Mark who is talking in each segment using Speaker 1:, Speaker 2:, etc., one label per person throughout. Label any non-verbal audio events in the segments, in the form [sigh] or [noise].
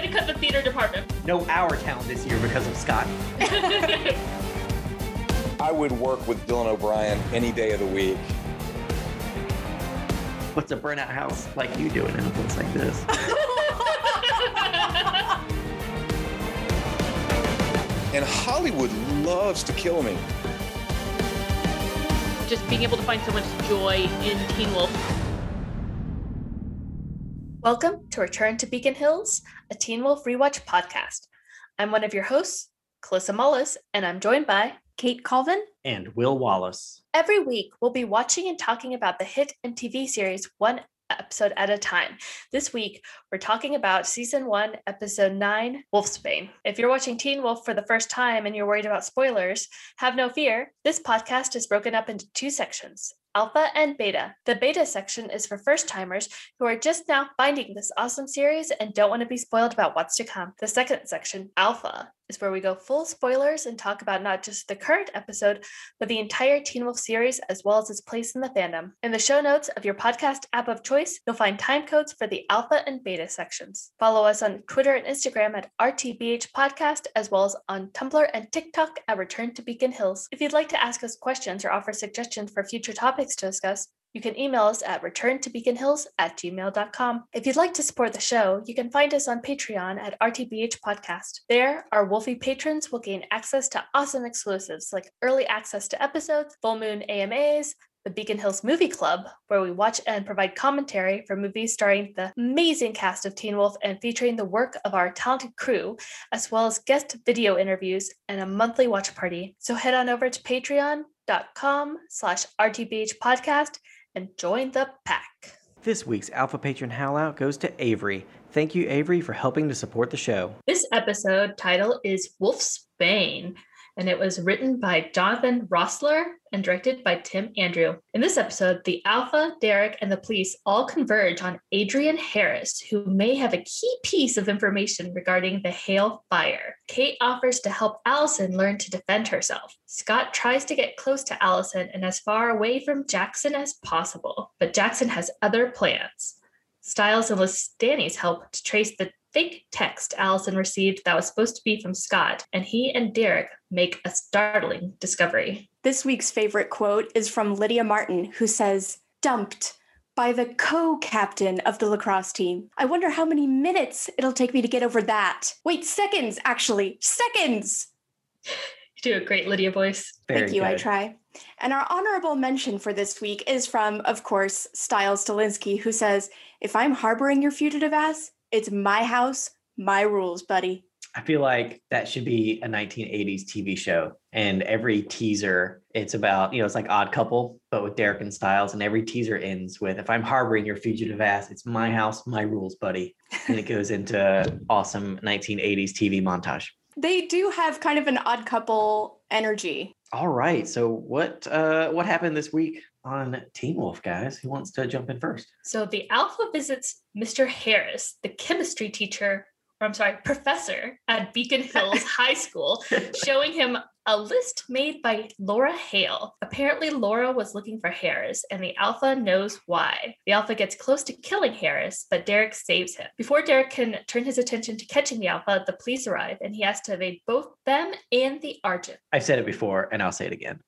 Speaker 1: Way to cut the theater department.
Speaker 2: No our town this year because of Scott. [laughs]
Speaker 3: I would work with Dylan O'Brien any day of the week.
Speaker 2: What's a burnout house like you doing in a place like this? [laughs]
Speaker 3: And Hollywood loves to kill me.
Speaker 1: Just being able to find so much joy in Teen Wolf.
Speaker 4: Welcome to Return to Beacon Hills, a Teen Wolf Rewatch podcast. I'm one of your hosts, Calissa Mullis, and I'm joined by
Speaker 5: Kate Colvin.
Speaker 2: and Will Wallace.
Speaker 4: Every week, we'll be watching and talking about the hit and TV series one episode at a time. This week, we're talking about season one, episode nine, Wolfsbane. If you're watching Teen Wolf for the first time and you're worried about spoilers, have no fear. This podcast is broken up into two sections. Alpha and Beta. The Beta section is for first timers who are just now finding this awesome series and don't want to be spoiled about what's to come. The second section, Alpha, is where we go full spoilers and talk about not just the current episode, but the entire Teen Wolf series as well as its place in the fandom. In the show notes of your podcast app of choice, you'll find time codes for the Alpha and Beta sections. Follow us on Twitter and Instagram at RTBH Podcast, as well as on Tumblr and TikTok at Return to Beacon Hills. If you'd like to ask us questions or offer suggestions for future topics to discuss, you can email us at returntobeaconhills at gmail.com. If you'd like to support the show, you can find us on Patreon at RTBH Podcast. There, our Wolfie patrons will gain access to awesome exclusives like early access to episodes, full moon AMAs, the Beacon Hills Movie Club, where we watch and provide commentary for movies starring the amazing cast of Teen Wolf and featuring the work of our talented crew, as well as guest video interviews and a monthly watch party. So head on over to patreon.com slash RTBH podcast and join the pack.
Speaker 2: This week's Alpha Patron Howlout goes to Avery. Thank you, Avery, for helping to support the show.
Speaker 1: This episode title is Wolf's Bane, and it was written by Jonathan Rossler and directed by Tim Andrew. In this episode, the Alpha, Derek, and the police all converge on Adrian Harris, who may have a key piece of information regarding the Hale fire. Kate offers to help Allison learn to defend herself. Scott tries to get close to Allison and as far away from Jackson as possible, but Jackson has other plans. Stiles enlists Danny's help to trace the fake text Allison received that was supposed to be from Scott, and he and Derek make a startling discovery.
Speaker 5: This week's favorite quote is from Lydia Martin, who says, Dumped by the co captain of the lacrosse team. I wonder how many minutes it'll take me to get over that. Wait, seconds, actually. Seconds!
Speaker 1: You do a great Lydia voice.
Speaker 2: Very
Speaker 5: Thank you, I try. And our honorable mention for this week is from, of course, Stiles Stilinski, who says, If I'm harboring your fugitive ass, it's my house, my rules, buddy.
Speaker 2: I feel like that should be a 1980s TV show. And every teaser, it's about, you know, it's like Odd Couple, but with Derek and Stiles. And every teaser ends with, if I'm harboring your fugitive ass, it's my house, my rules, buddy. And it goes into [laughs] awesome 1980s TV montage.
Speaker 5: They do have kind of an odd couple energy.
Speaker 2: All right. So what uh what happened this week on Teen Wolf, guys? Who wants to jump in first?
Speaker 1: So the Alpha visits Mr. Harris, the chemistry teacher, or I'm sorry, professor at Beacon Hills [laughs] High School, showing him a list made by Laura Hale. Apparently, Laura was looking for Harris, and the Alpha knows why. The Alpha gets close to killing Harris, but Derek saves him. Before Derek can turn his attention to catching the Alpha, the police arrive, and he has to evade both them and the Argent.
Speaker 2: I've said it before and I'll say it again.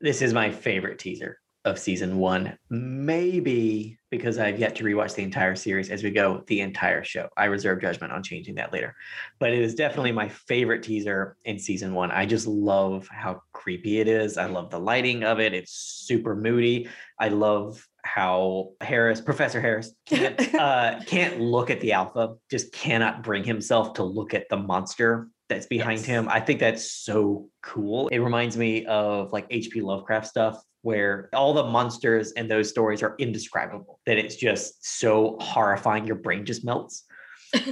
Speaker 2: This is my favorite teaser of season one. Maybe because I've yet to rewatch the entire series as we go the entire show. I reserve judgment on changing that later. But it is definitely my favorite teaser in season one. I just love how creepy it is. I love the lighting of it. It's super moody. I love how Harris, Professor Harris, can't, [laughs] uh, can't look at the alpha, just cannot bring himself to look at the monster that's behind
Speaker 1: Yes.
Speaker 2: him. I think that's so cool. It reminds me of like H.P. Lovecraft stuff where all the monsters and those stories are indescribable, that it's just so horrifying, your brain just melts.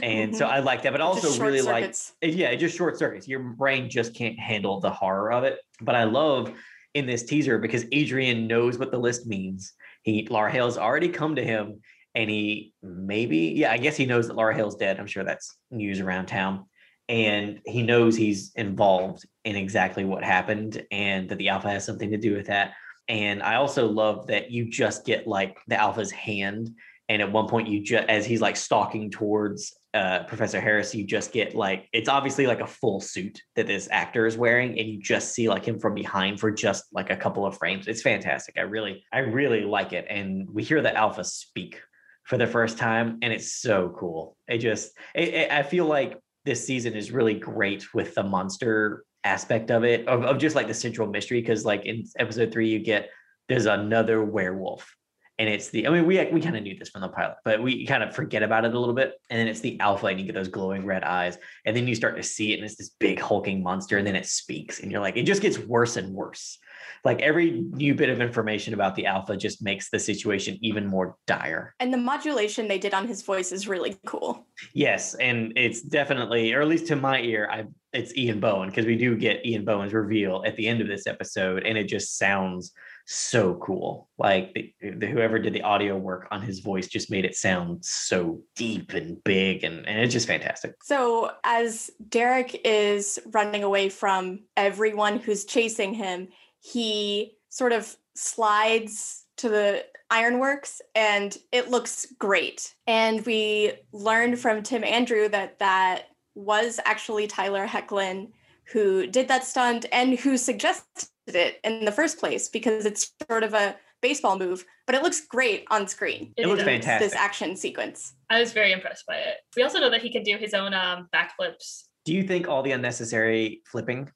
Speaker 2: And so I like that, but also really like
Speaker 5: circuits.
Speaker 2: it- yeah, it just short circuits. Your brain just can't handle the horror of it. But I love in this teaser because Adrian knows what the list means. He Laura Hale's already come to him and he maybe, yeah, I guess he knows that Laura Hale's dead. I'm sure that's news around town. And he knows he's involved in exactly what happened and that the alpha has something to do with that. And I also love that you just get like the alpha's hand And at one point, you just as he's like stalking towards uh, Professor Harris, you just get like it's obviously like a full suit that this actor is wearing, and you just see like him from behind for just like a couple of frames. It's fantastic. I really, I really like it. And we hear the Alpha speak for the first time, and it's so cool. It just, it, it, I feel like this season is really great with the monster aspect of it, of, of just like the central mystery. Because like in episode three, you get there's another werewolf and it's the i mean we we kind of knew this from the pilot but we kind of forget about it a little bit and then it's the alpha and you get those glowing red eyes and then you start to see it and it's this big hulking monster and then it speaks and you're like it just gets worse and worse like every new bit of information about the alpha just makes the situation even more dire
Speaker 5: And the modulation they did on his voice is really cool.
Speaker 2: yes and it's definitely or at least to my ear i it's ian bohen because we do get ian bohen's reveal at the end of this episode and it just sounds so cool. Like the, the, whoever did the audio work on his voice just made it sound so deep and big, and, and it's just fantastic.
Speaker 5: So, as Derek is running away from everyone who's chasing him, he sort of slides to the ironworks and it looks great. And we learned from Tim Andrew that that was actually Tyler Hoechlin who did that stunt and who suggested it in the first place because it's sort of a baseball move, but it looks great on screen.
Speaker 2: It, looks
Speaker 1: does.
Speaker 2: fantastic.
Speaker 5: This action sequence.
Speaker 1: I was very impressed by it. We also know that he can do his own um, backflips.
Speaker 2: Do you think all the unnecessary flipping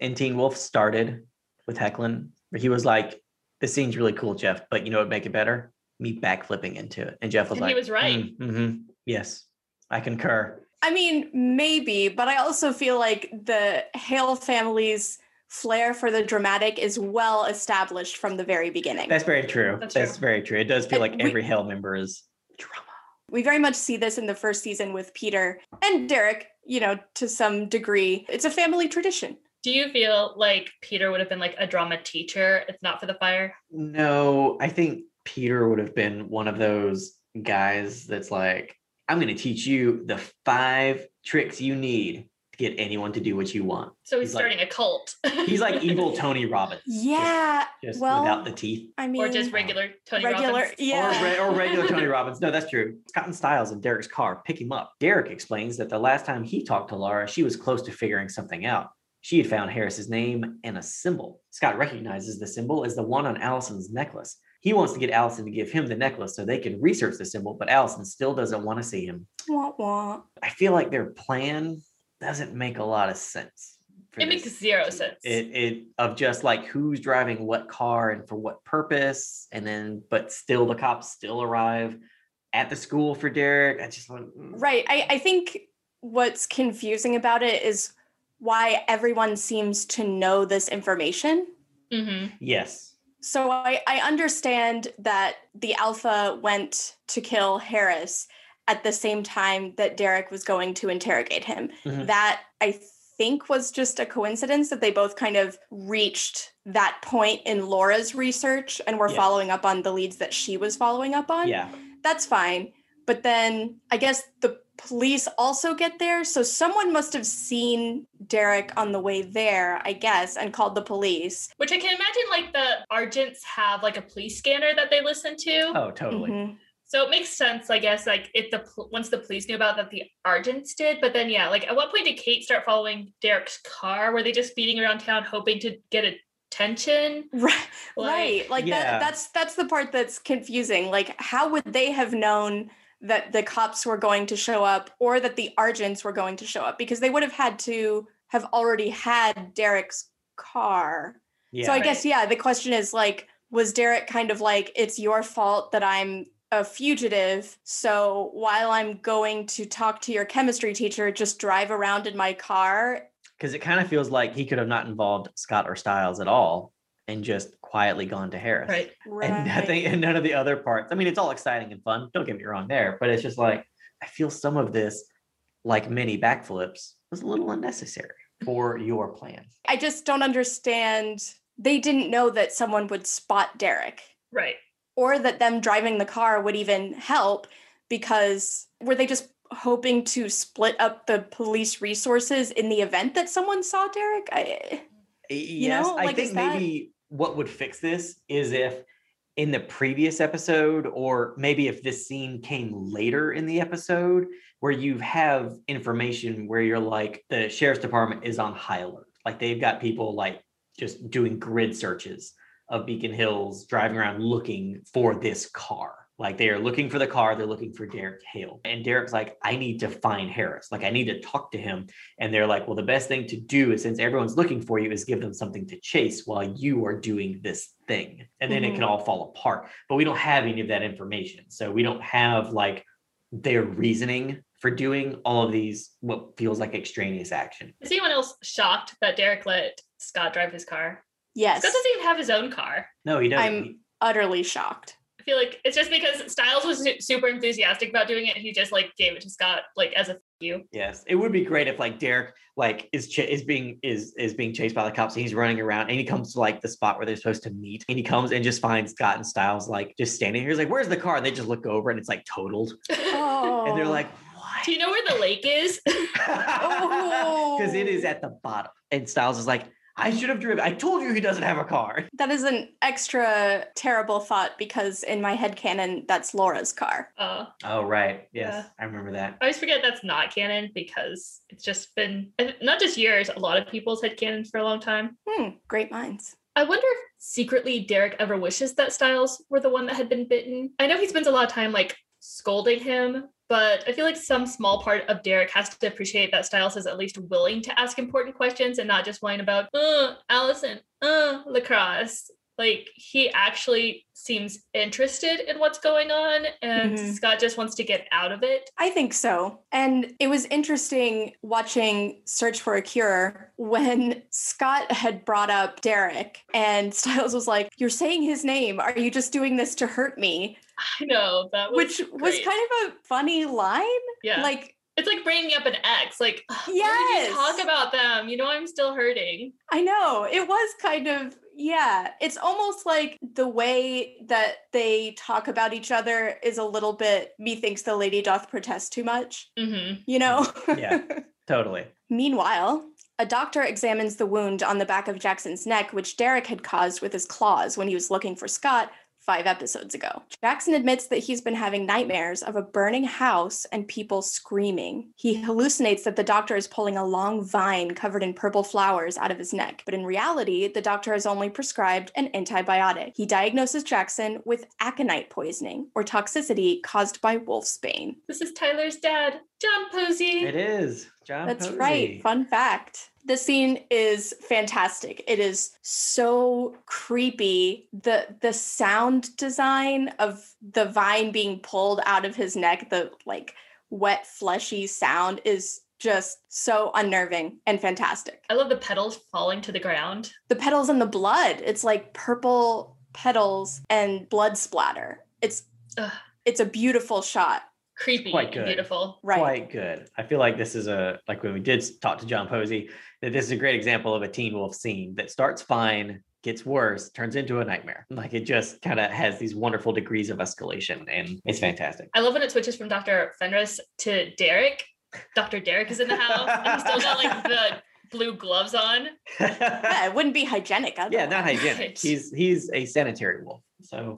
Speaker 2: in Teen Wolf started with Hoechlin? Where he was like, "This scene's really cool, Jeff, but you know what would make it better? Me backflipping into it." And Jeff was
Speaker 1: And he was right.
Speaker 2: "Mm, mhm, Yes, I concur."
Speaker 5: I mean, maybe, but I also feel like the Hale family's flair for the dramatic is well established from the very beginning.
Speaker 2: That's very true.
Speaker 1: That's
Speaker 2: That's,
Speaker 1: true.
Speaker 2: very true. It does feel
Speaker 5: And
Speaker 2: like
Speaker 5: we-
Speaker 2: every Hale member is drama.
Speaker 5: we very much see this in the first season with Peter and Derek, you know, to some degree. It's a family tradition.
Speaker 1: Do you feel like Peter would have been like a drama teacher if not for the fire?
Speaker 2: No, I think Peter would have been one of those guys that's like, I'm going to teach you the five tricks you need to get anyone to do what you want.
Speaker 1: So he's,
Speaker 2: He's like-
Speaker 1: starting a cult.
Speaker 2: He's like [laughs] evil Tony Robbins.
Speaker 5: Yeah.
Speaker 2: Just
Speaker 5: well,
Speaker 2: without the teeth.
Speaker 5: I mean,
Speaker 1: or just regular Tony
Speaker 5: regular.
Speaker 1: Robbins.
Speaker 5: Yeah.
Speaker 2: Or, re- or regular Tony [laughs] Robbins. No, that's true. Scott and Stiles in Derek's car pick him up. Derek explains that the last time he talked to Laura, she was close to figuring something out. She had found Harris's name and a symbol. Scott recognizes the symbol as the one on Allison's necklace. He wants to get Allison to give him the necklace so they can research the symbol, but Allison still doesn't want to see him.
Speaker 5: Wah, wah.
Speaker 2: I feel like their plan doesn't make a lot of sense. for
Speaker 1: It makes zero sense.
Speaker 2: It it of just like who's driving what car and for what purpose, and then but still the cops still arrive at the school for Derek. I just want mm.
Speaker 5: Right. I, I think what's confusing about it is why everyone seems to know this information.
Speaker 1: hmm
Speaker 2: Yes.
Speaker 5: So I, I understand that the Alpha went to kill Harris at the same time that Derek was going to interrogate him.
Speaker 2: Mhm.
Speaker 5: That I think was just a coincidence that they both kind of reached that point in Laura's research and were
Speaker 2: Yes.
Speaker 5: following up on the leads that she was following up on.
Speaker 2: Yeah.
Speaker 5: That's fine. But then I guess the police also get there. So someone must have seen Derek on the way there, I guess, and called the police.
Speaker 1: Which I can imagine like the Argents have like a police scanner that they listen to.
Speaker 2: Oh, totally.
Speaker 5: Mhm.
Speaker 1: So it makes sense, I guess, like if the once the police knew about that the Argents did, but then yeah, like at what point did Kate start following Derek's car? Were they just speeding around town hoping to get attention? [laughs]
Speaker 5: Right.
Speaker 1: Like-
Speaker 5: right. Like
Speaker 2: Yeah.
Speaker 5: that that's that's the part that's confusing. Like how would they have known that the cops were going to show up or that the Argents were going to show up because they would have had to have already had Derek's car.
Speaker 2: Yeah.
Speaker 5: So I guess yeah, the question is like was Derek kind of like it's your fault that I'm a fugitive, so while I'm going to talk to your chemistry teacher, just drive around in my car
Speaker 2: because it kind of feels like he could have not involved Scott or Stiles at all and just quietly gone to Harris.
Speaker 1: Right.
Speaker 2: And nothing and none of the other parts. I mean, it's all exciting and fun. Don't get me wrong there, but it's just like I feel some of this, like many backflips, was a little unnecessary for [laughs] your plan.
Speaker 5: I just don't understand. They didn't know that someone would spot Derek
Speaker 1: Right.
Speaker 5: or that them driving the car would even help because were they just hoping to split up the police resources in the event that someone saw Derek? I,
Speaker 2: yes,
Speaker 5: know,
Speaker 2: I
Speaker 5: like, is
Speaker 2: think
Speaker 5: that-
Speaker 2: maybe what would fix this is if in the previous episode, or maybe if this scene came later in the episode, where you have information where you're like, the sheriff's department is on high alert. Like they've got people like just doing grid searches of Beacon Hills, driving around looking for this car. Like they are looking for the car, they're looking for Derek Hale. And Derek's like, I need to find Harris. Like I need to talk to him. And they're like, well, the best thing to do is since everyone's looking for you, is give them something to chase while you are doing this thing. And then it can mm-hmm. all fall apart. But we don't have any of that information. So we don't have like their reasoning for doing all of these what feels like extraneous action.
Speaker 1: Is anyone else shocked that Derek let Scott drive his car?
Speaker 5: Yes.
Speaker 1: Scott doesn't even have his own car.
Speaker 2: No, he doesn't.
Speaker 5: I'm utterly shocked.
Speaker 1: I feel like it's just because Stiles was super enthusiastic about doing it. He just like gave it to Scott like as a thank you.
Speaker 2: Yes, it would be great if like Derek like is ch- is being is is being chased by the cops and he's running around and he comes to like the spot where they're supposed to meet and he comes and just finds Scott and Stiles like just standing here. He's like, "Where's the car?" And they just look over and it's like totaled,
Speaker 5: Oh.
Speaker 2: and they're like, "What?"
Speaker 1: Do you know where the lake is? [laughs] Oh. [laughs]
Speaker 2: Because it is at the bottom, and Stiles is like, "I should have driven. I told you he doesn't have a car." [laughs]
Speaker 5: that is an extra terrible thought because in my head canon, that's Laura's car.
Speaker 1: Uh,
Speaker 2: Oh right, yes,
Speaker 1: Yeah.
Speaker 2: I remember that.
Speaker 1: I always forget that's not canon because it's just been not just yours. A lot of people's head canons for a long time.
Speaker 5: Hmm, great minds.
Speaker 1: I wonder if secretly Derek ever wishes that Stiles were the one that had been bitten. I know he spends a lot of time like scolding him, but I feel like some small part of Derek has to appreciate that Stiles is at least willing to ask important questions and not just whine about, uh, Allison, uh, lacrosse. Like he actually seems interested in what's going on, and
Speaker 5: Mhm.
Speaker 1: Scott just wants to get out of it.
Speaker 5: I think so. And it was interesting watching Search for a Cure when Scott had brought up Derek and Stiles was like, You're saying his name. Are you just doing this to hurt me? [laughs]
Speaker 1: I know that was
Speaker 5: Which was kind of a funny line.
Speaker 1: yeah.
Speaker 5: Like,
Speaker 1: it's like bringing up an ex. Like, "Ugh, why did
Speaker 5: Yes.
Speaker 1: you talk about them? You know, I'm still hurting.
Speaker 5: I know it was kind of, yeah. It's almost like the way that they talk about each other is a little bit, methinks the lady doth protest too much,
Speaker 1: hmm
Speaker 5: you know?
Speaker 2: Yeah. [laughs] Totally.
Speaker 5: Meanwhile, a doctor examines the wound on the back of Jackson's neck, which Derek had caused with his claws when he was looking for Scott five episodes ago. Jackson admits that he's been having nightmares of a burning house and people screaming. He hallucinates that the doctor is pulling a long vine covered in purple flowers out of his neck, but in reality, the doctor has only prescribed an antibiotic. He diagnoses Jackson with aconite poisoning or toxicity caused by wolfsbane.
Speaker 1: This is Tyler's dad, John Posey.
Speaker 2: It is John.
Speaker 5: That's
Speaker 2: Posey.
Speaker 5: right. Fun fact. The scene is fantastic. It is so creepy. The the sound design of the vine being pulled out of his neck, the like wet fleshy sound is just so unnerving and fantastic.
Speaker 1: I love the petals falling to the ground.
Speaker 5: The petals and the blood, it's like purple petals and blood splatter. It's
Speaker 1: Ugh.
Speaker 5: it's a beautiful shot.
Speaker 1: Creepy
Speaker 2: Quite
Speaker 1: and
Speaker 2: good.
Speaker 1: beautiful.
Speaker 5: Right.
Speaker 2: quite good. I feel like this is a like when we did talk to John Posey, that this is a great example of a Teen Wolf scene that starts fine, gets worse, turns into a nightmare. [laughs] Like it just kind of has these wonderful degrees of escalation, and it's fantastic.
Speaker 1: I love when it switches from Dr. Fenris to Derek. Dr. Derek is in the house and he's still got like the blue gloves on. [laughs]
Speaker 5: Yeah, it wouldn't be hygienic.
Speaker 2: yeah, not hygienic.
Speaker 1: Right. [laughs]
Speaker 2: He's he's a sanitary wolf. So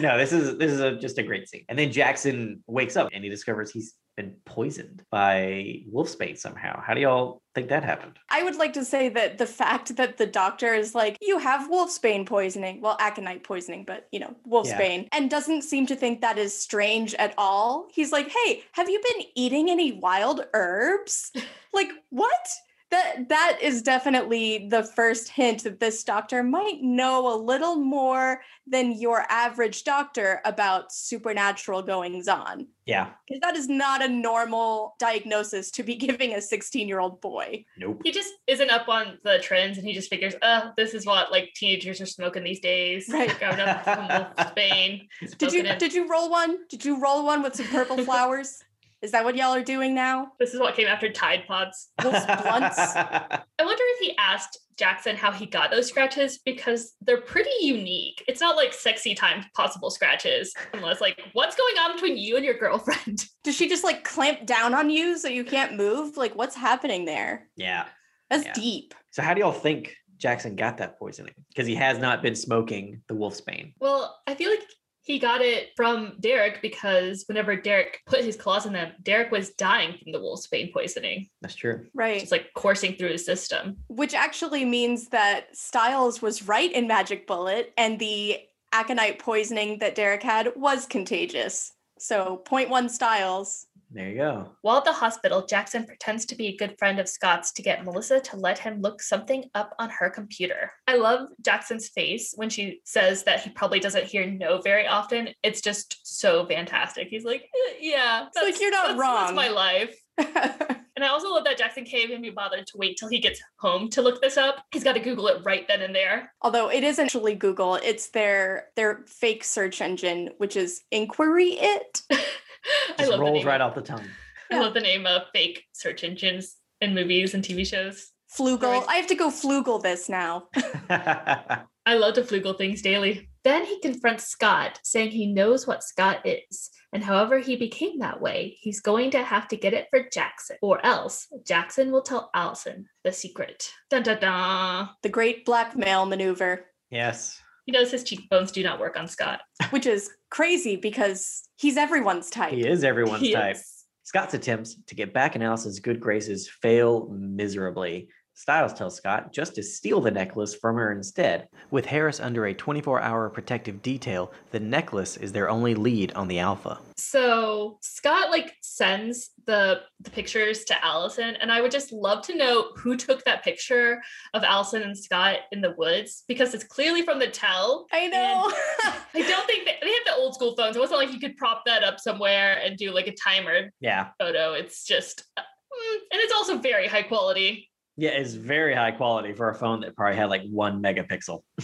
Speaker 2: no, this is this is a, just a great scene. And then Jackson wakes up and he discovers he's been poisoned by wolfsbane somehow. How do y'all think that happened?
Speaker 5: I would like to say that the fact that the doctor is like, you have wolfsbane poisoning, well, aconite poisoning, but you know, wolfsbane, and doesn't seem to think that is strange at all. He's like, hey, have you been eating any wild herbs? [laughs] like, what? That that is definitely the first hint that this doctor might know a little more than your average doctor about supernatural goings on.
Speaker 2: Yeah.
Speaker 5: Because that is not a normal diagnosis to be [laughs] giving a 16 year old boy.
Speaker 2: Nope.
Speaker 1: he just isn't up on the trends and he just figures, uh, this is what like teenagers are smoking these days.
Speaker 5: Right.
Speaker 1: Grabbing up from Spain. [laughs]
Speaker 5: Did you did you roll one? Did you roll one with some purple [laughs] flowers? Is that what y'all are doing now?
Speaker 1: This is what came after Tide Pods.
Speaker 5: Wolf's blunts? [laughs]
Speaker 1: I wonder if he asked Jackson how he got those scratches because they're pretty unique. It's not like sexy time possible scratches, unless like what's going on between you and your girlfriend. [laughs]
Speaker 5: Does she just like clamp down on you so you can't move? Like what's happening there?
Speaker 2: yeah.
Speaker 5: That's
Speaker 2: Yeah.
Speaker 5: deep.
Speaker 2: So how do y'all think Jackson got that poisoning because he has not been smoking the wolf's bane.
Speaker 1: Well, I feel like he got it from Derek because whenever Derek put his claws in them, Derek was dying from the wolf's wolfsbane poisoning.
Speaker 2: That's true.
Speaker 5: Right.
Speaker 1: It's like coursing through his system.
Speaker 5: Which actually means that Stiles was right in Magic Bullet and the aconite poisoning that Derek had was contagious. So point one Stiles.
Speaker 2: There you go.
Speaker 1: While at the hospital, Jackson pretends to be a good friend of Scott's to get Melissa to let him look something up on her computer. I love Jackson's face when she says that he probably doesn't hear no very often. It's just so fantastic. He's like, "Eh, yeah,
Speaker 5: It's like, "You're not
Speaker 1: that's,
Speaker 5: wrong."
Speaker 1: That's my life. [laughs] And I also love that Jackson can't even be bothered to wait till he gets home to look this up. He's got to Google it right then and there.
Speaker 5: Although it isn't actually Google, it's their their fake search engine, which is Inquiry It. [laughs] [laughs]
Speaker 1: I
Speaker 2: Just
Speaker 1: love the
Speaker 2: rolls
Speaker 1: name.
Speaker 2: right off the tongue. [laughs]
Speaker 1: I love the name of fake search engines in movies and TV shows.
Speaker 5: Flugel. I have to go flugel this now. [laughs]
Speaker 1: I love to flugel things daily. Then he confronts Scott, saying he knows what Scott is, and however he became that way, he's going to have to get it for Jackson, or else Jackson will tell Allison the secret. Dun dun dun.
Speaker 5: The great blackmail maneuver,
Speaker 2: yes.
Speaker 1: He knows his cheekbones do not work on Scott.
Speaker 5: which is crazy because he's everyone's type.
Speaker 2: He is everyone's
Speaker 1: He
Speaker 2: type.
Speaker 1: is.
Speaker 2: Scott's attempts to get back in Allison's good graces fail miserably. Stiles tells Scott just to steal the necklace from her instead. With Harris under a 24 hour protective detail, the necklace is their only lead on the Alpha.
Speaker 1: So Scott like sends the the pictures to Allison, and I would just love to know who took that picture of Allison and Scott in the woods because it's clearly from the tell.
Speaker 5: I know. [laughs]
Speaker 1: I don't think they, they have the old school phones. It wasn't like you could prop that up somewhere and do like a timer
Speaker 2: Yeah.
Speaker 1: photo. It's just, uh, mm, and it's also very high quality.
Speaker 2: Yeah, it's very high quality for a phone that probably had like one megapixel. [laughs]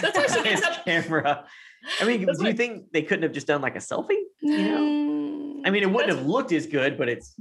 Speaker 1: That's why she
Speaker 2: His camera. I mean,
Speaker 1: That's
Speaker 2: do you
Speaker 1: why-
Speaker 2: think they couldn't have just done like a selfie? You know?
Speaker 5: Mm,
Speaker 2: I mean, it wouldn't have looked as good, but it's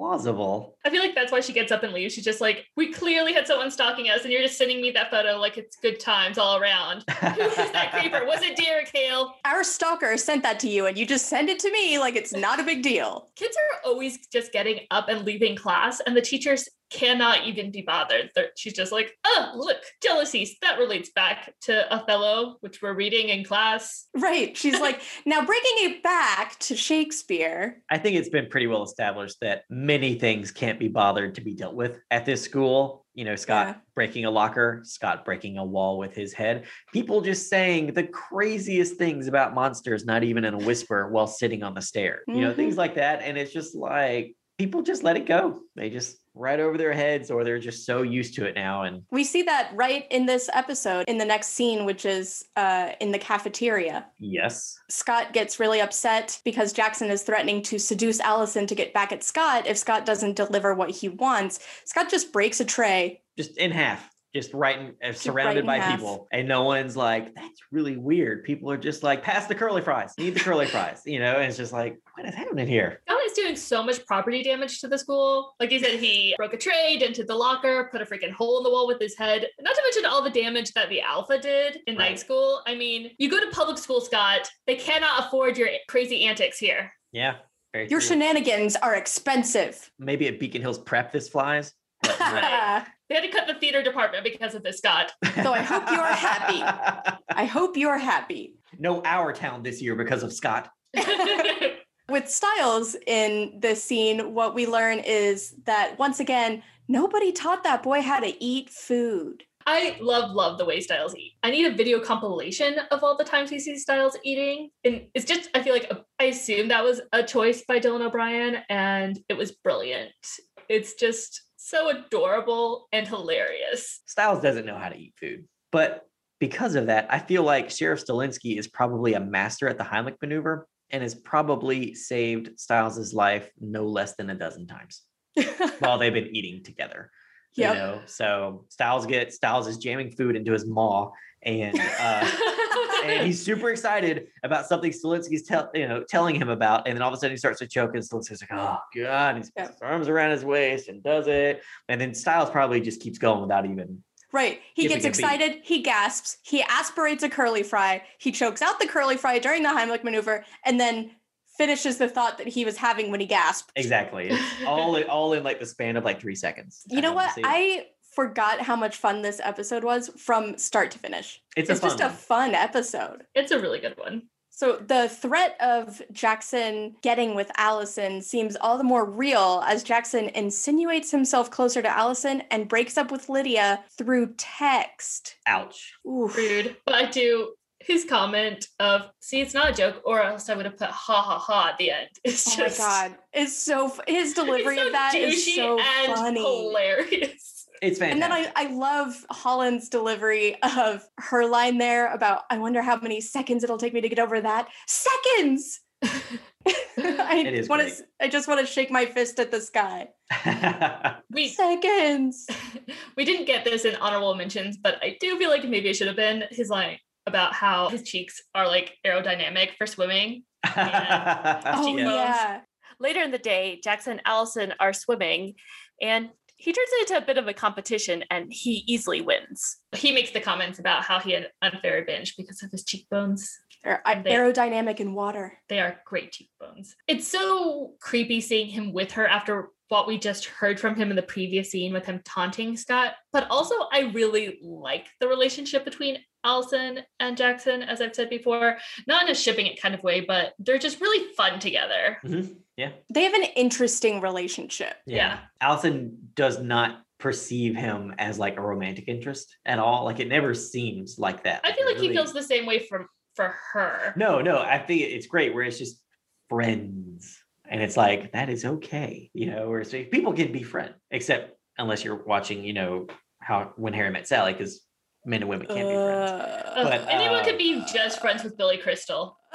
Speaker 2: plausible.
Speaker 1: I feel like that's why she gets up and leaves. She's just like, we clearly had someone stalking us, and you're just sending me that photo like it's good times all around. [laughs] Who is that creeper? Was it Derek Hale?
Speaker 5: our stalker sent that to you, and you just send it to me like it's not a big deal.
Speaker 1: Kids are always just getting up and leaving class, and the teachers cannot even be bothered. They're, she's just like, oh, look, jealousies. That relates back to Othello, which we're reading in class.
Speaker 5: Right. She's [laughs] like, now bringing it back to Shakespeare.
Speaker 2: I think it's been pretty well established that many things can't be bothered to be dealt with at this school. You know, Scott
Speaker 5: Yeah.
Speaker 2: breaking a locker, Scott breaking a wall with his head, people just saying the craziest things about monsters, not even in a whisper while sitting on the stair, you know, things mm-hmm. like that. And it's just like people just let it go. They just right over their heads, or they're just so used to it now. And
Speaker 5: We see that right in this episode, in the next scene, which is uh, in the cafeteria.
Speaker 2: yes,
Speaker 5: Scott gets really upset because Jackson is threatening to seduce Allison to get back at Scott if Scott doesn't deliver what he wants. Scott just breaks a tray.
Speaker 2: just in half. Just right, in, uh, surrounded
Speaker 5: in
Speaker 2: by
Speaker 5: half.
Speaker 2: people, and no one's like, "That's really weird." People are just like, "Pass the curly fries. Need the curly fries," you know. And it's just like, what is happening here?
Speaker 1: Scott is doing so much property damage to the school. Like he said, he broke a tray, dented the locker, put a freaking hole in the wall with his head. Not to mention all the damage that the Alpha did in
Speaker 2: Right.
Speaker 1: night school. I mean, you go to public school, Scott. They cannot afford your crazy antics here.
Speaker 2: Yeah, very
Speaker 5: Your
Speaker 2: true.
Speaker 5: shenanigans are expensive.
Speaker 2: Maybe at Beacon Hills Prep this flies. But not-
Speaker 1: Right. [laughs] They had to cut the theater department because of this, Scott. [laughs]
Speaker 5: So I hope you're happy. I hope you're happy.
Speaker 2: no, our town this year because of Scott. [laughs]
Speaker 5: With Stiles in this scene, what we learn is that once again, nobody taught that boy how to eat food.
Speaker 1: I love, love the way Stiles eat. I need a video compilation of all the times we see Stiles eating. And it's just, I feel like a, I assume that was a choice by Dylan O'Brien and it was brilliant. It's just so adorable and hilarious.
Speaker 2: Stiles doesn't know how to eat food, but because of that, I feel like Sheriff Stilinski is probably a master at the Heimlich maneuver and has probably saved Stiles's life no less than a dozen times [laughs] while they've been eating together.
Speaker 5: Yep.
Speaker 2: You know, so Stiles gets Stiles is jamming food into his maw, and uh, [laughs] and he's super excited about something Stilinski's tell you know telling him about, and then all of a sudden he starts to choke, and Stilinski's like, "Oh God!" And he
Speaker 5: Yeah.
Speaker 2: puts his arms around his waist and does it, and then Stiles probably just keeps going without even.
Speaker 5: Right. He gets
Speaker 2: a beat.
Speaker 5: excited, he gasps, he aspirates a curly fry, he chokes out the curly fry during the Heimlich maneuver, and then finishes the thought that he was having when he gasped.
Speaker 2: Exactly, it's all in, all in like the span of like three seconds.
Speaker 5: You know what? I forgot how much fun this episode was from start to finish.
Speaker 2: It's,
Speaker 5: It's,
Speaker 2: a fun
Speaker 5: just a fun episode.
Speaker 1: It's a really good one.
Speaker 5: So the threat of Jackson getting with Allison seems all the more real as Jackson insinuates himself closer to Allison and breaks up with Lydia through text.
Speaker 2: Ouch.
Speaker 5: Oof.
Speaker 1: Rude. But I do his comment of, see, it's not a joke, or else I would have put ha ha ha at the end. [laughs] It's
Speaker 5: Oh
Speaker 1: just
Speaker 5: my god. It's so f- his [laughs] delivery
Speaker 1: it's so
Speaker 5: of that is so
Speaker 1: and
Speaker 5: funny.
Speaker 1: hilarious.
Speaker 2: It's
Speaker 5: And then I, I love Holland's delivery of her line there about, I wonder how many seconds it'll take me to get over that. Seconds! [laughs] I,
Speaker 2: It is
Speaker 5: wanna, I just want to shake my fist at the sky. [laughs]
Speaker 1: We
Speaker 5: Seconds! [laughs]
Speaker 1: we didn't get this in honorable mentions, but I do feel like maybe it should have been his line about how his cheeks are like aerodynamic for swimming.
Speaker 5: Oh, yeah.
Speaker 4: Later in the day, Jackson and Allison are swimming, and he turns it into a bit of a competition, and he easily wins.
Speaker 1: He makes the comments about how he had unfair advantage because of his cheekbones.
Speaker 5: They're a-
Speaker 1: They-
Speaker 5: aerodynamic in water.
Speaker 1: They are great cheekbones. It's so creepy seeing him with her after what we just heard from him in the previous scene with him taunting Scott. But also, I really like the relationship between Allison and Jackson, as I've said before. Not in a shipping it kind of way, but they're just really fun together.
Speaker 2: Mhm.
Speaker 5: They have an interesting relationship.
Speaker 1: Yeah.
Speaker 2: Allison does not perceive him as like a romantic interest at all. Like it never seems like that.
Speaker 1: I feel
Speaker 2: it
Speaker 1: like he feels the same way from for her.
Speaker 2: No, no, I think it's great where it's just friends. And it's like, that is okay. You know, or it's, people can be friends, except unless you're watching, you know, how when Harry met Sally, because men and women can't be friends.
Speaker 5: Uh,
Speaker 2: But,
Speaker 1: anyone
Speaker 2: uh,
Speaker 1: could be just friends with Billy Crystal. [laughs]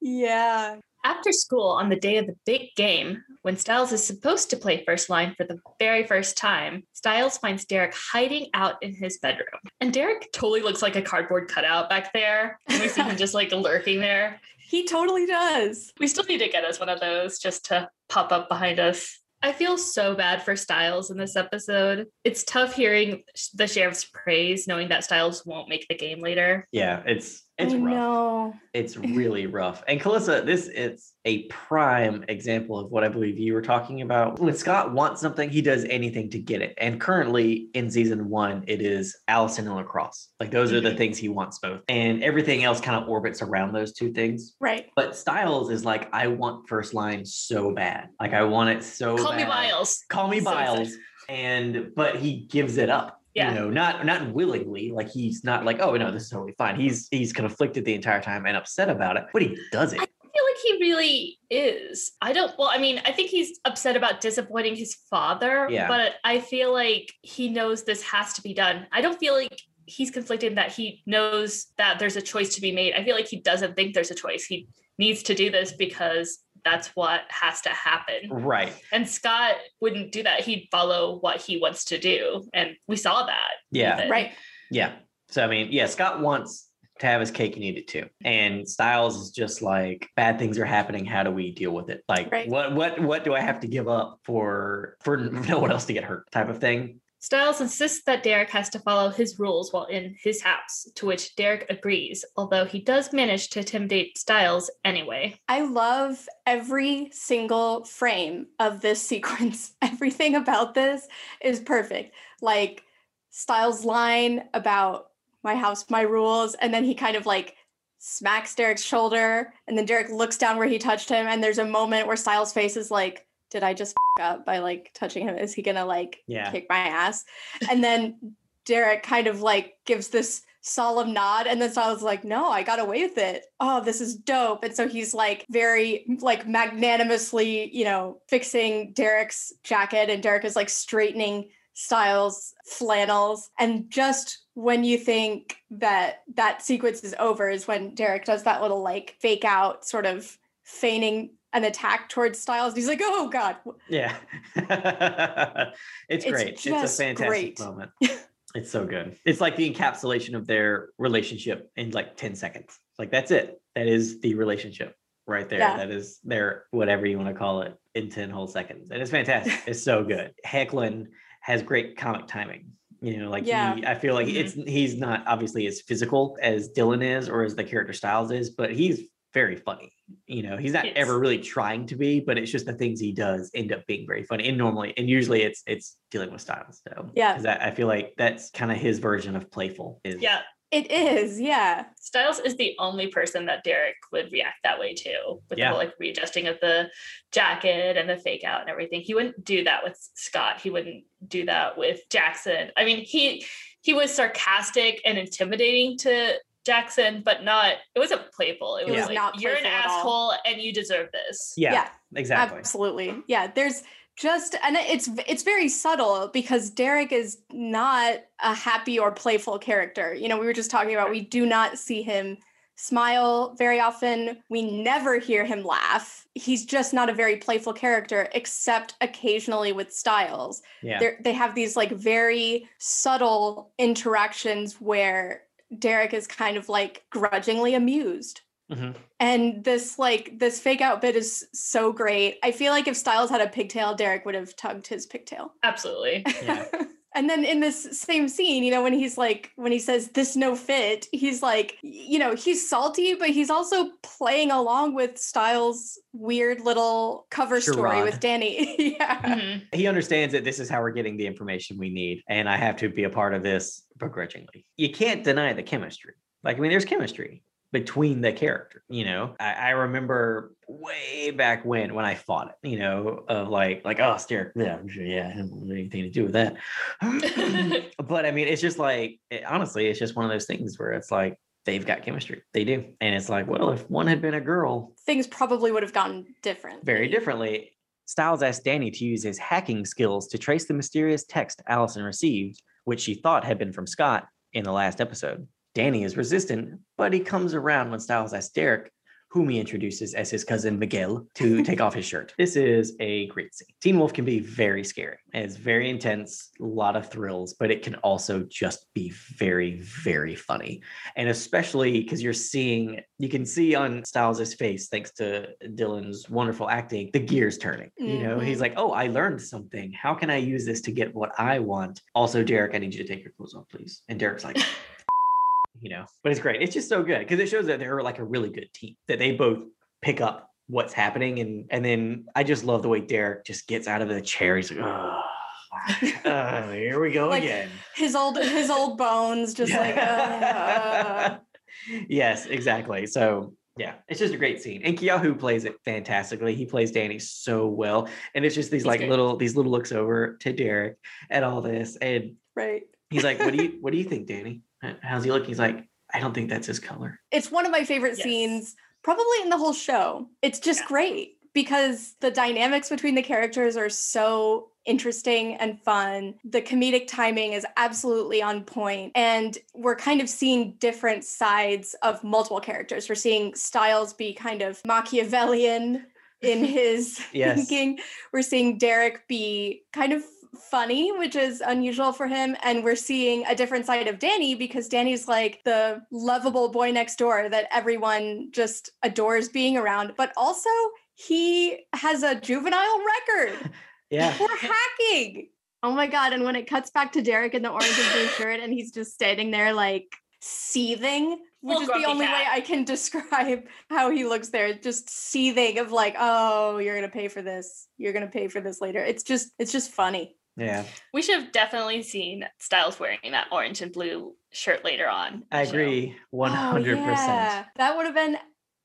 Speaker 5: yeah.
Speaker 1: After school on the day of the big game, when Stiles is supposed to play first line for the very first time, Stiles finds Derek hiding out in his bedroom. And Derek totally looks like a cardboard cutout back there. And we see him just like lurking there.
Speaker 5: He totally does.
Speaker 1: We still need to get us one of those just to pop up behind us. I feel so bad for Stiles in this episode. It's tough hearing the sheriff's praise, knowing that Stiles won't make the game later.
Speaker 2: yeah, it's it's
Speaker 5: I
Speaker 2: rough.
Speaker 5: know.
Speaker 2: It's really rough. And Calissa, this is a prime example of what I believe you were talking about. When Scott wants something, he does anything to get it. And currently in season one, it is Allison and lacrosse. Like those are the
Speaker 1: Mhm.
Speaker 2: things he wants both. And everything else kind of orbits around those two things.
Speaker 5: Right.
Speaker 2: But Stiles is like, I want first line so bad. Like I want it so
Speaker 1: Call me Biles.
Speaker 2: Call me
Speaker 1: So
Speaker 2: Biles.
Speaker 1: excited.
Speaker 2: And but he gives it up
Speaker 1: Yeah.
Speaker 2: you know not not willingly like he's not like oh no this is totally fine he's he's conflicted the entire time and upset about it but he does it
Speaker 1: I feel like he really is. I don't, well, I mean, I think he's upset about disappointing his father,
Speaker 2: Yeah.
Speaker 1: but I feel like he knows this has to be done. I don't feel like he's conflicted that he knows that there's a choice to be made. I feel like he doesn't think there's a choice. He needs to do this because that's what has to happen.
Speaker 2: right
Speaker 1: And Scott wouldn't do that. He'd follow what he wants to do. And we saw that.
Speaker 2: yeah
Speaker 1: even.
Speaker 5: Right.
Speaker 2: yeah so i mean yeah scott wants to have his cake and eat it too and stiles is just like bad things are happening how do we deal with it like
Speaker 5: Right.
Speaker 2: what what what do i have to give up for for no one else to get hurt type of thing
Speaker 1: Stiles insists that Derek has to follow his rules while in his house, to which Derek agrees, although he does manage to intimidate Stiles anyway.
Speaker 5: I love every single frame of this [laughs] sequence. Everything about this is perfect. Like Stiles' line about my house, my rules, and then he kind of like smacks Derek's shoulder, and then Derek looks down where he touched him, and there's a moment where Stiles' face is like, "Did I just f- up by like touching him? Is he gonna like
Speaker 2: yeah
Speaker 5: kick my ass?" And then Derek kind of like gives this solemn nod and then Stiles like, no, I got away with it. Oh, this is dope. And so he's like very like magnanimously, you know, fixing Derek's jacket and Derek is like straightening Stiles flannels. And just when you think that that sequence is over is when Derek does that little like fake out sort of feigning an attack towards Stiles. He's like, oh God.
Speaker 2: yeah [laughs] it's,
Speaker 5: It's
Speaker 2: great it's a fantastic
Speaker 5: great.
Speaker 2: moment [laughs] it's so good it's like the encapsulation of their relationship in like 10 seconds like that's it that is the relationship right there
Speaker 5: Yeah.
Speaker 2: that is their whatever you want to call it in 10 whole seconds and it's fantastic [laughs] it's so good Hoechlin has great comic timing you know like
Speaker 5: Yeah.
Speaker 2: he, i feel like it's mm-hmm. he's not obviously as physical as dylan is or as the character stiles is but he's very funny. You know, he's not
Speaker 1: Yes.
Speaker 2: ever really trying to be, but it's just the things he does end up being very funny. And normally, and usually it's it's dealing with stiles. So
Speaker 5: Yeah.
Speaker 2: 'cause I, I feel like that's kind of his version of playful. Is
Speaker 1: Yeah.
Speaker 5: It is, yeah.
Speaker 1: Stiles is the only person that Derek would react that way to with
Speaker 2: Yeah.
Speaker 1: the whole like readjusting of the jacket and the fake out and everything. He wouldn't do that with Scott. He wouldn't do that with Jackson. I mean, he he was sarcastic and intimidating to Jackson, but not it wasn't playful. It was
Speaker 2: Yeah.
Speaker 1: like
Speaker 5: not
Speaker 1: you're an
Speaker 5: playful at all.
Speaker 1: asshole and you deserve this.
Speaker 2: yeah,
Speaker 5: Yeah,
Speaker 2: exactly.
Speaker 5: Absolutely. Yeah, there's just and it's it's very subtle because Derek is not a happy or playful character. You know, we were just talking about we do not see him smile very often. We never hear him laugh. He's just not a very playful character except occasionally with Stiles.
Speaker 2: Yeah.
Speaker 5: They're, they have these like very subtle interactions where Derek is kind of like grudgingly amused.
Speaker 2: Mhm.
Speaker 5: And this like this fake out bit is so great. I feel like if Stiles had a pigtail, Derek would have tugged his pigtail.
Speaker 1: Absolutely.
Speaker 2: Yeah. [laughs]
Speaker 5: and then in this same scene, you know, when he's like when he says this no fit, he's like, you know, he's salty, but he's also playing along with Stiles' weird little cover story with Danny. [laughs] yeah.
Speaker 1: Mhm.
Speaker 2: he understands that this is how we're getting the information we need, and I have to be a part of this begrudgingly. You can't deny the chemistry. Like, I mean, there's chemistry between the character. You know, I, I remember way back when when I fought it. You know, of like like oh, stare, yeah, yeah, I didn't have anything to do with that. [laughs] [clears throat] but I mean, it's just like it- honestly, it's just one of those things where it's like they've got chemistry. They do, and it's like, well, if one had been a girl,
Speaker 5: Things probably would have gone different.
Speaker 2: very differently. Stiles asked Danny to use his hacking skills to trace the mysterious text Allison received, which she thought had been from Scott in the last episode. Danny is resistant, but he comes around when Stiles asks Derek, whom he introduces as his cousin Miguel, to [laughs] take off his shirt. This is a great scene. Teen Wolf can be very scary. It's very intense, a lot of thrills, but it can also just be very, very funny and especially because you're seeing you can see on Stiles' face thanks to Dylan's wonderful acting the gears turning you know he's
Speaker 5: Mhm.
Speaker 2: like oh I learned something how can I use this to get what I want also Derek I need you to take your clothes off please and Derek's like [laughs] you know but it's great it's just so good because it shows that they're like a really good team that they both pick up what's happening and and then I just love the way Derek just gets out of the chair he's like oh [laughs] here we go
Speaker 5: Like,
Speaker 2: again
Speaker 5: His old his old bones [laughs] just like uh,
Speaker 2: yes, exactly. So yeah, it's just a great scene. And Keahu plays it fantastically. He plays Danny so well. And it's just these
Speaker 1: He's
Speaker 2: like
Speaker 1: great.
Speaker 2: little these little looks over to Derek at all this. And
Speaker 5: right.
Speaker 2: he's like, What do you [laughs] what do you think, Danny? H- How's he look? He's like, I don't think that's his color.
Speaker 5: It's one of my favorite
Speaker 1: Yes.
Speaker 5: scenes, probably in the whole show. It's just
Speaker 1: Yeah.
Speaker 5: great because the dynamics between the characters are so interesting and fun. The comedic timing is absolutely on point, and we're kind of seeing different sides of multiple characters. We're seeing Stiles be kind of Machiavellian in [laughs] his
Speaker 2: Yes.
Speaker 5: thinking. We're seeing Derek be kind of funny, which is unusual for him. And we're seeing a different side of Danny because Danny's like the lovable boy next door that everyone just adores being around. But also, he has a juvenile record [laughs]
Speaker 2: Yeah.
Speaker 5: for hacking. Oh my God. And when it cuts back to Derek in the orange and blue shirt and he's just standing there like seething, which
Speaker 1: Full
Speaker 5: is the
Speaker 1: grumpy
Speaker 5: only way. I can [laughs] describe how he looks there, just seething of like, oh, you're gonna pay for this. You're gonna pay for this later. It's just, it's just funny.
Speaker 2: Yeah.
Speaker 1: We should have definitely seen Stiles wearing that orange and blue shirt later on.
Speaker 2: I agree. 100%.
Speaker 5: Oh, yeah. That would have been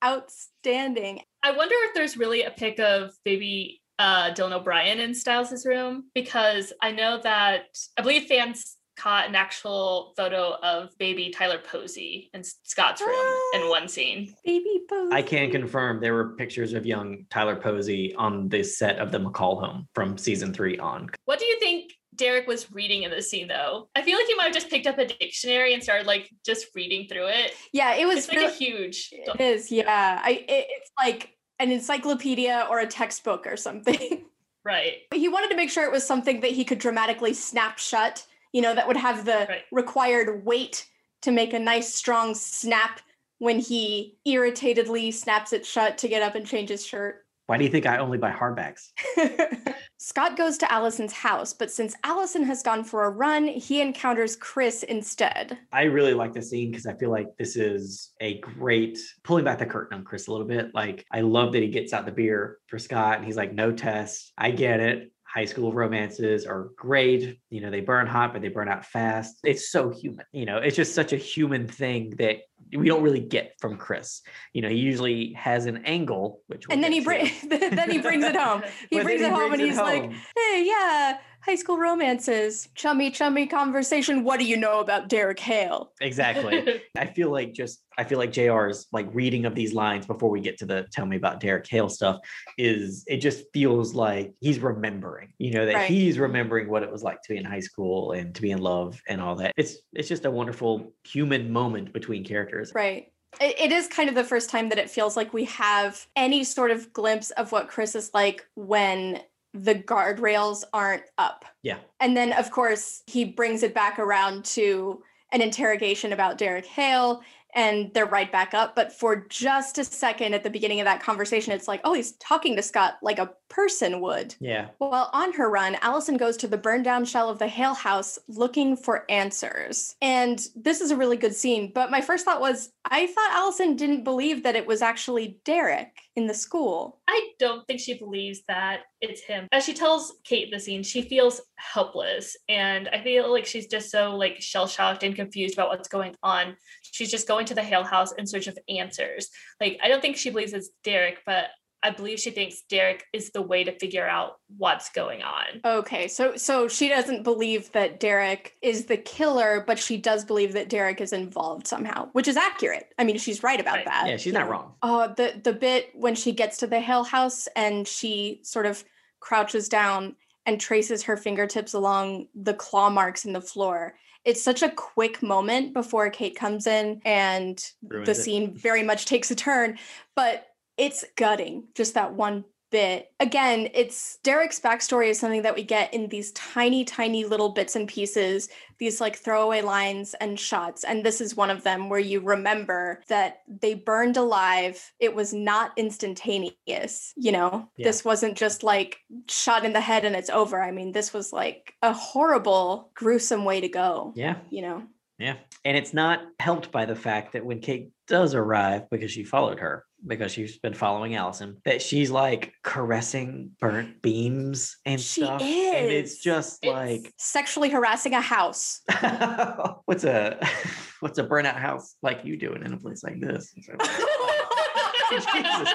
Speaker 5: outstanding.
Speaker 1: I wonder if there's really a pic of baby uh, Dylan O'Brien in Stiles' room because I know that I believe fans caught an actual photo of baby Tyler Posey in Scott's room in ah, one scene.
Speaker 5: Baby Posey.
Speaker 2: I can confirm there were pictures of young Tyler Posey on the set of the McCall home from season three on.
Speaker 1: What do you think Derek was reading in this scene though? I feel like he might have just picked up a dictionary and started like just reading through it.
Speaker 5: Yeah, it was
Speaker 1: It's like
Speaker 5: really-
Speaker 1: a huge
Speaker 5: It is, yeah. I it, it's like an encyclopedia or a textbook or something. [laughs]
Speaker 1: right.
Speaker 5: he wanted to make sure it was something that he could dramatically snap shut, you know, that would have the
Speaker 1: Right.
Speaker 5: required weight to make a nice strong snap when he irritatedly snaps it shut to get up and change his shirt.
Speaker 2: Why do you think I only buy hardbacks? [laughs]
Speaker 5: Scott goes to Allison's house, but since Allison has gone for a run, he encounters Chris instead.
Speaker 2: I really like this scene because I feel like this is a great pulling back the curtain on Chris a little bit. Like, I love that he gets out the beer for Scott and he's like, no test. I get it. High school romances are great. You know, they burn hot, but they burn out fast. It's so human. You know, it's just such a human thing that we don't really get from Chris. You know, he usually has an angle, which we'll
Speaker 5: and then he brings [laughs] then he brings it home. [laughs] He brings it home and he's
Speaker 2: it
Speaker 5: like, "Hey, yeah, high school romances, chummy, chummy conversation. What do you know about Derek Hale?"
Speaker 2: exactly. [laughs] I feel like just I feel like JR's like reading of these lines before we get to the tell me about Derek Hale stuff is it just feels like he's remembering, you know, that
Speaker 5: Right.
Speaker 2: he's remembering what it was like to be in high school and to be in love and all that. It's it's just a wonderful human moment between characters.
Speaker 5: Right. It, it is kind of the first time that it feels like we have any sort of glimpse of what Chris is like when the guardrails aren't up.
Speaker 2: Yeah.
Speaker 5: And then, of course, he brings it back around to an interrogation about Derek Hale, and they're right back up. But for just a second at the beginning of that conversation, it's like, oh, he's talking to Scott like a person would.
Speaker 2: Yeah.
Speaker 5: Well, on her run, Allison goes to the burned down shell of the Hale house looking for answers. And this is a really good scene. But my first thought was, I thought Allison didn't believe that it was actually Derek in the school.
Speaker 1: I don't think she believes that it's him. As she tells Kate the scene, she feels helpless. And I feel like she's just so like shell shocked and confused about what's going on. She's just going to the Hale house in search of answers. Like, I don't think she believes it's Derek, but I believe she thinks Derek is the way to figure out what's going on.
Speaker 5: Okay, so so she doesn't believe that Derek is the killer, but she does believe that Derek is involved somehow, which is accurate. I mean, she's right about
Speaker 1: Right.
Speaker 5: that.
Speaker 2: Yeah, she's not
Speaker 5: know.
Speaker 2: wrong.
Speaker 5: Uh, the the bit when she gets to the Hale house and she sort of crouches down and traces her fingertips along the claw marks in the floor. It's such a quick moment before Kate comes in and
Speaker 2: Ruins
Speaker 5: the
Speaker 2: it.
Speaker 5: scene very much takes a turn, but it's gutting just that one bit. Again, it's Derek's backstory is something that we get in these tiny, tiny little bits and pieces, these like throwaway lines and shots. And this is one of them where you remember that they burned alive. It was not instantaneous, you know?
Speaker 2: Yeah.
Speaker 5: This wasn't just like shot in the head and it's over. I mean, this was like a horrible, gruesome way to go,
Speaker 2: Yeah.
Speaker 5: you know?
Speaker 2: Yeah. And it's not helped by the fact that when Kate does arrive, because she followed her, because she's been following Allison, that she's like caressing burnt beams and
Speaker 5: She
Speaker 2: stuff. And it's just
Speaker 1: It's-
Speaker 2: like
Speaker 5: Sexually harassing a house. [laughs]
Speaker 2: what's a [laughs] what's a burnout house like you doing in a place like this? [laughs] Jesus.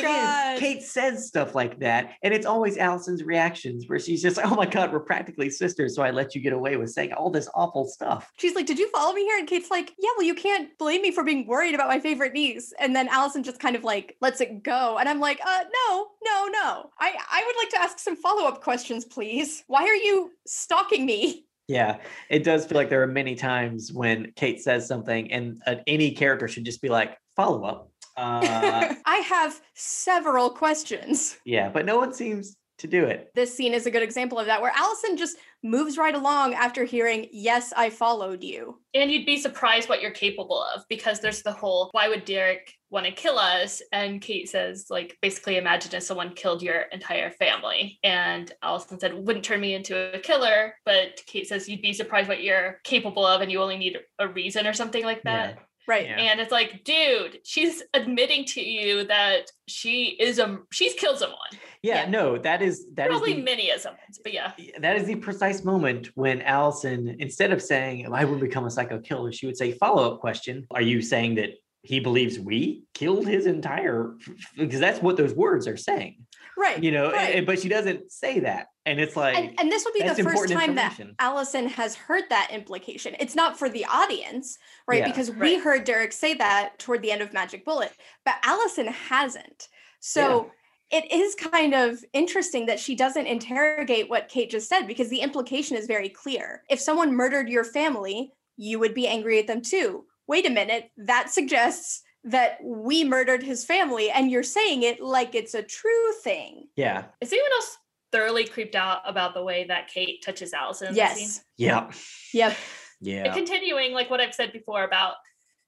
Speaker 2: Thing
Speaker 5: God.
Speaker 2: is, Kate says stuff like that, and it's always Allison's reactions where she's just like, "Oh my God, we're practically sisters." So I let you get away with saying all this awful stuff.
Speaker 5: She's like, Did you follow me here? And Kate's like, Yeah, well, you can't blame me for being worried about my favorite niece. And then Allison just kind of like lets it go. And I'm like, uh, no, no, no. I, I would like to ask some follow-up questions, please. Why are you stalking me?
Speaker 2: Yeah, it does feel like there are many times when Kate says something, and uh, any character should just be like, "Follow up." Uh, [laughs]
Speaker 5: I have several questions.
Speaker 2: yeah, but no one seems to do it.
Speaker 5: This scene is a good example of that, where Allison just moves right along after hearing, Yes, I followed you.
Speaker 1: And you'd be surprised what you're capable of because there's the whole why would Derek want to kill us? And Kate says, like, basically imagine if someone killed your entire family. And Allison said, wouldn't turn me into a killer. But Kate says, you'd be surprised what you're capable of and you only need a reason or something like that.
Speaker 5: Right.
Speaker 2: Yeah.
Speaker 1: And it's like, dude, she's admitting to you that she is a she's killed someone.
Speaker 2: Yeah,
Speaker 5: Yeah.
Speaker 2: no, that is that is
Speaker 1: Probably
Speaker 2: the-
Speaker 1: many of someone, but yeah.
Speaker 2: that is the precise moment when Allison, instead of saying, I would become a psycho killer, she would say, follow up question. Are you saying that he believes we killed his entire, because that's what those words are saying,
Speaker 5: Right.
Speaker 2: you know,
Speaker 5: right.
Speaker 2: and- but she doesn't say that. And it's like,
Speaker 5: and, and this would be the first time that
Speaker 2: information.
Speaker 5: Allison has heard that implication. It's not for the audience, right?
Speaker 2: Yeah.
Speaker 5: Because we heard Derek say that toward the end of Magic Bullet, but Allison hasn't. So it is kind of interesting that she doesn't interrogate what Kate just said because the implication is very clear. If someone murdered your family, you would be angry at them too. Wait a minute, that suggests that we murdered his family and you're saying it like it's a true thing.
Speaker 2: yeah,
Speaker 1: Is anyone else thoroughly creeped out about the way that Kate touches Allison? in the scene?
Speaker 5: Yes.
Speaker 2: yeah,
Speaker 5: Yep. [laughs]
Speaker 2: yeah.
Speaker 1: And continuing like what I've said before about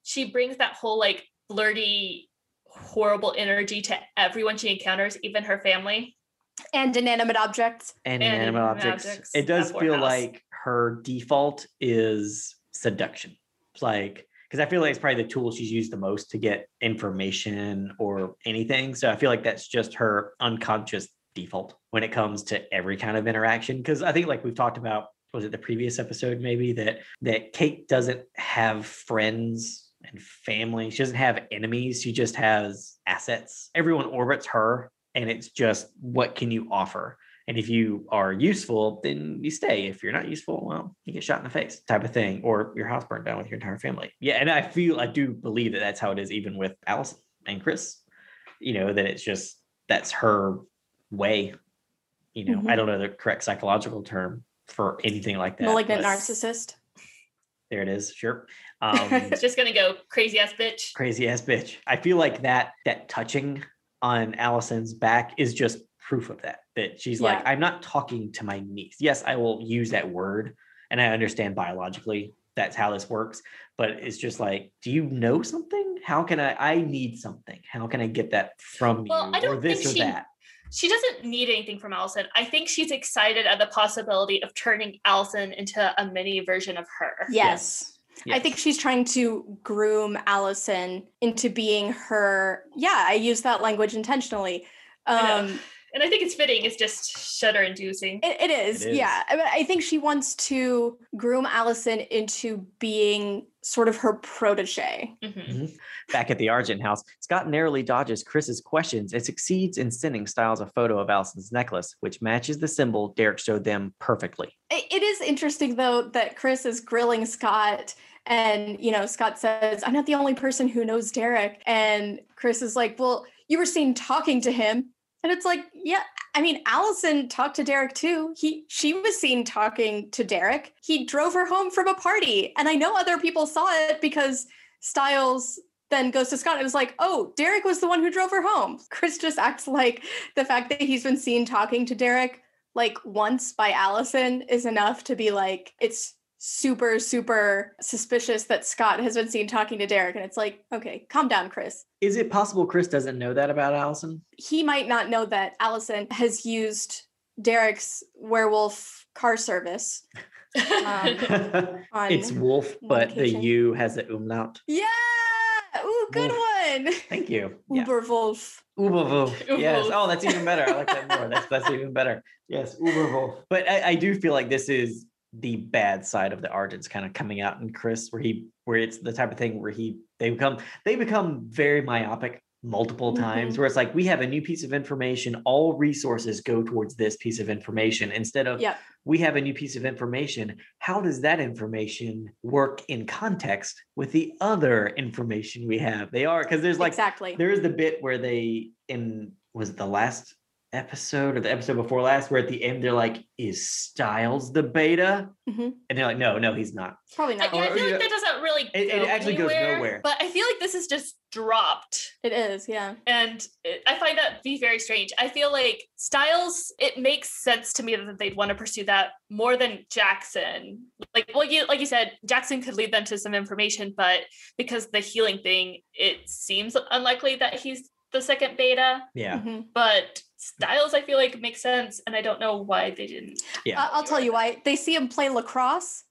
Speaker 1: she brings that whole like flirty horrible energy to everyone she encounters, even her family.
Speaker 5: And inanimate objects.
Speaker 2: And
Speaker 1: And
Speaker 2: inanimate
Speaker 1: inanimate
Speaker 2: objects.
Speaker 1: objects
Speaker 2: It does feel
Speaker 1: Morehouse.
Speaker 2: like her default is seduction. Like because I feel like it's probably the tool she's used the most to get information or anything. So I feel like that's just her unconscious default when it comes to every kind of interaction. Because I think like we've talked about, was it the previous episode maybe that that Kate doesn't have friends and family. She doesn't have enemies. She just has assets. Everyone orbits her, and it's just what can you offer. And if you are useful, then you stay. If you're not useful, well, you get shot in the face, type of thing, or your house burned down with your entire family. Yeah, and I feel I do believe that that's how it is, even with Allison and Chris. You know that it's just that's her way. You know, I
Speaker 5: Mhm.
Speaker 2: don't know the correct psychological term for anything like that.
Speaker 5: Malignant
Speaker 2: but
Speaker 5: narcissist.
Speaker 2: There it is. Sure. [laughs] Um,
Speaker 1: It's just gonna go crazy ass bitch.
Speaker 2: crazy ass bitch. I feel like that that touching on Allison's back is just proof of that. That she's like, I'm not talking to my niece. Yes, I will use that word, and I understand biologically that's how this works. But it's just like, do you know something? How can I? I need something. How can I get that from
Speaker 1: Well,
Speaker 2: you,
Speaker 1: I
Speaker 2: or
Speaker 1: don't
Speaker 2: this
Speaker 1: think
Speaker 2: or
Speaker 1: she-
Speaker 2: that?
Speaker 1: She doesn't need anything from Allison. I think she's excited at the possibility of turning Allison into a mini version of her.
Speaker 5: Yes. I think she's trying to groom Allison into being her. Yeah, I use that language intentionally.
Speaker 1: I.
Speaker 5: Um,
Speaker 1: And I think it's fitting. It's just shudder inducing.
Speaker 5: it, it is,
Speaker 2: It is.
Speaker 5: yeah. I, mean, I think she wants to groom Allison into being sort of her protege.
Speaker 1: Mhm.
Speaker 2: Back at the Argent house, Scott narrowly dodges Chris's questions and succeeds in sending Stiles a photo of Allison's necklace, which matches the symbol Derek showed them perfectly.
Speaker 5: It- it is interesting though that Chris is grilling Scott and you know Scott says I'm not the only person who knows Derek and Chris is like well you were seen talking to him and it's like yeah I mean Allison talked to Derek too he she was seen talking to Derek he drove her home from a party and I know other people saw it because Stiles then goes to Scott. It was like, oh, Derek was the one who drove her home. [laughs] Chris just acts like the fact that he's been seen talking to Derek like once by Allison is enough to be like, it's super, super suspicious that Scott has been seen talking to Derek. And it's like, okay, calm down, Chris.
Speaker 2: Is it possible Chris doesn't know that about Allison?
Speaker 5: He might not know that Allison has used Derek's werewolf car service. [laughs] Um, on
Speaker 2: it's Wolf, but the
Speaker 5: occasion.
Speaker 2: U has the umlaut.
Speaker 5: yeah. Ooh, good one.
Speaker 2: Thank you. [laughs] Yeah.
Speaker 5: Uberwolf.
Speaker 2: Uberwolf. [laughs] Yes. Oh, that's even better. I like that more. That's that's even better. Yes, Uberwolf. But I, I do feel like this is the bad side of the Argents kind of coming out in Chris, where he where it's the type of thing where he they become they become very myopic multiple times mm-hmm. where it's like we have a new piece of information all resources go towards this piece of information instead of
Speaker 5: Yep.
Speaker 2: we have a new piece of information how does that information work in context with the other information we have they are because there's like
Speaker 5: exactly.
Speaker 2: there is the bit where they in was it the last episode or the episode before last where at the end they're like is stiles the beta
Speaker 5: Mhm.
Speaker 2: and they're like no no he's not
Speaker 5: Probably not.
Speaker 1: Yeah, I feel like that doesn't really
Speaker 2: it- it
Speaker 1: go
Speaker 2: actually goes nowhere.
Speaker 1: But I feel like this is just dropped.
Speaker 5: It is, yeah.
Speaker 1: And it, I find that to be very strange. I feel like Stiles, it makes sense to me that they'd want to pursue that more than Jackson. Like, well, you like you said, Jackson could lead them to some information, but because the healing thing, it seems unlikely that he's the second beta.
Speaker 2: yeah
Speaker 5: Mhm.
Speaker 1: But Stiles, I feel like makes sense, and I don't know why they didn't.
Speaker 2: yeah
Speaker 5: I- I'll tell you why. They see him play lacrosse.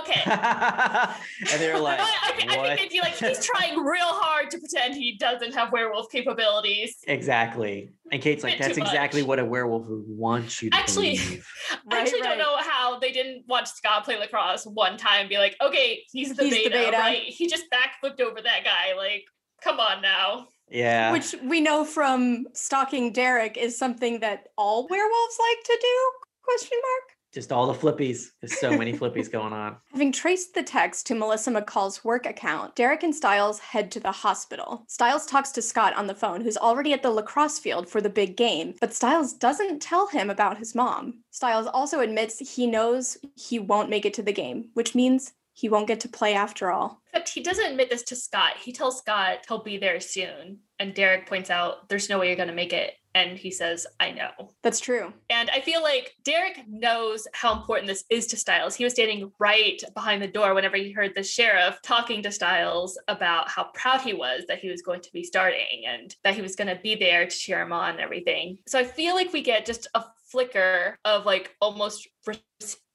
Speaker 1: Okay. [laughs]
Speaker 2: and they're [laughs] like
Speaker 1: I, I, think- I think they'd be like, he's trying real hard to pretend he doesn't have werewolf capabilities.
Speaker 2: exactly and kate's like that's exactly
Speaker 1: much.
Speaker 2: what a werewolf would want you to
Speaker 1: Actually-
Speaker 2: believe [laughs]
Speaker 1: I
Speaker 5: Right,
Speaker 1: actually
Speaker 5: right.
Speaker 1: don't know how they didn't watch Scott play lacrosse one time and be like, okay, he's the,
Speaker 5: He's the
Speaker 1: beta,
Speaker 5: beta.
Speaker 1: right? He just backflipped over that guy. Like, come on now.
Speaker 2: Yeah
Speaker 5: which we know from stalking Derek is something that all werewolves like to do? Question mark.
Speaker 2: just all the flippies there's so many flippies going on [laughs]
Speaker 5: Having traced the text to Melissa McCall's work account, Derek and Stiles head to the hospital. Stiles talks to Scott on the phone, who's already at the lacrosse field for the big game, but Stiles doesn't tell him about his mom. Stiles also admits he knows he won't make it to the game, which means he won't get to play after all.
Speaker 1: Except he doesn't admit this to Scott. He tells Scott he'll be there soon. And Derek points out there's no way you're going to make it and he says, I know.
Speaker 5: That's true.
Speaker 1: And I feel like Derek knows how important this is to Stiles. He was standing right behind the door whenever he heard the sheriff talking to Stiles about how proud he was that he was going to be starting and that he was going to be there to cheer him on and everything. So I feel like we get just a flicker of like almost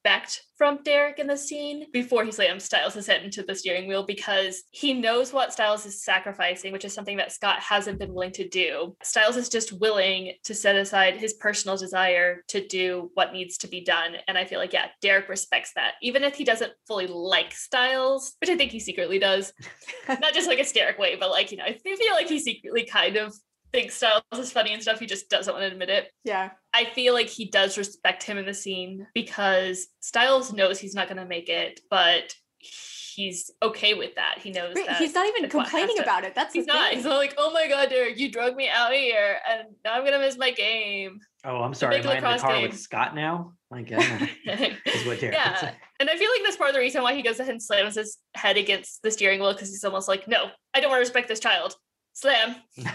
Speaker 1: respect from Derek in the scene before he slams Stiles' head into the steering wheel because he knows what Stiles is sacrificing, which is something that Scott hasn't been willing to do. Stiles is just willing to set aside his personal desire to do what needs to be done. And I feel like, yeah, Derek respects that, even if he doesn't fully like Stiles, which I think he secretly does. [laughs] Not just like a Derek way, but like, you know, I feel like he secretly kind of thinks Stiles is funny and stuff. He just doesn't want to admit it.
Speaker 5: Yeah.
Speaker 1: I feel like he does respect him in the scene because Stiles knows he's not going to make it, but he's okay with that. He knows
Speaker 5: Right,
Speaker 1: that
Speaker 5: He's not even
Speaker 1: it's what has
Speaker 5: complaining about it. That's
Speaker 1: He's
Speaker 5: the
Speaker 1: not.
Speaker 5: thing.
Speaker 1: He's not like, oh my god, Derek, you drug me out here, and now I'm gonna miss my game.
Speaker 2: Oh, I'm sorry.
Speaker 1: big
Speaker 2: Am I in the
Speaker 1: lacrosse
Speaker 2: car
Speaker 1: game.
Speaker 2: with Scott now? My [laughs] God. is what Derek
Speaker 1: yeah, and I feel like that's part of the reason why he goes ahead and slams his head against the steering wheel because he's almost like, no, I don't want to respect this child. Slam. [laughs]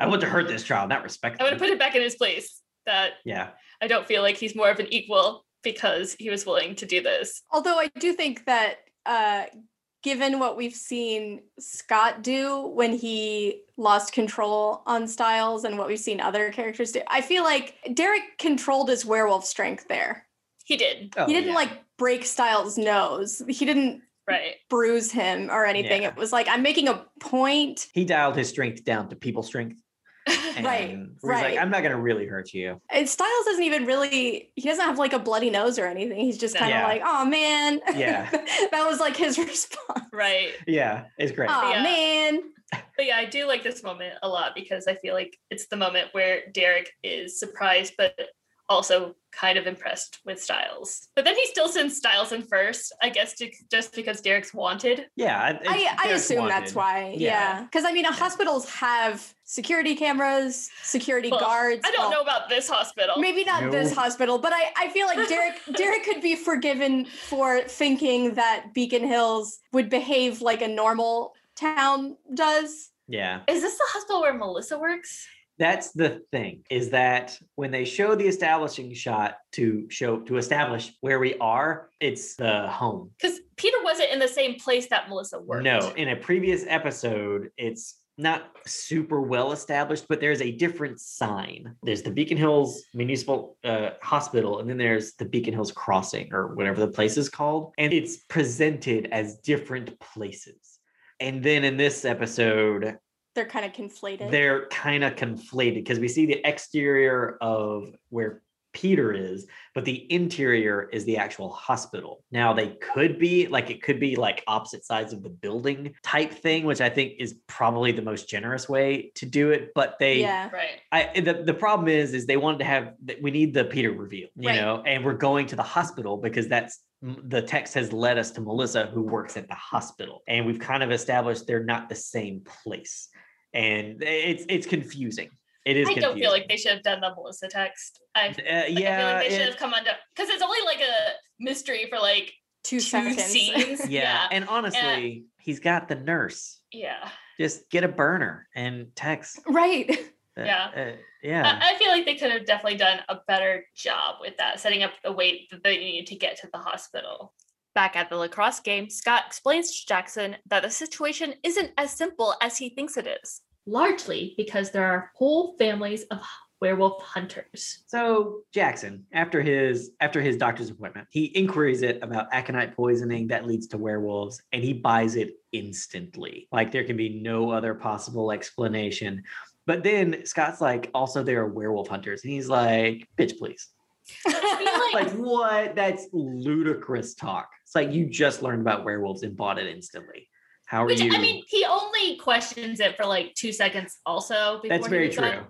Speaker 2: I want to hurt this child, not respect.
Speaker 1: I want to put it back in his place. That
Speaker 2: yeah.
Speaker 1: I don't feel like he's more of an equal because he was willing to do this.
Speaker 5: Although I do think that uh given what we've seen Scott do when he lost control on Stiles and what we've seen other characters do, I feel like Derek controlled his werewolf strength there.
Speaker 1: He did,
Speaker 2: Oh,
Speaker 5: he didn't
Speaker 2: yeah.
Speaker 5: like break Stiles' nose. He didn't
Speaker 1: right?
Speaker 5: bruise him or anything.
Speaker 2: Yeah.
Speaker 5: It was like I'm making a point.
Speaker 2: He dialed his strength down to people strength. [laughs] And
Speaker 5: Right, right.
Speaker 2: like, I'm not going to really hurt you.
Speaker 5: And Stiles doesn't even really he doesn't have like a bloody nose or anything. He's just kind of
Speaker 2: Yeah.
Speaker 5: like, oh man.
Speaker 2: Yeah. [laughs]
Speaker 5: that was like his [laughs] response.
Speaker 1: right.
Speaker 2: Yeah, it's great.
Speaker 5: Oh
Speaker 1: Yeah.
Speaker 5: man.
Speaker 1: But yeah, I do like this moment a lot because I feel like it's the moment where Derek is surprised, but also kind of impressed with Stiles. But then he still sends Stiles in first, I guess, to, just because Derek's wanted.
Speaker 2: Yeah,
Speaker 5: I, I
Speaker 2: Derek's
Speaker 5: assume that's why.
Speaker 2: Yeah.
Speaker 5: Yeah. Because I mean, hospitals have security cameras, security
Speaker 1: Well,
Speaker 5: guards.
Speaker 1: I don't
Speaker 5: well,
Speaker 1: know about this hospital.
Speaker 5: Maybe not this hospital, but I, I feel like Derek [laughs] Derek could be forgiven for thinking that Beacon Hills would behave like a normal town does.
Speaker 2: Yeah.
Speaker 1: Is this the hospital where Melissa works?
Speaker 2: That's the thing is that when they show the establishing shot to show to establish where we are, it's the home.
Speaker 1: Because Peter wasn't in the same place that Melissa worked.
Speaker 2: No, in a previous episode, it's not super well established, but there's a different sign. There's the Beacon Hills Municipal uh, Hospital, and then there's the Beacon Hills Crossing, or whatever the place is called. And it's presented as different places. And then in this episode,
Speaker 5: They're kind of conflated.
Speaker 2: they're kind of conflated because we see the exterior of where Peter is, but the interior is the actual hospital. Now they could be like it could be like opposite sides of the building type thing, which I think is probably the most generous way to do it. But they,
Speaker 5: yeah.
Speaker 1: Right.
Speaker 2: I the, the problem is is they wanted to have that we need the Peter reveal, you
Speaker 5: Right.
Speaker 2: know, and we're going to the hospital because that's the text has led us to Melissa who works at the hospital, and we've kind of established they're not the same place, and it's it's confusing. It is.
Speaker 1: I don't feel like they should have done the Melissa text. I, like,
Speaker 2: Uh,
Speaker 1: I feel like they should have come under because it's only like a mystery for like
Speaker 5: Two,
Speaker 1: two
Speaker 5: seconds. [laughs]
Speaker 1: scenes.
Speaker 2: yeah, and honestly, he's got the nurse.
Speaker 1: yeah.
Speaker 2: Just get a burner and text.
Speaker 5: right. [laughs]
Speaker 2: Uh,
Speaker 1: Yeah.
Speaker 2: uh, yeah.
Speaker 1: I, I feel like they could have definitely done a better job with that, setting up the wait that they need to get to the hospital. Back at the lacrosse game, Scott explains to Jackson that the situation isn't as simple as he thinks it is.
Speaker 6: largely because there are whole families of werewolf hunters.
Speaker 2: So Jackson, after his after his doctor's appointment, he inquiries it about aconite poisoning that leads to werewolves, and he buys it instantly. Like there can be no other possible explanation. But then Scott's like, also there are werewolf hunters, and he's like, bitch, please.
Speaker 1: I [laughs] feel
Speaker 2: Like what? That's ludicrous talk. It's like you just learned about werewolves and bought it instantly. How are
Speaker 1: Which
Speaker 2: you?
Speaker 1: I mean, he only questions it for like two seconds. Also, before
Speaker 2: that's
Speaker 1: he
Speaker 2: very
Speaker 1: moves on.
Speaker 2: true.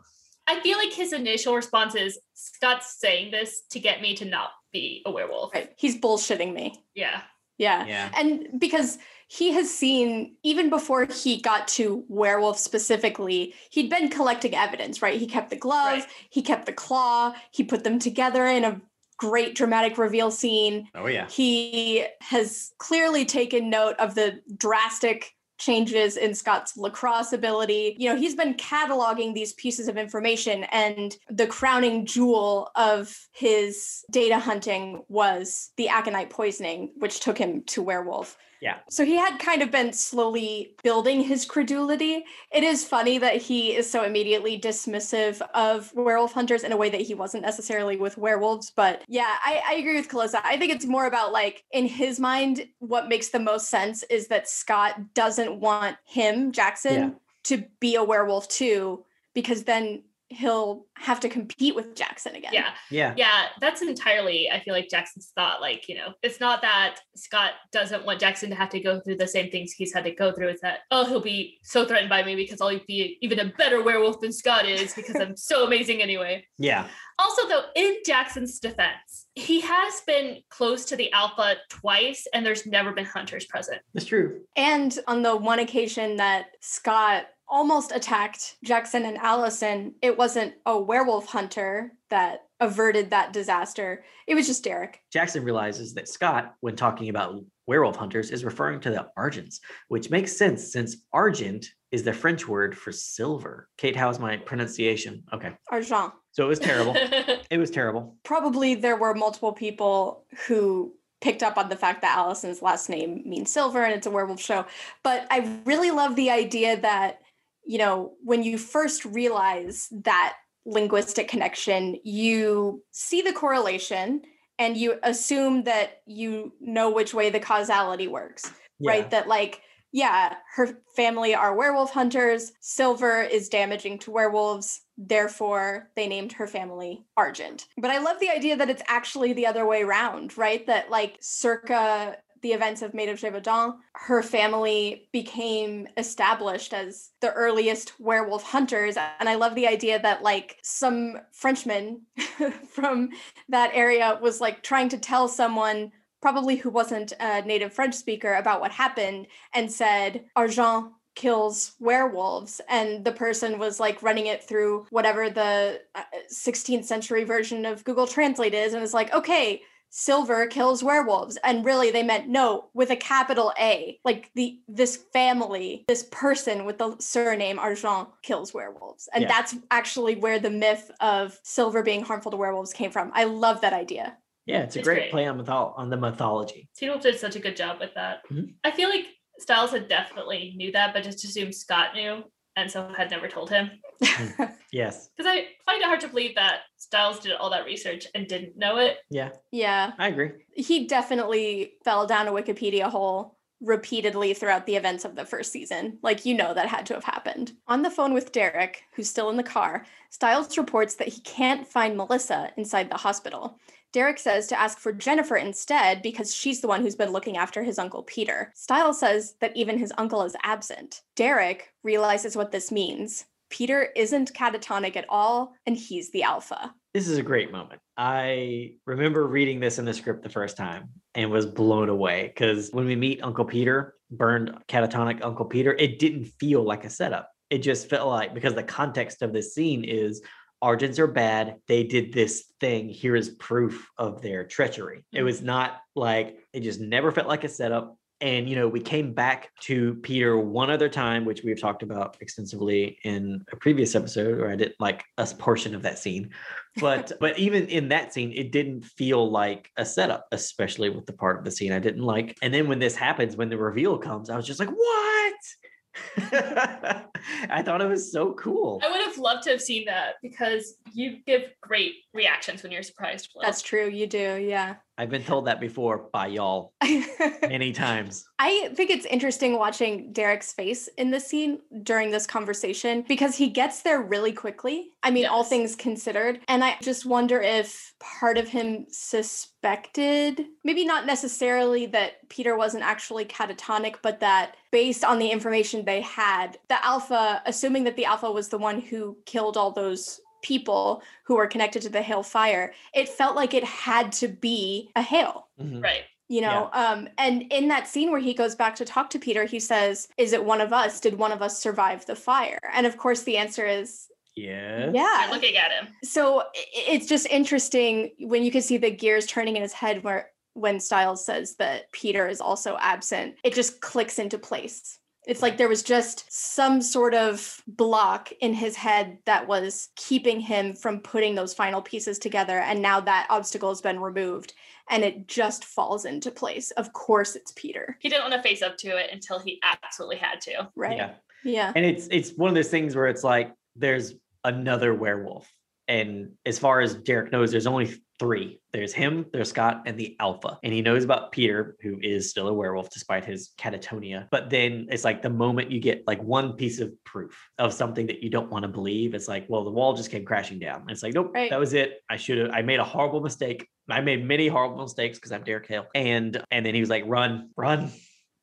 Speaker 1: I feel like his initial response is Scott's saying this to get me to not be a werewolf.
Speaker 5: Right. He's bullshitting me.
Speaker 1: Yeah,
Speaker 5: Yeah.
Speaker 2: Yeah.
Speaker 5: And because he has seen, even before he got to werewolf specifically, he'd been collecting evidence, right? He kept the glove,
Speaker 1: Right.
Speaker 5: he kept the claw, he put them together in a great dramatic reveal scene.
Speaker 2: Oh yeah.
Speaker 5: He has clearly taken note of the drastic changes in Scott's lacrosse ability. You know, he's been cataloging these pieces of information, and the crowning jewel of his data hunting was the aconite poisoning, which took him to werewolf.
Speaker 2: Yeah.
Speaker 5: So he had kind of been slowly building his credulity. It is funny that he is so immediately dismissive of werewolf hunters in a way that he wasn't necessarily with werewolves. But yeah, I, I agree with Calissa. I think it's more about like in his mind, what makes the most sense is that Scott doesn't want him, Jackson,
Speaker 2: Yeah.
Speaker 5: to be a werewolf too, because then he'll have to compete with Jackson again.
Speaker 1: Yeah.
Speaker 2: Yeah.
Speaker 1: Yeah, that's entirely, I feel like Jackson's thought. Like, you know, it's not that Scott doesn't want Jackson to have to go through the same things he's had to go through. It's that, oh, he'll be so threatened by me because I'll be even a better werewolf than Scott is because I'm so amazing anyway.
Speaker 2: Yeah.
Speaker 1: Also, though, in Jackson's defense, he has been close to the alpha twice and there's never been hunters present.
Speaker 2: That's true.
Speaker 5: And on the one occasion that Scott almost attacked Jackson and Allison, it wasn't a werewolf hunter that averted that disaster. It was just Derek.
Speaker 2: Jackson realizes that Scott, when talking about werewolf hunters, is referring to the Argents, which makes sense since Argent is the French word for silver. Kate, how's my pronunciation? Okay.
Speaker 5: Argent.
Speaker 2: So it was terrible. [laughs] it was terrible.
Speaker 5: Probably there were multiple people who picked up on the fact that Allison's last name means silver and it's a werewolf show. But I really love the idea that, you know, when you first realize that linguistic connection, you see the correlation and you assume that you know which way the causality works, right? That, like, yeah, her family are werewolf hunters. Silver is damaging to werewolves. Therefore, they named her family Argent. But I love the idea that it's actually the other way around, right? That, like, circa the events of Maid of Gévaudan, her family became established as the earliest werewolf hunters. And I love the idea that, like, some Frenchman [laughs] from that area was like trying to tell someone, probably who wasn't a native French speaker, about what happened and said, Argent kills werewolves and the person was like running it through whatever the uh, 16th century version of google translate is and was like okay silver kills werewolves and really they meant no with a capital a like the this family this person with the surname argent kills werewolves and
Speaker 2: Yeah.
Speaker 5: that's actually where the myth of silver being harmful to werewolves came from i love that idea
Speaker 2: Yeah, it's a
Speaker 1: It's
Speaker 2: great,
Speaker 1: great.
Speaker 2: play on, mythol- on the mythology.
Speaker 1: Teen did such a good job with that.
Speaker 2: Mhm.
Speaker 1: I feel like Stiles had definitely knew that, but just assumed Scott knew and so had never told him. Hmm.
Speaker 2: Yes. [laughs]
Speaker 1: Because I find it hard to believe that Stiles did all that research and didn't know it.
Speaker 2: Yeah,
Speaker 5: yeah
Speaker 2: I agree.
Speaker 5: he definitely fell down a Wikipedia hole repeatedly throughout the events of the first season. Like, you know, that had to have happened. On the phone with Derek, who's still in the car, Stiles reports that he can't find Melissa inside the hospital. Derek says to ask for Jennifer instead because she's the one who's been looking after his uncle Peter. Stiles says that even his uncle is absent. Derek realizes what this means. Peter isn't catatonic at all, and he's the alpha.
Speaker 2: This is a great moment. I remember reading this in the script the first time and was blown away because when we meet Uncle Peter, burned catatonic Uncle Peter, it didn't feel like a setup. It just felt like because the context of this scene is Argents are bad. They did this thing. Here is proof of their treachery. It hmm. was not like it just never felt like a setup. And you know, we came back to Peter one other time, which we've talked about extensively in a previous episode, or I did like a portion of that scene. But [laughs] but even in that scene, it didn't feel like a setup, especially with the part of the scene I didn't like. And then when this happens, when the reveal comes, I was just like, what? [laughs] I thought it was so cool.
Speaker 1: I would have loved to have seen that because you give great reactions when you're surprised. Will.
Speaker 5: That's true, you do, yeah.
Speaker 2: I've been told that before by y'all [laughs] many times.
Speaker 5: I think it's interesting watching Derek's face in the scene during this conversation because he gets there really quickly. I mean, all things considered. And I just wonder if part of him suspected, maybe not necessarily that Peter wasn't actually catatonic, but that based on the information they had, the Alpha, assuming that the Alpha was the one who killed all those people who were connected to the Hale fire, it felt like it had to be a Hale
Speaker 2: Mhm.
Speaker 1: right.
Speaker 5: you know um and in that scene where he goes back to talk to peter he says is it one of us? Did one of us survive the fire? And of course the answer is
Speaker 2: yeah
Speaker 5: yeah.
Speaker 1: You're looking at him.
Speaker 5: so it's just interesting when you can see the gears turning in his head where when stiles says that peter is also absent it just clicks into place It's like there was just some sort of block in his head that was keeping him from putting those final pieces together. And now that obstacle has been removed and it just falls into place. Of course, it's Peter.
Speaker 4: He didn't want to face up to it until he absolutely had to.
Speaker 5: Right.
Speaker 2: Yeah.
Speaker 5: Yeah.
Speaker 2: And it's it's one of those things where it's like there's another werewolf. And as far as Derek knows, there's only three. There's him, there's Scott, and the Alpha. And he knows about Peter, who is still a werewolf despite his catatonia. But then it's like the moment you get like one piece of proof of something that you don't want to believe, it's like, well, the wall just came crashing down. And it's like, nope,
Speaker 5: Right.
Speaker 2: that was it. I should have. I made a horrible mistake. I made many horrible mistakes because I'm Derek Hale. And and then he was like, run, run. [laughs]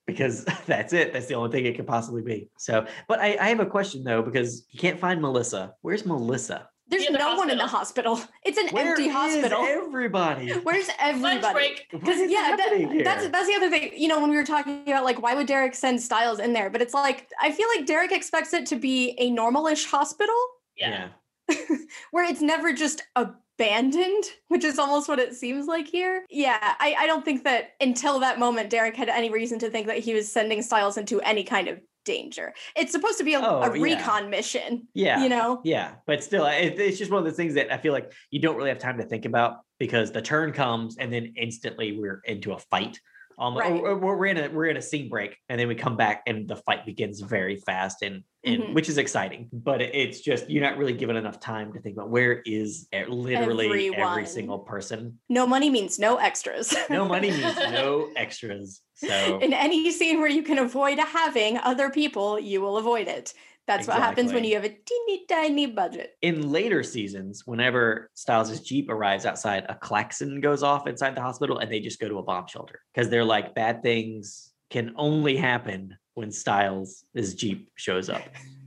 Speaker 2: Because [laughs] that's it. That's the only thing it could possibly be. So, but I, I have a question though, because you can't find Melissa. Where's Melissa?
Speaker 5: There's
Speaker 4: The
Speaker 5: no
Speaker 4: other
Speaker 5: one in the hospital. It's an
Speaker 2: Where
Speaker 5: empty
Speaker 2: is
Speaker 5: hospital.
Speaker 2: everybody?
Speaker 5: Where's
Speaker 4: Lunch
Speaker 5: everybody?
Speaker 4: break.
Speaker 2: What
Speaker 5: Because yeah, that-
Speaker 2: here?
Speaker 5: that's that's the other thing. You know, when we were talking about like why would Derek send Stiles in there? But it's like I feel like Derek expects it to be a normalish hospital
Speaker 4: Yeah. [laughs]
Speaker 5: where it's never just abandoned, which is almost what it seems like here. Yeah, I, I don't think that until that moment Derek had any reason to think that he was sending Stiles into any kind of danger. It's supposed to be a,
Speaker 2: Oh,
Speaker 5: a
Speaker 2: yeah.
Speaker 5: recon mission,
Speaker 2: yeah.
Speaker 5: you know?
Speaker 2: Yeah, but still, it, it's just one of those things that I feel like you don't really have time to think about because the turn comes and then instantly we're into a fight. Um,
Speaker 5: Right.
Speaker 2: or we're in a we're in a scene break and then we come back and the fight begins very fast and and
Speaker 5: Mhm.
Speaker 2: which is exciting. But it's just you're not really given enough time to think about where is literally every single person.
Speaker 5: No money means no extras.
Speaker 2: No money means [laughs] no extras. So
Speaker 5: in any scene where you can avoid having other people, you will avoid it. That's what happens when you have a teeny tiny budget.
Speaker 2: in later seasons, whenever Stiles' Jeep arrives outside, a klaxon goes off inside the hospital and they just go to a bomb shelter because they're like, bad things can only happen when Stiles' Jeep shows up.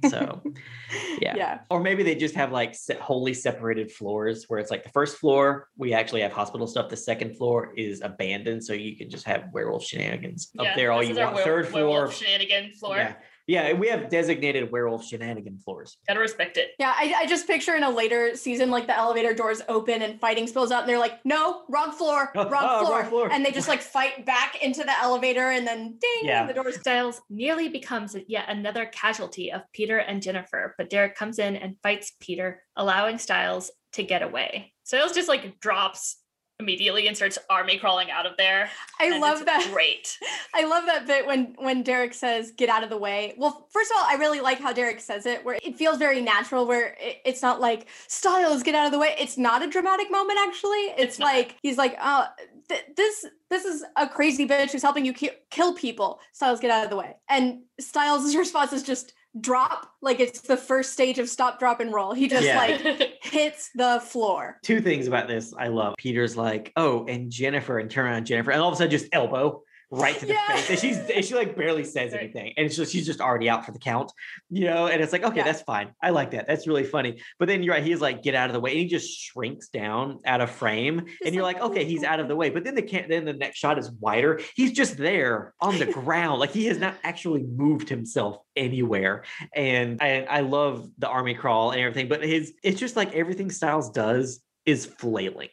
Speaker 2: So, [laughs] yeah.
Speaker 5: Yeah.
Speaker 2: Or maybe they just have like se- wholly separated floors where it's like the first floor, we actually have hospital stuff. The second floor is abandoned. So you can just have werewolf shenanigans up there all you want.
Speaker 4: were-
Speaker 2: Third floor.
Speaker 4: werewolf shenanigan floor.
Speaker 2: Yeah. Yeah. We have designated werewolf shenanigan floors.
Speaker 4: Gotta respect it.
Speaker 5: Yeah, I, I just picture in a later season, like the elevator doors open and fighting spills out, and they're like, no, wrong floor, [laughs] wrong,
Speaker 2: oh,
Speaker 5: floor.
Speaker 2: wrong floor.
Speaker 5: And they just like fight back into the elevator and then ding,
Speaker 2: Yeah.
Speaker 5: the doors.
Speaker 1: Stiles nearly becomes yet another casualty of Peter and Jennifer, but Derek comes in and fights Peter, allowing Stiles to get away.
Speaker 4: Stiles just like drops immediately and starts army crawling out of there.
Speaker 5: I love that.
Speaker 4: Great. [laughs]
Speaker 5: I love that bit when when Derek says "get out of the way." Well, first of all, I really like how Derek says it, where it feels very natural. Where it, it's not like Stiles get out of the way. It's not a dramatic moment. Actually, it's,
Speaker 4: It's
Speaker 5: like he's like, "Oh, th- this this is a crazy bitch who's helping you ki- kill people." Stiles, get out of the way. And Stiles' [laughs] response is just drop, like it's the first stage of stop, drop, and roll. He just
Speaker 2: Yeah.
Speaker 5: like [laughs] hits the floor.
Speaker 2: two things about this I love. Peter's like, oh, and Jennifer, and turn around Jennifer, and all of a sudden just elbow right to the
Speaker 5: Yeah.
Speaker 2: face. And she's and she like barely says
Speaker 4: Right.
Speaker 2: anything. And just she's just already out for the count, you know, and it's like, okay,
Speaker 5: Yeah.
Speaker 2: that's fine. I like that. That's really funny. But then you're right, he's like, get out of the way. And he just shrinks down out of frame. and you're
Speaker 5: like,
Speaker 2: like, okay, he's out of the [laughs] way. But then the can then the next shot is wider. He's just there on the ground. Like he has not actually moved himself anywhere. And I, I love the army crawl and everything, but his it's just like everything Stiles does is flailing.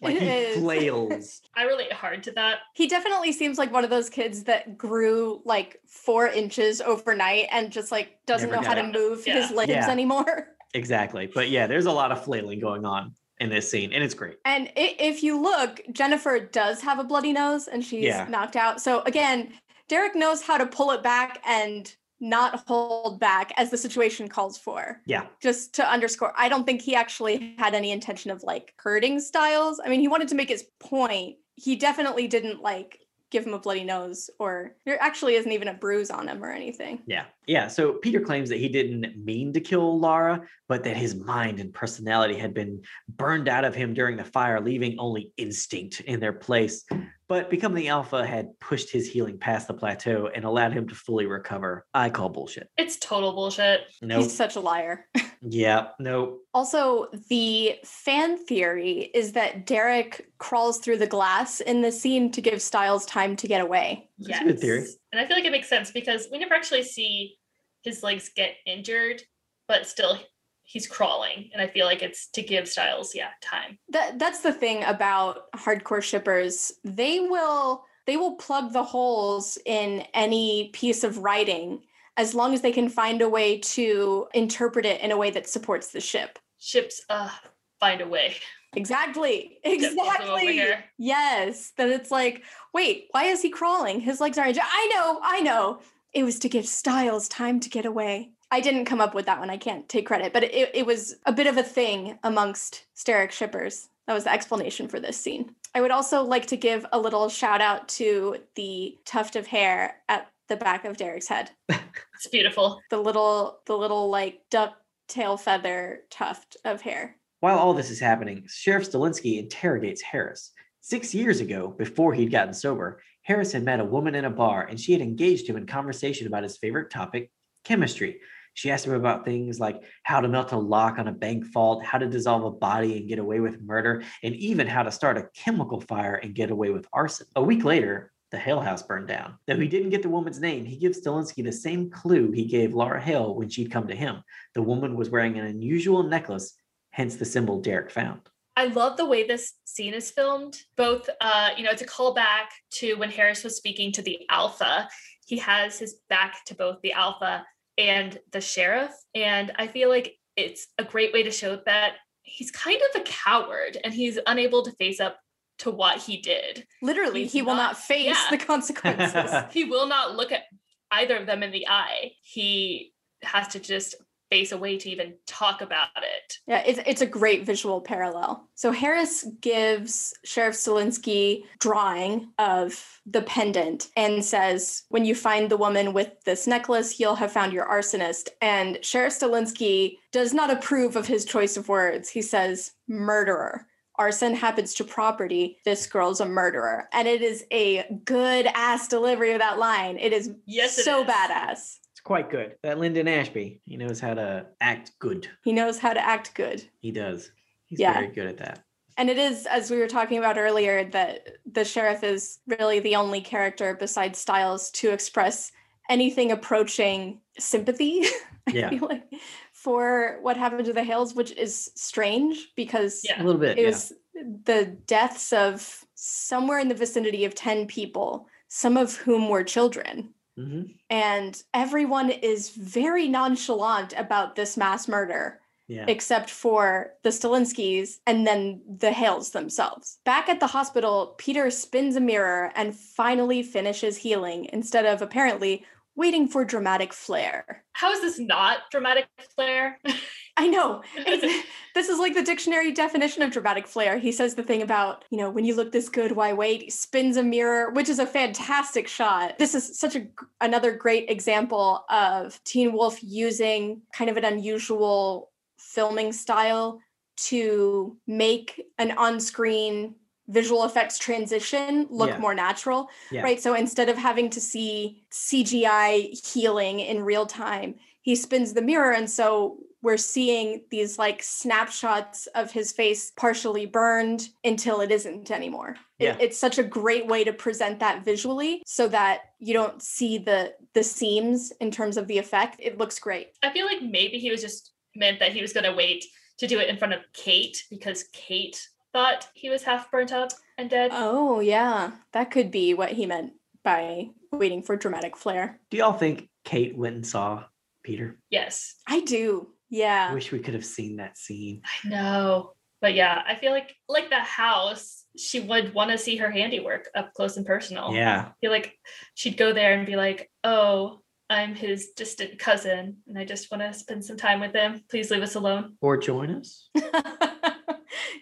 Speaker 2: [laughs] Like
Speaker 5: It
Speaker 2: he
Speaker 5: is.
Speaker 2: flails. [laughs]
Speaker 4: I relate hard to that.
Speaker 5: He definitely seems like one of those kids that grew like four inches overnight and just like doesn't
Speaker 2: Never
Speaker 5: know how to
Speaker 4: got it.
Speaker 5: move his
Speaker 4: Yeah.
Speaker 5: limbs
Speaker 2: Yeah.
Speaker 5: anymore. [laughs]
Speaker 2: exactly. But yeah, there's a lot of flailing going on in this scene, and it's great.
Speaker 5: And if you look, Jennifer does have a bloody nose and she's
Speaker 2: Yeah.
Speaker 5: knocked out. So again, Derek knows how to pull it back and not hold back as the situation calls for.
Speaker 2: Yeah.
Speaker 5: Just to underscore, I don't think he actually had any intention of like hurting Stiles. I mean, he wanted to make his point. He definitely didn't like give him a bloody nose or there actually isn't even a bruise on him or anything.
Speaker 2: Yeah. Yeah. So Peter claims that he didn't mean to kill Laura, but that his mind and personality had been burned out of him during the fire, leaving only instinct in their place. But becoming the alpha had pushed his healing past the plateau and allowed him to fully recover. I call bullshit.
Speaker 4: It's total bullshit.
Speaker 2: Nope.
Speaker 5: He's such a liar. [laughs]
Speaker 2: yeah. Nope.
Speaker 5: Also, the fan theory is that Derek crawls through the glass in the scene to give Stiles time to get away.
Speaker 2: That's a good theory.
Speaker 4: And I feel like it makes sense because we never actually see his legs get injured, but still he's crawling. And I feel like it's to give Stiles, yeah, time.
Speaker 5: That that's the thing about hardcore shippers. They will they will plug the holes in any piece of writing as long as they can find a way to interpret it in a way that supports the ship.
Speaker 1: Ships uh find a way.
Speaker 5: Exactly. [laughs]
Speaker 1: Get both of them over
Speaker 5: Exactly. Yes. That it's like, wait, why is he crawling? His legs aren't. I know, I know. It was to give Stiles time to get away. I didn't come up with that one. I can't take credit, but it, it was a bit of a thing amongst Sterek shippers. That was the explanation for this scene. I would also like to give a little shout out to the tuft of hair at the back of Derek's head. [laughs]
Speaker 1: It's beautiful.
Speaker 5: The little, the little like duck tail feather tuft of hair.
Speaker 2: While all this is happening, Sheriff Stilinski interrogates Harris. Six years ago, before he'd gotten sober, Harris had met a woman in a bar and she had engaged him in conversation about his favorite topic, chemistry. She asked him about things like how to melt a lock on a bank vault, how to dissolve a body and get away with murder, and even how to start a chemical fire and get away with arson. A week later, the Hale house burned down. Though he didn't get the woman's name, he gives Stilinski the same clue he gave Laura Hale when she'd come to him. The woman was wearing an unusual necklace, hence the symbol Derek found.
Speaker 1: I love the way this scene is filmed. Both, uh, you know, it's a callback to when Harris was speaking to the Alpha. He has his back to both the Alpha and the sheriff. And I feel like it's a great way to show that he's kind of a coward and he's unable to face up to what he did.
Speaker 5: Literally,
Speaker 1: He's
Speaker 5: he will
Speaker 1: not-
Speaker 5: not face
Speaker 1: yeah.
Speaker 5: the consequences. [laughs]
Speaker 1: He will not look at either of them in the eye. He has to just face a way to even talk about it.
Speaker 5: Yeah, it's it's a great visual parallel. So Harris gives Sheriff Stilinski drawing of the pendant and says, "When you find the woman with this necklace, you'll have found your arsonist." And Sheriff Stilinski does not approve of his choice of words. He says, "Murderer." Arson happens to property. This girl's a murderer. And it is a good ass delivery of that line. It is
Speaker 1: Yes, it
Speaker 5: so
Speaker 1: is.
Speaker 5: badass.
Speaker 2: It's quite good. That Linden Ashby, he knows how to act good.
Speaker 5: He knows how to act good.
Speaker 2: He does. He's
Speaker 5: Yeah.
Speaker 2: very good at that.
Speaker 5: And it is, as we were talking about earlier, that the sheriff is really the only character besides Stiles to express anything approaching sympathy. [laughs] I
Speaker 2: Yeah.
Speaker 5: feel like for what happened to the Hales, which is strange because
Speaker 1: Yeah.
Speaker 2: A little bit.
Speaker 5: it
Speaker 2: yeah.
Speaker 5: was the deaths of somewhere in the vicinity of 10 people, some of whom were children.
Speaker 2: Mhm.
Speaker 5: And everyone is very nonchalant about this mass murder
Speaker 2: Yeah.
Speaker 5: except for the Stilinskis and then the Hales themselves. Back at the hospital, Peter spins a mirror and finally finishes healing instead of apparently waiting for dramatic flair.
Speaker 1: How is this not dramatic flair? [laughs]
Speaker 5: I know. [laughs] [laughs] This is like the dictionary definition of dramatic flair. He says the thing about, you know, when you look this good, why wait? He spins a mirror, which is a fantastic shot. This is such a another great example of Teen Wolf using kind of an unusual filming style to make an on-screen visual effects transition look
Speaker 2: Yeah.
Speaker 5: more natural
Speaker 2: Yeah.
Speaker 5: right so instead of having to see cgi healing in real time he spins the mirror and so we're seeing these like snapshots of his face partially burned until it isn't anymore. It-
Speaker 2: Yeah.
Speaker 5: it's such a great way to present that visually so that you don't see the the seams in terms of the effect. It looks great.
Speaker 1: I feel like maybe he was just meant that he was going to wait to do it in front of Kate because Kate thought he was half burnt up and dead.
Speaker 5: oh yeah. That could be what he meant by waiting for dramatic flair.
Speaker 2: Do y'all think Kate went and saw Peter?
Speaker 1: yes,
Speaker 5: i do
Speaker 2: I
Speaker 5: yeah
Speaker 2: wish we could have seen that scene.
Speaker 1: I know. But yeah, I feel like like the house, she would want to see her handiwork up close and personal.
Speaker 2: Yeah.
Speaker 1: I feel like she'd go there and be like, "Oh, I'm his distant cousin, and I just want to spend some time with him. Please leave us alone."
Speaker 2: Or join us. [laughs]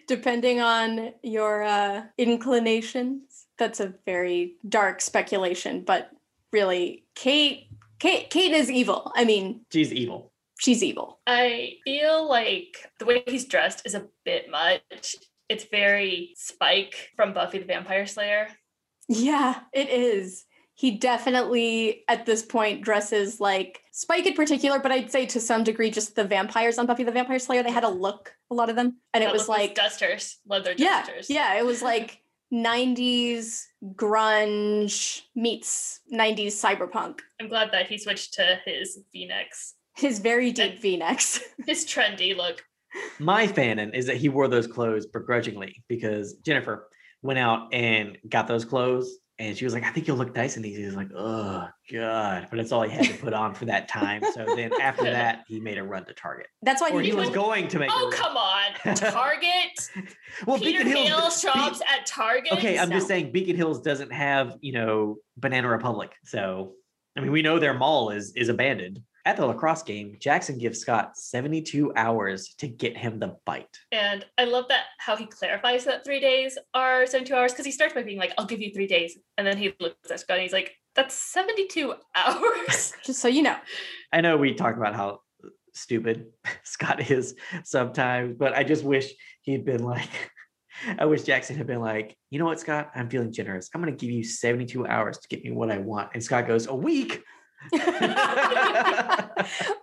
Speaker 5: depending on your uh, inclinations. That's a very dark speculation, but really, Kate, Kate, Kate is evil. I mean,
Speaker 2: She's evil.
Speaker 5: She's evil.
Speaker 1: I feel like the way he's dressed is a bit much. It's very Spike from Buffy the Vampire Slayer.
Speaker 5: Yeah, it is. He definitely, at this point, dresses like Spike in particular, but I'd say to some degree, just the vampires on Buffy the Vampire Slayer. They had a look, a lot of them, and it was like
Speaker 1: dusters, leather
Speaker 5: yeah,
Speaker 1: dusters.
Speaker 5: yeah, it was like [laughs] 90s grunge meets 90s cyberpunk.
Speaker 1: I'm glad that he switched to his V-necks.
Speaker 5: His very deep V-necks. [laughs]
Speaker 1: His trendy look.
Speaker 2: My fanon is that he wore those clothes begrudgingly because Jennifer went out and got those clothes And she was like, I think you'll look nice in these. He was like, oh God. But that's all he had to put on for that time. So then after [laughs] that, he made a run to Target.
Speaker 5: That's why
Speaker 2: Or he
Speaker 5: he
Speaker 2: was
Speaker 5: was
Speaker 2: going to make a
Speaker 4: Oh
Speaker 2: run.
Speaker 4: come on, [laughs] Target.
Speaker 2: Well,
Speaker 4: Peter
Speaker 2: Beacon
Speaker 4: Hill
Speaker 2: Hills. Be-
Speaker 4: shops at Target.
Speaker 2: okay, I'm just saying Beacon Hills doesn't have, you know, Banana Republic. So I mean, we know their mall is is abandoned. At the lacrosse game, Jackson gives Scott 72 hours to get him the bite.
Speaker 4: And I love that how he clarifies that three days are 72 hours because he starts by being like, I'll give you three days. And then he looks at Scott and he's like, that's 72 [laughs] hours. [laughs]
Speaker 5: just so you know.
Speaker 2: I know we talked about how stupid [laughs] Scott is sometimes, but I just wish he'd been like, I wish Jackson had been like, you know what, Scott? I'm feeling generous. I'm going to give you 72 hours to get me what I want. And Scott goes, a week. [laughs]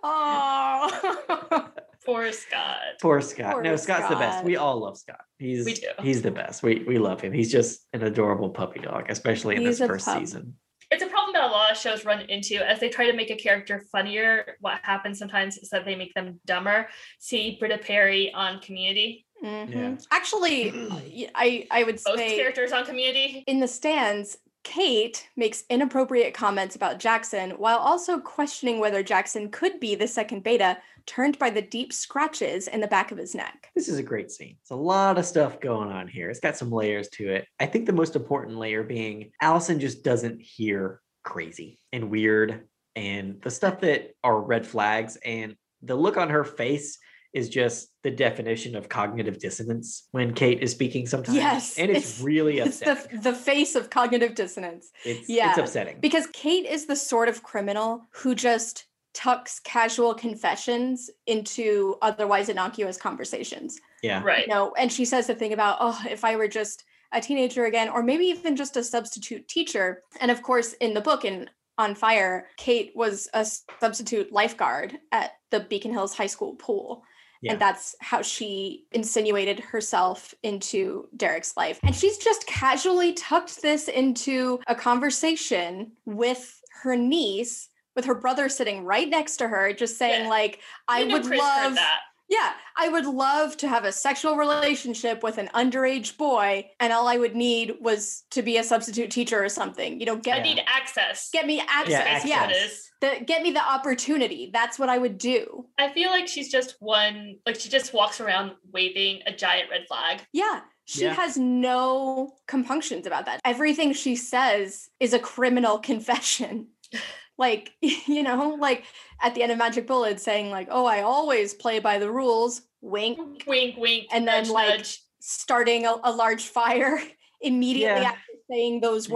Speaker 5: oh.
Speaker 4: Poor Scott.
Speaker 2: Poor Scott.
Speaker 5: Poor
Speaker 2: no, Scott's the best. We all love Scott. He's
Speaker 4: We do.
Speaker 2: he's the best. We we love him. He's just an adorable puppy dog, especially in
Speaker 5: He's
Speaker 2: this first
Speaker 5: pup.
Speaker 2: season.
Speaker 4: It's a problem that a lot of shows run into as they try to make a character funnier. What happens sometimes is that they make them dumber. See Britta Perry on Community.
Speaker 5: Mhm.
Speaker 2: Yeah.
Speaker 5: Actually, [clears throat] y- I I would
Speaker 4: Both
Speaker 5: say
Speaker 4: characters on Community.
Speaker 5: in the stands, Kate makes inappropriate comments about Jackson while also questioning whether Jackson could be the second beta, turned by the deep scratches in the back of his neck.
Speaker 2: This is a great scene. It's a lot of stuff going on here. It's got some layers to it. I think the most important layer being Allison just doesn't hear crazy and weird and the stuff that are red flags and the look on her face is just the definition of cognitive dissonance when Kate is speaking sometimes.
Speaker 5: Yes,
Speaker 2: And it's,
Speaker 5: it's-
Speaker 2: really
Speaker 5: It's
Speaker 2: upsetting.
Speaker 5: the the face of cognitive dissonance.
Speaker 2: it's, it's upsetting.
Speaker 5: Because Kate is the sort of criminal who just tucks casual confessions into otherwise innocuous conversations.
Speaker 2: yeah.
Speaker 4: Right.
Speaker 5: You know, and she says the thing about, oh, if I were just a teenager again, or maybe even just a substitute teacher. And of course, in the book in On Fire, Kate was a substitute lifeguard at the Beacon Hills High School pool.
Speaker 2: Yeah.
Speaker 5: And that's how she insinuated herself into Derek's life. And she's just casually tucked this into a conversation with her niece, with her brother sitting right next to her, just saying,
Speaker 4: Yeah.
Speaker 5: like, I
Speaker 4: You
Speaker 5: would
Speaker 4: Chris
Speaker 5: love
Speaker 4: that.
Speaker 5: yeah, I would love to have a sexual relationship with an underage boy, and all I would need was to be a substitute teacher or something. You know,
Speaker 4: I
Speaker 5: get
Speaker 4: need access.
Speaker 5: get me access.
Speaker 2: access.
Speaker 5: Yeah,
Speaker 4: That is.
Speaker 5: The, get me the opportunity. That's what I would do.
Speaker 4: I feel like she's just one, like she just walks around waving a giant red flag.
Speaker 5: Yeah. She
Speaker 2: Yeah.
Speaker 5: has no compunctions about that. Everything she says is a criminal [laughs] confession. [laughs] like, [laughs] you know, like at the end of Magic Bullet saying, like, oh, I always play by the rules, wink,
Speaker 4: Wink, wink.
Speaker 5: And then,
Speaker 4: nudge,
Speaker 5: like,
Speaker 4: nudge.
Speaker 5: starting a, a large fire immediately
Speaker 2: Yeah.
Speaker 5: after saying those
Speaker 2: Yeah.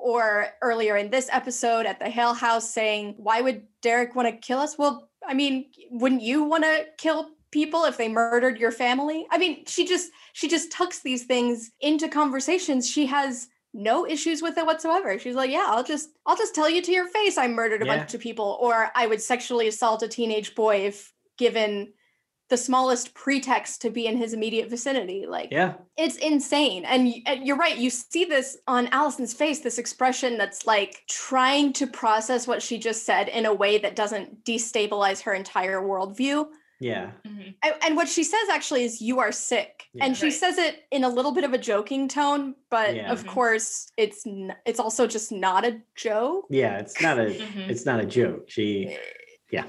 Speaker 5: Or earlier in this episode at the Hale House saying, Why would Derek want to kill us? Well, I mean, wouldn't you want to kill people if they murdered your family? I mean, she just she just tucks these things into conversations. She has no issues with it whatsoever. She's like, yeah, I'll just I'll just tell you to your face I murdered a
Speaker 2: Yeah.
Speaker 5: bunch of people or I would sexually assault a teenage boy if given the smallest pretext to be in his immediate vicinity. Like
Speaker 2: Yeah.
Speaker 5: it's insane. And, and you're right. You see this on Allison's face, this expression that's like trying to process what she just said in a way that doesn't destabilize her entire worldview.
Speaker 2: Yeah.
Speaker 4: Mhm.
Speaker 5: And, and what she says actually is, You are sick.
Speaker 2: Yeah.
Speaker 5: And she
Speaker 4: Right.
Speaker 5: says it in a little bit of a joking tone, but
Speaker 2: Yeah.
Speaker 5: of
Speaker 4: Mhm.
Speaker 5: course, it's n- it's also just not a joke.
Speaker 2: Yeah. It's not a
Speaker 4: Mhm.
Speaker 2: it's not a joke. She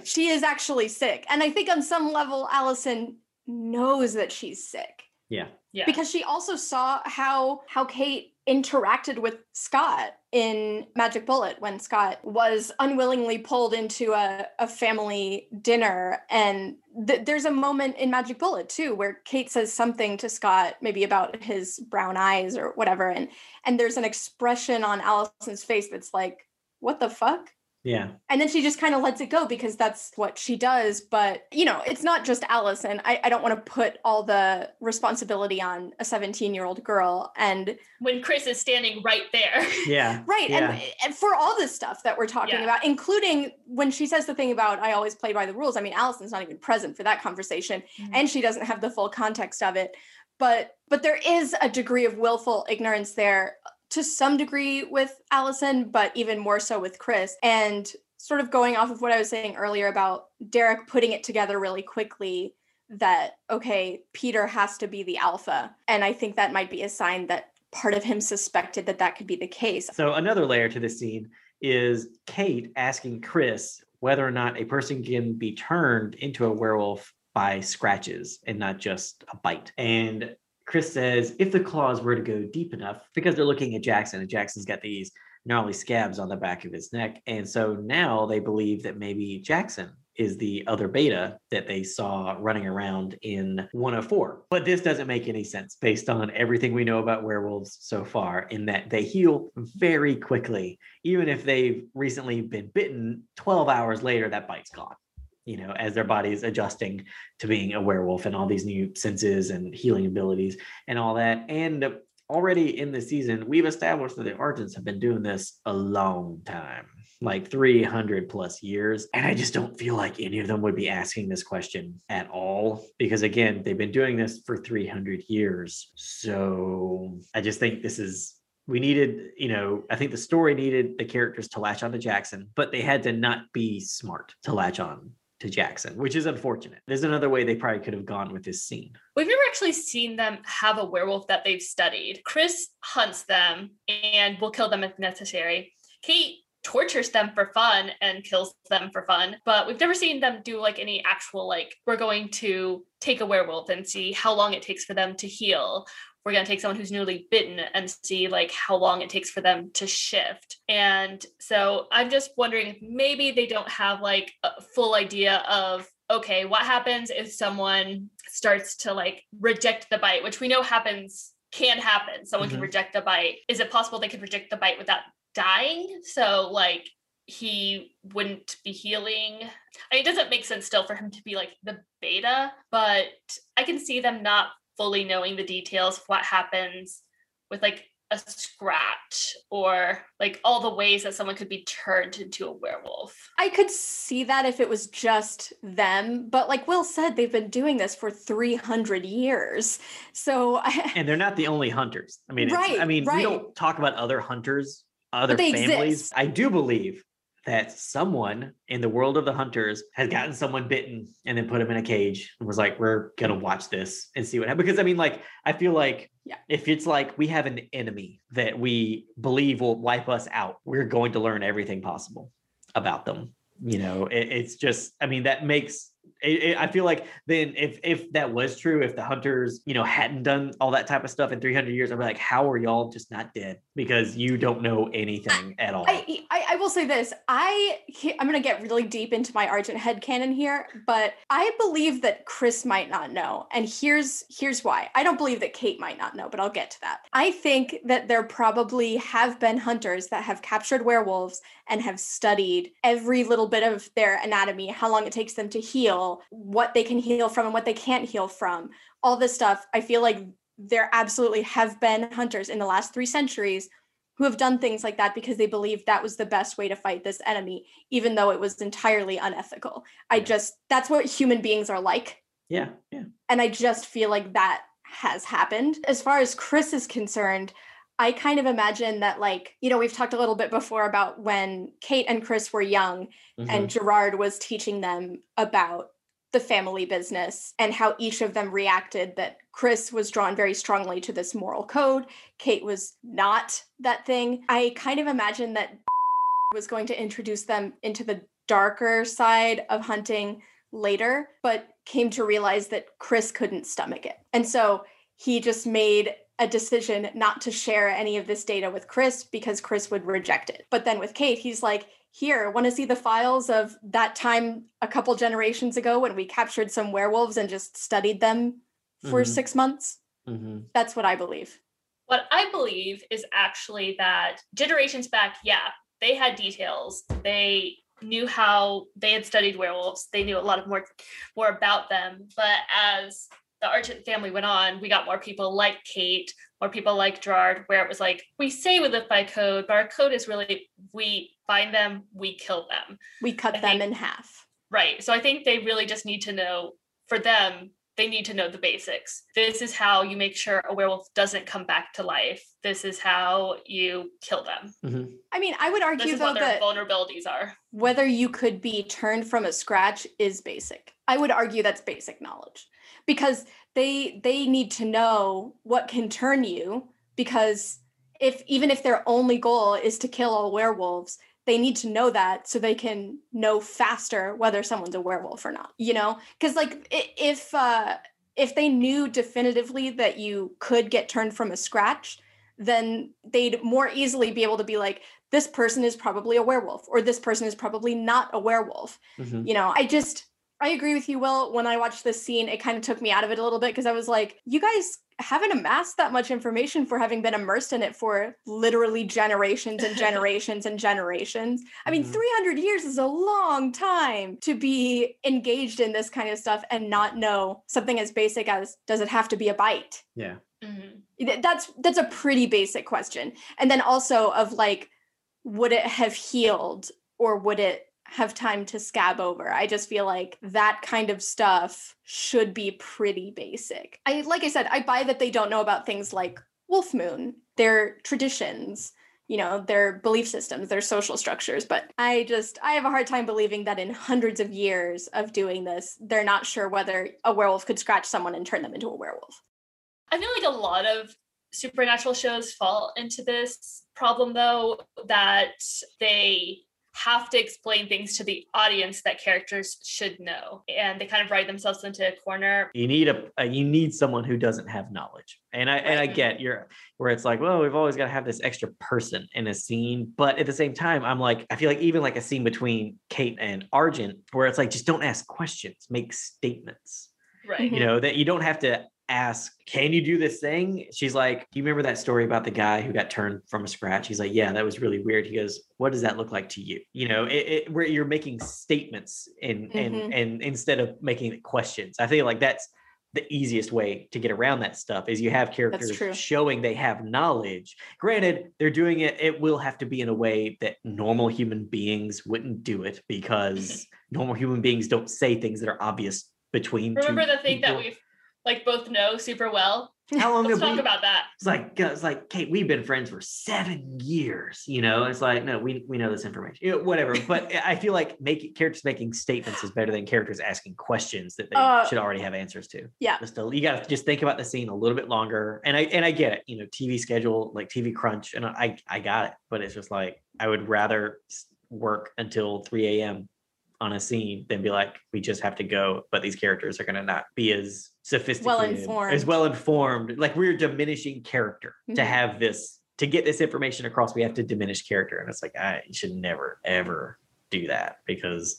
Speaker 5: She is actually sick. And I think on some level, Allison knows that she's sick.
Speaker 2: yeah.
Speaker 4: Yeah.
Speaker 5: because she also saw how how Kate interacted with Scott in Magic Bullet when Scott was unwillingly pulled into a, a family dinner and th- there's a moment in Magic Bullet too where Kate says something to Scott maybe about his brown eyes or whatever and and there's an expression on Allison's face that's like what the fuck
Speaker 2: Yeah.
Speaker 5: and then she just kind of lets it go because that's what she does. But, you know, it's not just Allison. I, I don't want to put all the responsibility on a 17 year old girl. And
Speaker 4: when Chris is standing right there. [laughs]
Speaker 2: Yeah.
Speaker 5: right.
Speaker 2: Yeah.
Speaker 5: And, and for all this stuff that we're talking
Speaker 4: Yeah.
Speaker 5: about, including when she says the thing about I always play by the rules. I mean, Allison's not even present for that conversation
Speaker 4: Mhm.
Speaker 5: and she doesn't have the full context of it. But but there is a degree of willful ignorance there to some degree with Allison, but even more so with Chris. And sort of going off of what I was saying earlier about Derek putting it together really quickly that, okay, Peter has to be the alpha. And I think that might be a sign that part of him suspected that that could be the case.
Speaker 2: So another layer to this scene is Kate asking Chris whether or not a person can be turned into a werewolf by scratches and not just a bite. And Chris says if the claws were to go deep enough, because they're looking at Jackson, and Jackson's got these gnarly scabs on the back of his neck. And so now they believe that maybe Jackson is the other beta that they saw running around in 104. But this doesn't make any sense based on everything we know about werewolves so far, in that they heal very quickly. Even if they've recently been bitten, 12 hours later, that bite's gone. You know, as their body's adjusting to being a werewolf and all these new senses and healing abilities and all that. And already in the season, we've established that the Argents have been doing this a long time like 300 plus years. And I just don't feel like any of them would be asking this question at all because, again, they've been doing this for 300 years. So I just think this is. We needed, you know, I think the story needed the characters to latch on to Jackson, but they had to not be smart to latch on to Jackson, which is unfortunate. There's another way they probably could have gone with this scene.
Speaker 1: We've never actually seen them have a werewolf that they've studied. Chris hunts them and will kill them if necessary. Kate tortures them for fun and kills them for fun but we've never seen them do like any actual like we're going to take a werewolf and see how long it takes for them to heal we're going to take someone who's newly bitten and see like how long it takes for them to shift and so i'm just wondering if maybe they don't have like a full idea of okay what happens if someone starts to like reject the bite which we know happens can happen someone mm-hmm. can reject the bite is it possible they could reject the bite without dying. So like he wouldn't be healing. I mean, it doesn't make sense still for him to be like the beta, but I can see them not fully knowing the details of what happens with like a scratch or like all the ways that someone could be turned into a werewolf.
Speaker 5: I could see that if it was just them, but like Will said, they've been doing this for 300 years. So, I... [laughs]
Speaker 2: and they're not the only hunters. I mean, right, I mean, right. we don't talk about other hunters other families. Exist. I do believe that someone in the world of the hunters has gotten someone bitten and then put him in a cage and was like, we're going to watch this and see what happens. Because I mean, like, I feel like yeah. if it's like we have an enemy that we believe will wipe us out, we're going to learn everything possible about them. You know, it, it's just, I mean, that makes it, it, I feel like then if if that was true, if the hunters you know hadn't done all that type of stuff in 300 years, I'd be like, how are y'all just not dead because you don't know anything at all?
Speaker 5: I, I, I will say this: I I'm gonna get really deep into my Argent head canon here, but I believe that Chris might not know, and here's here's why. I don't believe that Kate might not know, but I'll get to that. I think that there probably have been hunters that have captured werewolves and have studied every little bit of their anatomy, how long it takes them to heal, what they can heal from and what they can't heal from, all this stuff. I feel like there absolutely have been hunters in the last three centuries who have done things like that because they believed that was the best way to fight this enemy, even though it was entirely unethical. I just, that's what human beings are like.
Speaker 2: Yeah. Yeah.
Speaker 5: And I just feel like that has happened. As far as Chris is concerned, I kind of imagine that, like, you know, we've talked a little bit before about when Kate and Chris were young mm-hmm. and Gerard was teaching them about the family business and how each of them reacted that Chris was drawn very strongly to this moral code. Kate was not that thing. I kind of imagine that [laughs] was going to introduce them into the darker side of hunting later, but came to realize that Chris couldn't stomach it. And so he just made a decision not to share any of this data with Chris because Chris would reject it. But then with Kate, he's like, here, want to see the files of that time a couple generations ago when we captured some werewolves and just studied them for mm-hmm. six months? Mm-hmm. That's what I believe.
Speaker 1: What I believe is actually that generations back, yeah, they had details. They knew how they had studied werewolves. They knew a lot of more more about them. But as the Argent family went on, we got more people like Kate, more people like Gerard, where it was like, we say we live by code, but our code is really we find them, we kill them.
Speaker 5: We cut I them think, in half.
Speaker 1: Right. So I think they really just need to know for them, they need to know the basics. This is how you make sure a werewolf doesn't come back to life. This is how you kill them.
Speaker 5: Mm-hmm. I mean, I would argue though that
Speaker 1: vulnerabilities are.
Speaker 5: Whether you could be turned from a scratch is basic. I would argue that's basic knowledge because they they need to know what can turn you because if even if their only goal is to kill all werewolves, they need to know that so they can know faster whether someone's a werewolf or not. You know, because like if uh, if they knew definitively that you could get turned from a scratch, then they'd more easily be able to be like, this person is probably a werewolf or this person is probably not a werewolf. Mm-hmm. You know, I just I agree with you, Will. When I watched this scene, it kind of took me out of it a little bit because I was like, you guys haven't amassed that much information for having been immersed in it for literally generations and [laughs] generations and generations. I mean, mm-hmm. 300 years is a long time to be engaged in this kind of stuff and not know something as basic as does it have to be a bite?
Speaker 2: Yeah.
Speaker 5: Mm-hmm. That's that's a pretty basic question. And then also of like would it have healed or would it have time to scab over. I just feel like that kind of stuff should be pretty basic. I like I said, I buy that they don't know about things like Wolf Moon, their traditions, you know, their belief systems, their social structures, but I just I have a hard time believing that in hundreds of years of doing this, they're not sure whether a werewolf could scratch someone and turn them into a werewolf.
Speaker 4: I feel like a lot of supernatural shows fall into this problem though that they have to explain things to the audience that characters should know. And they kind of write themselves into a corner.
Speaker 2: You need a, a you need someone who doesn't have knowledge. And i right. and i get you're where it's like well we've always got to have this extra person in a scene. But at the same time i'm like i feel like even like a scene between kate and argent where it's like just don't ask questions make statements.
Speaker 4: Right.
Speaker 2: You know that you don't have to ask, Can you do this thing? She's like, Do you remember that story about the guy who got turned from a scratch? He's like, Yeah, that was really weird. He goes, What does that look like to you? You know, it, it, where you're making statements and mm-hmm. and and instead of making questions. I feel like that's the easiest way to get around that stuff is you have characters showing they have knowledge. Granted, they're doing it, it will have to be in a way that normal human beings wouldn't do it because [laughs] normal human beings don't say things that are obvious between
Speaker 4: remember the thing people. that we've like both know super well. How long Let's talk we, about that?
Speaker 2: It's like it's like Kate, we've been friends for seven years. You know, it's like no, we we know this information. You know, whatever. But [laughs] I feel like making characters making statements is better than characters asking questions that they uh, should already have answers to.
Speaker 5: Yeah.
Speaker 2: Just a, you got to just think about the scene a little bit longer. And I and I get it. You know, TV schedule like TV crunch, and I I got it. But it's just like I would rather work until 3 a.m on a scene than be like, we just have to go, but these characters are going to not be as sophisticated, well informed, as well informed. Like we're diminishing character mm-hmm. to have this to get this information across. We have to diminish character, and it's like I should never ever do that because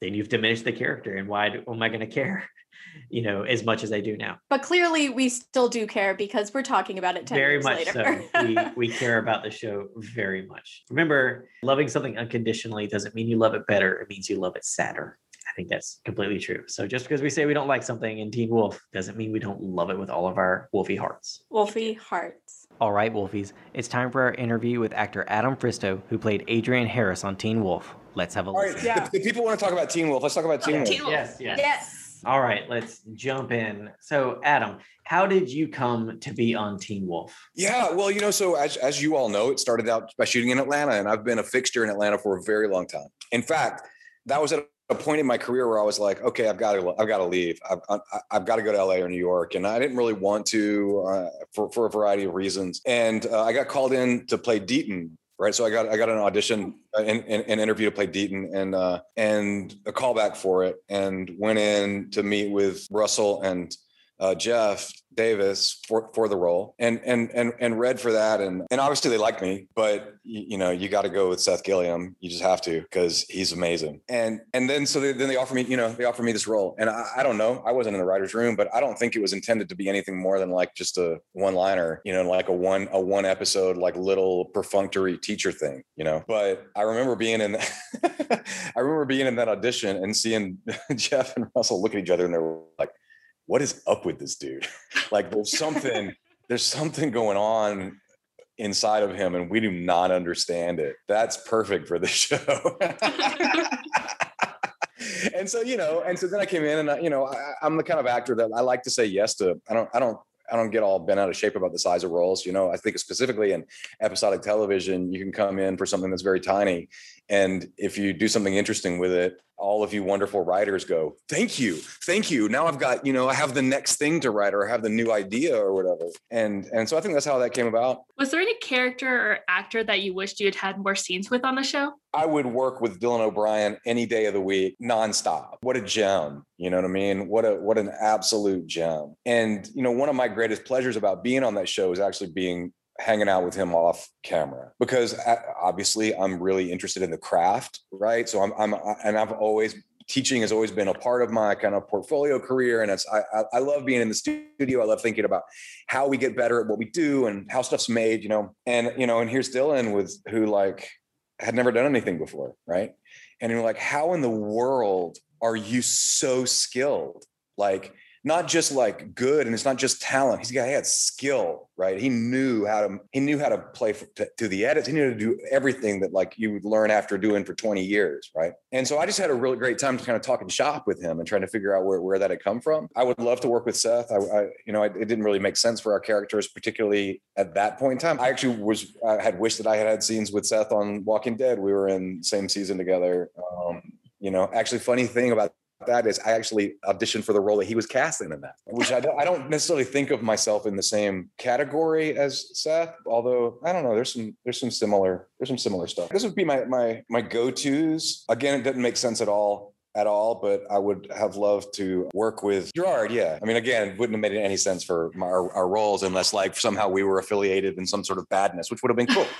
Speaker 2: then you've diminished the character, and why do, am I going to care? [laughs] you know, as much as I do now.
Speaker 5: But clearly, we still do care because we're talking about it.
Speaker 2: very much
Speaker 5: later.
Speaker 2: so. we [laughs] we care about the show very much. Remember, loving something unconditionally doesn't mean you love it better. It means you love it sadder. I think that's completely true. So just because we say we don't like something in Teen Wolf doesn't mean we don't love it with all of our wolfy hearts.
Speaker 5: Wolfy hearts.
Speaker 2: All right, Wolfies. It's time for our interview with actor Adam Fristoe, who played Adrian Harris on Teen Wolf. Let's have a listen.
Speaker 3: All right, yeah. the, the people want to talk about Teen Wolf. Let's talk about Teen Wolf.
Speaker 2: Teen Wolf. Yes,
Speaker 5: yes. Yes.
Speaker 2: All right, let's jump in. So, Adam, how did you come to be on Teen Wolf?
Speaker 3: Yeah, well, you know, so as, as you all know, it started out by shooting in Atlanta, and I've been a fixture in Atlanta for a very long time. In fact, that was at a point in my career where I was like, okay, I've got to, I've got to leave. I've, I've got to go to LA or New York, and I didn't really want to uh, for for a variety of reasons. And uh, I got called in to play Deaton right? So I got I got an audition, an, an interview to play Deaton, and uh, and a callback for it, and went in to meet with Russell and uh, Jeff Davis for, for the role and and and and read for that. And and obviously they like me but you, you know you got to go with Seth Gilliam. You just have to because he's amazing. And and then so they, then they offer me you know they offer me this role. And I, I, don't know. I wasn't in the writers room but I don't think it was intended to be anything more than like just a one liner you know like a one a one episode like little perfunctory teacher thing you know? But I remember being in [laughs] I remember being in that audition and seeing [laughs] Jeff and Russell look at each other and they're like what is up with this dude? [laughs] like there's something, [laughs] there's something going on inside of him and we do not understand it. That's perfect for the [laughs] show. and so, you know, and so then I came in and I, you know, I, I'm the kind of actor that I like to say yes to. I don't, I don't, I don't get all bent out of shape about the size of roles. You know, I think specifically in episodic television, you can come in for something that's very tiny And if you do something interesting with it, all of you wonderful writers go, thank you, thank you. Now I've got, you know, I have the next thing to write or I have the new idea or whatever. And and so I think that's how that came about.
Speaker 4: Was there any character or actor that you wished you had had more scenes with on the show?
Speaker 3: I would work with Dylan O'Brien any day of the week, nonstop. What a gem. You know what I mean? What a what an absolute gem. And you know, one of my greatest pleasures about being on that show is actually being hanging out with him off camera because uh, obviously I'm really interested in the craft, right? So I'm, I'm, and I've always teaching has always been a part of my kind of portfolio career, and it's I, I love being in the studio. I love thinking about how we get better at what we do and how stuff's made, you know. And you know, and here's Dylan with who like had never done anything before, right? And you're like, how in the world are you so skilled? Like not just like good and it's not just talent. He's got he had skill, right? He knew how to he knew how to play for, to, to, the edits. He knew to do everything that like you would learn after doing for 20 years, right? And so I just had a really great time to kind of talk and shop with him and trying to figure out where, where that had come from. I would love to work with Seth. I, I you know, it didn't really make sense for our characters, particularly at that point in time. I actually was I had wished that I had had scenes with Seth on Walking Dead. We were in same season together. Um, you know, actually, funny thing about that is I actually auditioned for the role that he was casting in that, which I don't, I don't necessarily think of myself in the same category as Seth. Although I don't know, there's some there's some similar there's some similar stuff. This would be my my my go tos. Again, it doesn't make sense at all at all, but I would have loved to work with Gerard. Yeah. I mean, again, wouldn't have made any sense for my, our, our, roles unless like somehow we were affiliated in some sort of badness, which would have been cool. [laughs]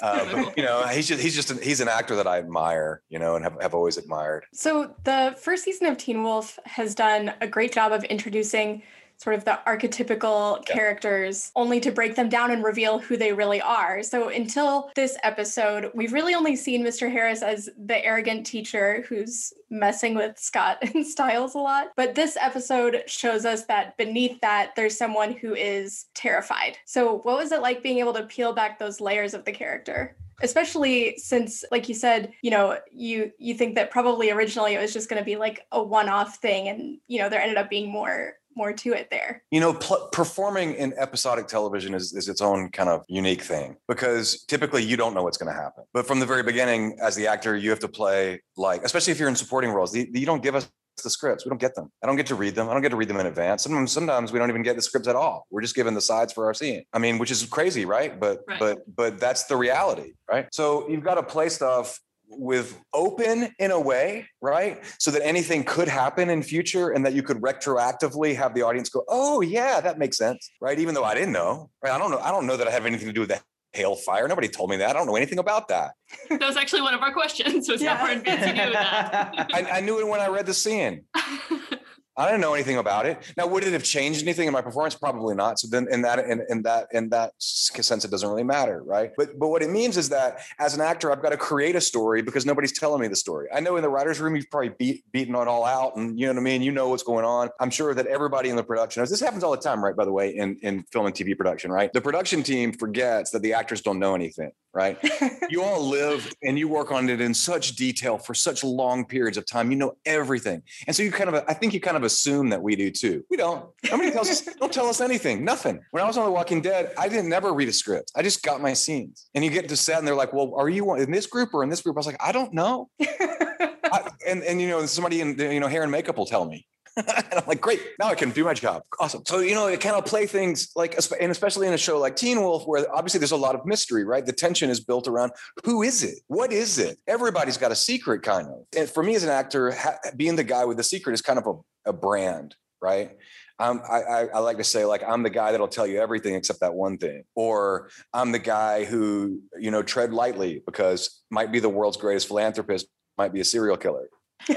Speaker 3: Uh, but, you know, he's just, he's just, an, he's an actor that I admire, you know, and have, have always admired.
Speaker 5: So the first season of Teen Wolf has done a great job of introducing sort of the archetypical yeah. characters only to break them down and reveal who they really are. So until this episode, we've really only seen Mr. Harris as the arrogant teacher who's messing with Scott [laughs] and Stiles a lot. But this episode shows us that beneath that, there's someone who is terrified. So, what was it like being able to peel back those layers of the character? especially since like you said you know you you think that probably originally it was just going to be like a one-off thing and you know there ended up being more more to it there.
Speaker 3: You know, pl- performing in episodic television is, is its own kind of unique thing because typically you don't know what's going to happen. But from the very beginning, as the actor, you have to play like, especially if you're in supporting roles, the, the, you don't give us the scripts. We don't get them. I don't get to read them. I don't get to read them in advance. Sometimes, sometimes we don't even get the scripts at all. We're just given the sides for our scene. I mean, which is crazy, right? But right. but but that's the reality, right? So you've got to play stuff with open in a way, right? So that anything could happen in future and that you could retroactively have the audience go, oh yeah, that makes sense, right? Even though I didn't know, right? I don't know. I don't know that I have anything to do with that Hale fire. Nobody told me that. I don't know anything about that.
Speaker 4: That was actually one of our questions. Was yeah. how far in advance you knew that? [laughs]
Speaker 3: I, I, knew it when I read the scene. [laughs] I didn't know anything about it. Now, would it have changed anything in my performance? Probably not. So then, in that in, in that in that sense, it doesn't really matter, right? But but what it means is that as an actor, I've got to create a story because nobody's telling me the story. I know in the writers' room, you've probably beat, beaten it all out, and you know what I mean. You know what's going on. I'm sure that everybody in the production knows. This happens all the time, right? By the way, in in film and TV production, right? The production team forgets that the actors don't know anything right? [laughs] you all live and you work on it in such detail for such long periods of time. You know everything. And so you kind of, I think you kind of assume that we do too. We don't. Nobody tells us, don't tell us anything, nothing. When I was on The Walking Dead, I didn't never read a script. I just got my scenes. And you get to set and they're like, well, are you in this group or in this group? I was like, I don't know. [laughs] I, and, and, you know, somebody in, you know, hair and makeup will tell me. [laughs] and I'm like, great, now I can do my job. Awesome. So, you know, it kind of play things like, and especially in a show like Teen Wolf, where obviously there's a lot of mystery, right? The tension is built around who is it? What is it? Everybody's got a secret, kind of. And for me as an actor, ha- being the guy with the secret is kind of a, a brand, right? Um, I, I, I, like to say like I'm the guy that'll tell you everything except that one thing, or I'm the guy who you know tread lightly because might be the world's greatest philanthropist, might be a serial killer. [laughs]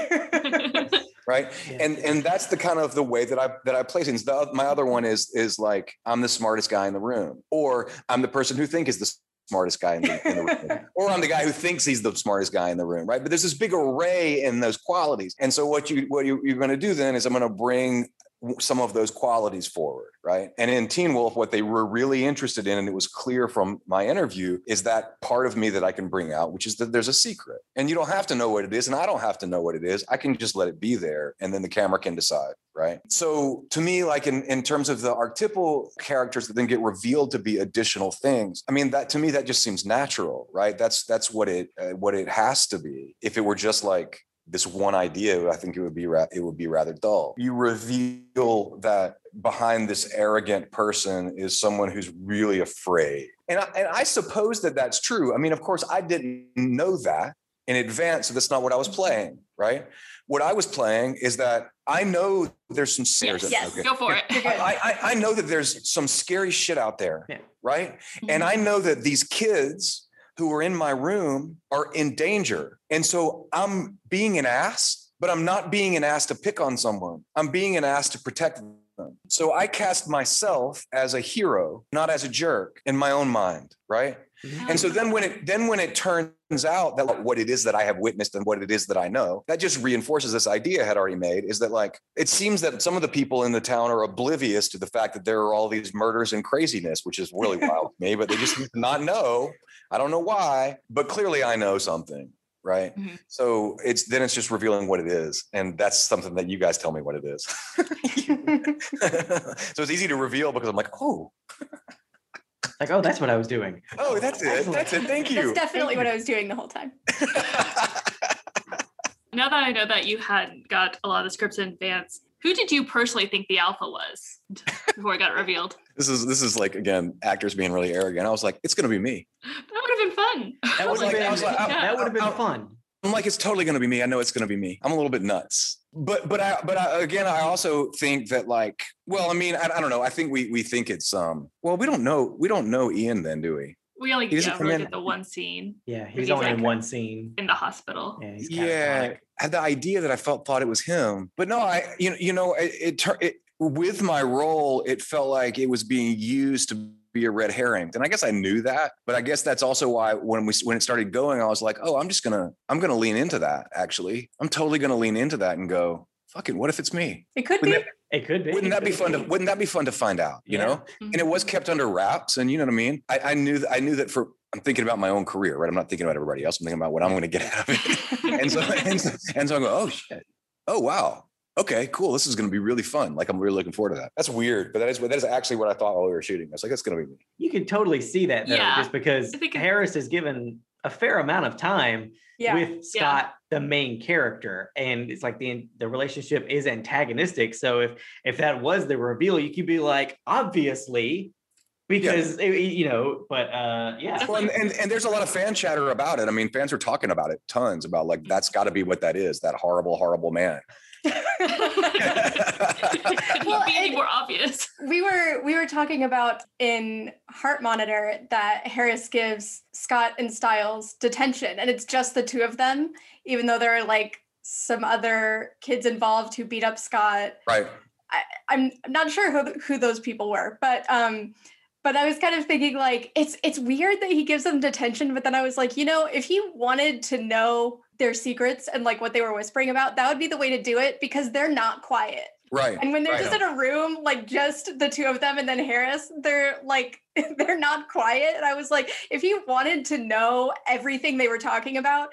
Speaker 3: right? Yeah. and and that's the kind of the way that i that i play things. The, my other one is is like i'm the smartest guy in the room or i'm the person who think is the smartest guy in the, in the room [laughs] or i'm the guy who thinks he's the smartest guy in the room right? But there's this big array in those qualities. And so what you what you, you're going to do then is i'm going to bring some of those qualities forward, right? And in Teen Wolf, what they were really interested in, and it was clear from my interview, is that part of me that I can bring out, which is that there's a secret. And you don't have to know what it is, and I don't have to know what it is. I can just let it be there, and then the camera can decide, right? So to me, like in, in terms of the archetypal characters that then get revealed to be additional things, I mean, that to me, that just seems natural, right? That's that's what it uh, what it has to be. If it were just like this one idea, I think it would be ra- it would be rather dull. You reveal that behind this arrogant person is someone who's really afraid, and I, and I suppose that that's true. I mean, of course, I didn't know that in advance, so that's not what I was playing, right? What I was playing is that I know there's some
Speaker 4: Yes, yes,
Speaker 3: okay.
Speaker 4: go for it.
Speaker 3: I, I, I know that there's some scary shit out there,
Speaker 2: Yeah.
Speaker 3: right? And mm-hmm. I know that these kids who are in my room are in danger. And so I'm being an ass, but I'm not being an ass to pick on someone. I'm being an ass to protect them. So I cast myself as a hero, not as a jerk in my own mind, right? Mm-hmm. And so then when it then when it turns out that what it is that I have witnessed and what it is that I know, that just reinforces this idea I had already made is that like it seems that some of the people in the town are oblivious to the fact that there are all these murders and craziness, which is really wild to me, but they just [laughs] not know. I don't know why, but clearly I know something. Right.
Speaker 4: Mhm.
Speaker 3: So it's then it's just revealing what it is. And that's something that you guys tell me what it is. [laughs] [laughs] so it's easy to reveal because I'm like, oh,
Speaker 2: Like, oh, that's what I was doing.
Speaker 3: oh, that's it. That's it. Thank
Speaker 5: That's
Speaker 3: you.
Speaker 5: definitely what I was doing the whole time. [laughs]
Speaker 4: Now that I know that you had got a lot of scripts in advance, who did you personally think the alpha was before it got revealed? [laughs]
Speaker 3: this is this is like again actors being really arrogant. I was like, it's gonna be me.
Speaker 4: That would have been fun.
Speaker 2: That would have been,
Speaker 3: was like, I-
Speaker 2: that would have been fun.
Speaker 3: I'm like, it's totally gonna be me. I know it's gonna be me. I'm a little bit nuts. But but I but I, again, I also think that like, well, I mean, I, I don't know. I think we we think it's um. Well, we don't know. We don't know Ian then, do we?
Speaker 4: We only
Speaker 3: He doesn't
Speaker 4: yeah,
Speaker 3: come
Speaker 4: really
Speaker 3: in-
Speaker 4: did the one scene
Speaker 2: Yeah, he's
Speaker 4: He's
Speaker 2: only
Speaker 4: like-
Speaker 2: in one scene.
Speaker 4: in the hospital.
Speaker 2: Yeah, he's
Speaker 3: yeah. I had the idea that I felt thought it was him, but no, I you know you know it, it, it with my role, it felt like it was being used to be a red herring. And I guess I knew that, but I guess that's also why when we when it started going, I was like, oh, I'm just gonna I'm gonna lean into that. Actually, I'm totally gonna lean into that and go, fucking, what if it's me?
Speaker 5: It could be.
Speaker 3: Wouldn't
Speaker 2: It could be.
Speaker 3: Wouldn't that be fun to Wouldn't that be fun to find out? You
Speaker 2: Yeah.
Speaker 3: know, and it was mm-hmm. kept under wraps, and you know what I mean. I, I knew that I knew that for I'm thinking about my own career, right? I'm not thinking about everybody else. I'm thinking about what I'm going to get out of it. [laughs] and so and so, and so I go, oh shit, oh wow, okay, cool. This is going to be really fun. Like I'm really looking forward to that. That's weird, but that is that is actually what I thought while we were shooting. I was like, that's going to be me.
Speaker 2: You could totally see that though,
Speaker 4: Yeah.
Speaker 2: just because
Speaker 4: I think
Speaker 2: Harris is given a fair amount of time
Speaker 5: Yeah.
Speaker 2: with Scott, the main character, and it's like the the relationship is antagonistic. So if if that was the reveal, you could be like, obviously, because it- you know. But uh, yeah,
Speaker 3: Well, and, and and there's a lot of fan chatter about it. I mean, fans are talking about it tons about like mm-hmm. that's got to be what that is. That horrible, horrible man.
Speaker 4: Could
Speaker 5: Well,
Speaker 4: it be any more obvious?
Speaker 5: we were we were talking about in Heart Monitor that Harris gives Scott and Stiles detention, and it's just the two of them, even though there are like some other kids involved who beat up Scott.
Speaker 3: right.
Speaker 5: I'm not sure who who those people were, but um, but I was kind of thinking like it's it's weird that he gives them detention, but then I was like, you know, if he wanted to know their secrets and like what they were whispering about, that would be the way to do it because they're not quiet.
Speaker 3: Right.
Speaker 5: And when they're
Speaker 3: Right.
Speaker 5: just in a room, like just the two of them and then Harris, they're like [laughs] they're not quiet. And I was like, if he wanted to know everything they were talking about,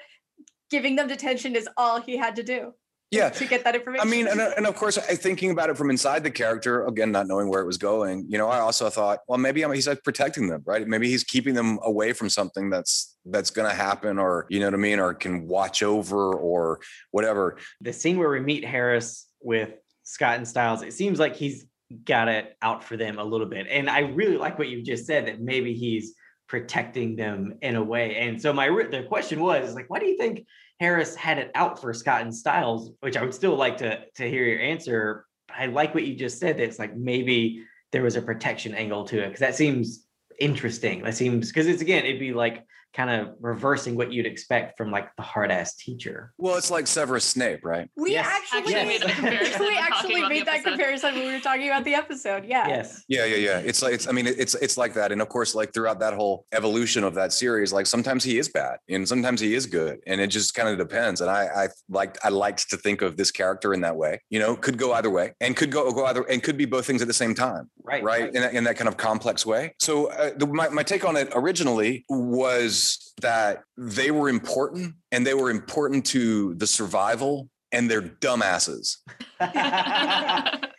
Speaker 5: giving them detention is all he had to do
Speaker 3: Yeah.
Speaker 5: to get that information I
Speaker 3: mean, and, uh, and of course, I thinking about it from inside the character, again, not knowing where it was going, you know, I also thought, well, maybe I'm, he's like protecting them, right? Maybe he's keeping them away from something that's that's going to happen, or you know what I mean, or can watch over, or whatever.
Speaker 2: the scene where we meet Harris with Scott and Stiles, it seems like he's got it out for them a little bit. And I really like what you just said that maybe he's protecting them in a way. And so my the question was like, why do you think Harris had it out for Scott and Stiles? Which I would still like to to hear your answer. I like what you just said. That it's like maybe there was a protection angle to it because that seems interesting. That seems because it's again, it'd be like kind of reversing what you'd expect from like the hard ass teacher.
Speaker 3: Well, it's like Severus Snape, right?
Speaker 5: We
Speaker 2: Yes.
Speaker 5: actually,
Speaker 1: Actually
Speaker 2: made [laughs]
Speaker 5: we actually made that
Speaker 1: episode.
Speaker 5: comparison when we were talking about the episode. Yeah.
Speaker 2: Yes.
Speaker 3: Yeah, yeah, yeah. It's like it's. I mean, it's it's like that, and of course, like throughout that whole evolution of that series, like sometimes he is bad, and sometimes he is good, and it just kind of depends. And I, I like, I liked to think of this character in that way. You know, could go either way, and could go go either, and could be both things at the same time,
Speaker 2: Right.
Speaker 3: right? In that, in that kind of complex way. So, uh, the, my my take on it originally was that they were important, and they were important to the survival, and they're dumbasses. [laughs]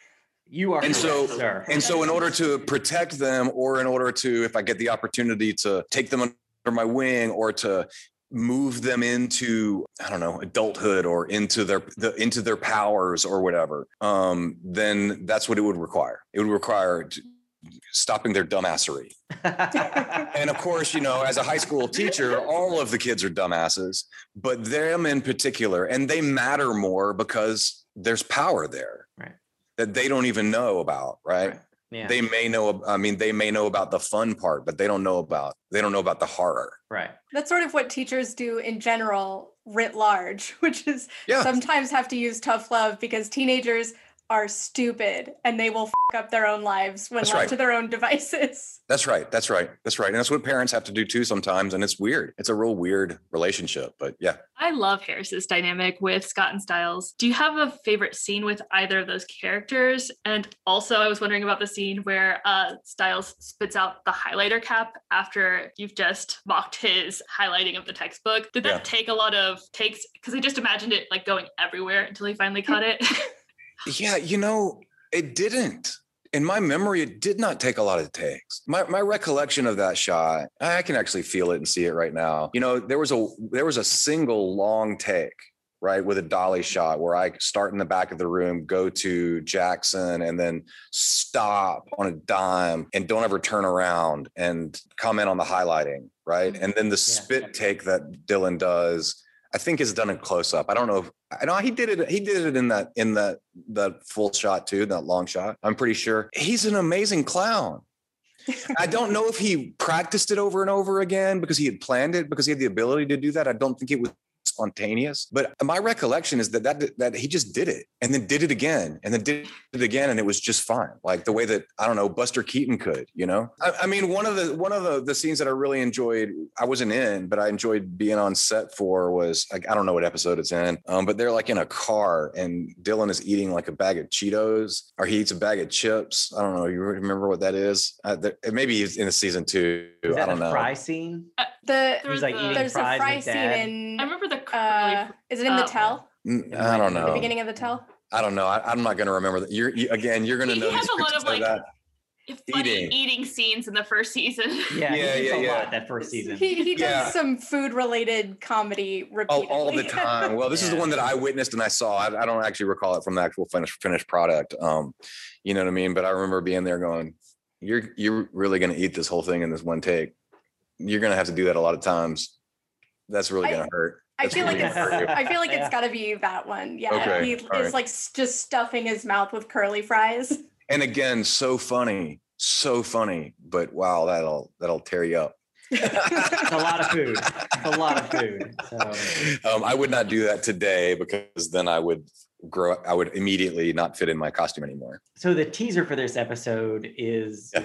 Speaker 2: You are
Speaker 3: And so-
Speaker 2: sir.
Speaker 3: And so, in order to protect them, or in order to, if I get the opportunity to take them under my wing, or to move them into, I don't know, adulthood, or into their the, into their powers, or whatever, um, then that's what it would require. It would require stopping their dumbassery. [laughs] And of course, you know, as a high school teacher, all of the kids are dumbasses, but them in particular, and they matter more because there's power there
Speaker 2: Right.
Speaker 3: that they don't even know about, right?
Speaker 2: Right. yeah.
Speaker 3: they may know i mean they may know about the fun part but they don't know about they don't know about the horror
Speaker 2: right.
Speaker 5: That's sort of what teachers do in general, writ large, [laughs] which is
Speaker 3: yeah
Speaker 5: sometimes have to use tough love because teenagers are stupid and they will f- up their own lives when
Speaker 3: That's
Speaker 5: left
Speaker 3: right.
Speaker 5: to their own devices. [laughs]
Speaker 3: that's right that's right that's right and that's what parents have to do too sometimes and it's weird it's a real weird relationship but yeah
Speaker 1: I love Harris's dynamic with Scott and Stiles. Do you have a favorite scene with either of those characters? And also, I was wondering about the scene where uh, Stiles spits out the highlighter cap after you've just mocked his highlighting of the textbook. Did that
Speaker 3: Yeah.
Speaker 1: take a lot of takes? Because I just imagined it like going everywhere until he finally caught [laughs] it. [laughs]
Speaker 3: yeah you know it didn't. In my memory it did not take a lot of takes. My, my recollection of that shot i can actually feel it and see it right now. You know there was a there was a single long take right with a dolly shot where i start in the back of the room go to jackson and then stop on a dime and don't ever turn around and comment on the highlighting right? Mm-hmm. And then the spit take that dylan does I think is done in close up. I don't know if I know he did it. He did it in that in that that full shot too, that long shot. I'm pretty sure he's an amazing clown. I don't know if he practiced it over and over again because he had planned it because he had the ability to do that. I don't think it was spontaneous, but my recollection is that that that he just did it and then did it again and then did it again and it was just fine. Like the way that I don't know Buster Keaton could, you know. I, I mean, one of the one of the the scenes that I really enjoyed, I wasn't in, but I enjoyed being on set for was like I don't know what episode it's in, um, but they're like in a car and Dylan is eating like a bag of Cheetos or he eats a bag of chips. I don't know. You remember what that is? Uh, there, maybe he's in a season two.
Speaker 2: Is
Speaker 3: I don't
Speaker 2: a
Speaker 3: know.
Speaker 2: fry scene?
Speaker 5: The
Speaker 1: There
Speaker 2: He's like
Speaker 1: the-
Speaker 2: eating
Speaker 5: there's a
Speaker 2: fries
Speaker 5: fry
Speaker 2: with
Speaker 5: scene
Speaker 2: dad.
Speaker 5: in
Speaker 1: I remember the curly.
Speaker 5: Uh, is it in the
Speaker 1: Oh.
Speaker 5: tell?
Speaker 3: I don't know.
Speaker 5: The
Speaker 3: know.
Speaker 5: beginning of the tell?
Speaker 3: I don't know. I, I'm not going to remember that. You're you, again. You're going to know.
Speaker 1: he has a lot of, like,
Speaker 3: that.
Speaker 1: funny
Speaker 3: Eating.
Speaker 1: eating. scenes in the first season.
Speaker 2: Yeah,
Speaker 3: Yeah,
Speaker 2: he
Speaker 3: yeah,
Speaker 2: a
Speaker 3: yeah.
Speaker 2: lot that first season.
Speaker 5: He, he does
Speaker 3: Yeah.
Speaker 5: some food related comedy
Speaker 3: all,
Speaker 5: repeatedly.
Speaker 3: all the time. Well, this is the one that I [laughs] witnessed and I saw. I, I don't actually recall it from the actual finished finished product. Um, you know what I mean? But I remember being there going, "You're you're really going to eat this whole thing in this one take. You're going to have to do that a lot of times. That's really going to hurt."
Speaker 5: I feel like
Speaker 3: really
Speaker 5: it's
Speaker 3: gonna.
Speaker 5: I feel like it's got to be that one. Yeah,
Speaker 3: Okay,
Speaker 5: he
Speaker 3: all
Speaker 5: is
Speaker 3: right.
Speaker 5: like just stuffing his mouth with curly fries.
Speaker 3: And again, so funny, so funny. But wow, that'll that'll tear you up.
Speaker 2: It's a lot of food. It's a lot of food. So
Speaker 3: um, I would not do that today because then I would grow. I would immediately not fit in my costume anymore.
Speaker 2: so the teaser for this episode is
Speaker 3: Yeah.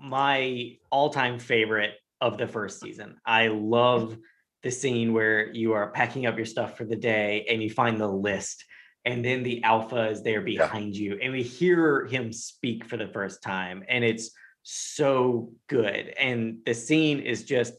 Speaker 2: my all-time favorite of the first season. I love the scene where you are packing up your stuff for the day and you find the list and then the alpha is there behind you and we hear him speak for the first time and it's so good. And the scene is just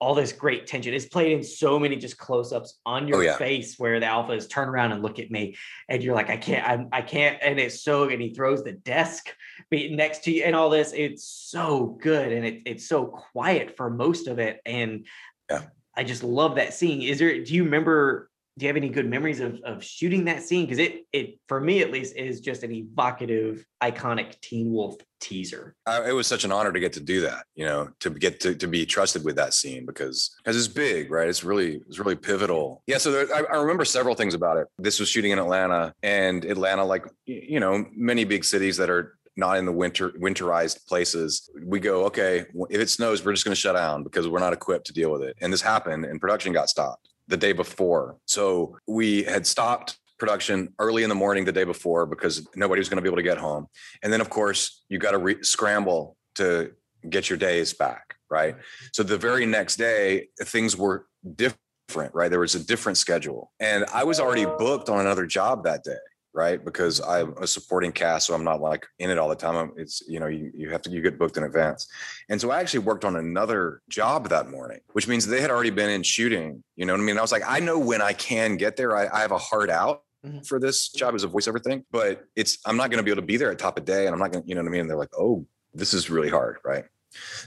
Speaker 2: all this great tension. It's played in so many just close-ups on your
Speaker 3: Oh, yeah.
Speaker 2: face where the alpha is turn around and look at me and you're like i can't I'm, i can't and it's so and he throws the desk next to you and all this. It's so good and it, it's so quiet for most of it and
Speaker 3: Yeah.
Speaker 2: I just love that scene is there do you remember do you have any good memories of, of shooting that scene because it it for me at least is just an evocative iconic teen wolf teaser
Speaker 3: I, it was such an honor to get to do that, you know, to get to, to be trusted with that scene because because it's big, right? It's really it's really pivotal. Yeah. So there, I, I remember several things about it. This was shooting in Atlanta, and Atlanta, like you know, many big cities that are not in the winter winterized places, we go, okay, if it snows, we're just going to shut down because we're not equipped to deal with it. And this happened, and production got stopped the day before. So we had stopped production early in the morning the day before because nobody was going to be able to get home. And then, of course, you got to re- scramble to get your days back, right? So the very next day, things were different, right? There was a different schedule. And I was already booked on another job that day right? Because I'm a supporting cast, so I'm not like in it all the time. It's you know you you have to you get booked in advance, and so I actually worked on another job that morning, which means they had already been in shooting. You know what I mean? I was like, I know when I can get there. I, I have a hard out. Mm-hmm. For this job as a voiceover thing, but it's I'm not going to be able to be there at top of day, and I'm not going to, you know what I mean. And they're like, "Oh, this is really hard," right?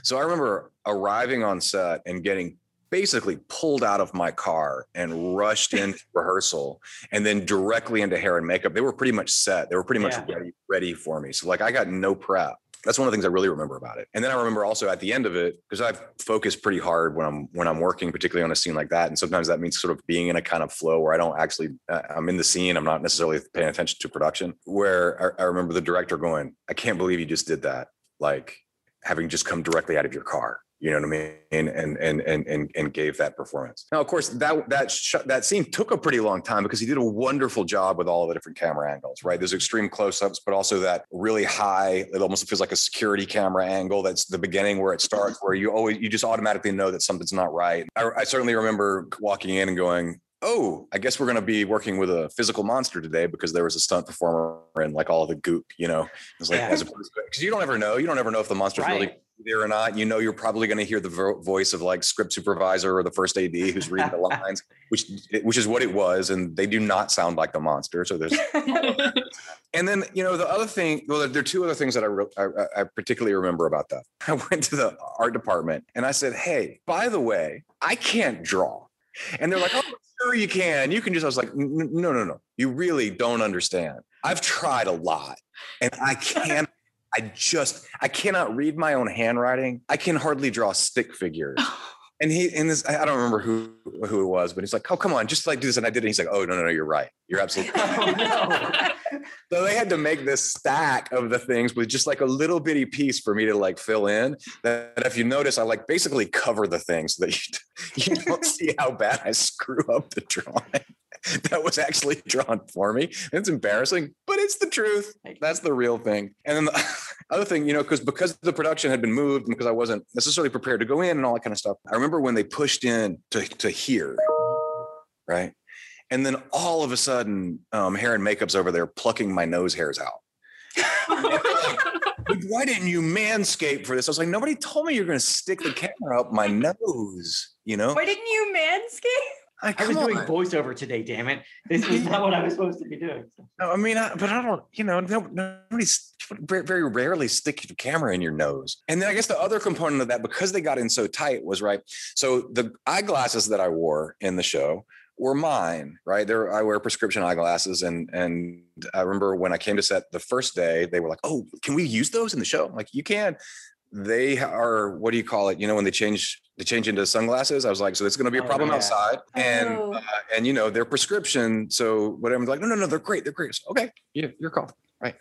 Speaker 3: So I remember arriving on set and getting basically pulled out of my car and rushed into rehearsal and then directly into hair and makeup. They were pretty much set. They were pretty much yeah. ready, ready for me. So like I got no prep. That's one of the things I really remember about it. And then I remember also at the end of it, because I've focused pretty hard when I'm when I'm working, particularly on a scene like that. And sometimes that means sort of being in a kind of flow where I don't actually uh, I'm in the scene. I'm not necessarily paying attention to production. Where I, I remember the director going, "I can't believe you just did that." Like having just come directly out of your car you know what I mean, and and and and and gave that performance. Now, of course, that that sh- that scene took a pretty long time because he did a wonderful job with all the different camera angles. Right, there's extreme close-ups, but also that really high. It almost feels like a security camera angle. That's the beginning where it starts, where you always you just automatically know that something's not right. I, I certainly remember walking in and going, oh, I guess we're going to be working with a physical monster today because there was a stunt performer and like all the goop, you know, it's like, yeah. as opposed to, because you don't ever know, you don't ever know if the monster's right. really there or not. You know, you're probably going to hear the vo- voice of like script supervisor or the first AD who's reading the [laughs] lines, which which is what it was, and they do not sound like the monster. So there's, [laughs] and then you know the other thing. Well, there are two other things that I, re- I I particularly remember about that. [laughs] I went to the art department and I said, "Hey, by the way, I can't draw," and they're like, "Oh." Sure, you can. You can just. I was like, no, no, no. You really don't understand. I've tried a lot, and I can't I just I cannot read my own handwriting. I can hardly draw stick figures. [laughs] and he in this I don't remember who who it was, but he's like, "Oh, come on, just like do this." And I did it. He's like, "Oh, no, no, no, you're right. You're absolutely." [laughs] Right. oh, no. [laughs] so they had to make this stack of the things with just like a little bitty piece for me to like fill in. That if you notice, I like basically cover the things so that you, you don't see how bad I screw up the drawing. [laughs] that was actually drawn for me. It's embarrassing, but it's the truth. That's the real thing. And then the [laughs] other thing, you know, because because the production had been moved and because I wasn't necessarily prepared to go in and all that kind of stuff. I remember when they pushed in to to here, right? And then all of a sudden, um, hair and makeup's over there plucking my nose hairs out. [laughs] why didn't you manscape for this? I was like, nobody told me you're going to stick the camera up my nose. You know?
Speaker 5: Why didn't you manscape?
Speaker 2: I, I was on. doing voiceover today. Damn it! This is not what I was supposed to be doing.
Speaker 3: No, I mean, I, but I don't. You know, nobody very rarely stick the camera in your nose. And then I guess the other component of that, because they got in so tight, was right. So the eyeglasses that I wore in the show were mine, right? There, I wear prescription eyeglasses, and and I remember when I came to set the first day, they were like, "Oh, can we use those in the show?" I'm like, you can they are what do you call it you know when they change they change into sunglasses i was like so it's going to be a oh, problem oh, yeah. outside and oh. uh, and you know their prescription so whatever I'm like no no no they're great they're great. So, okay yeah you're called right.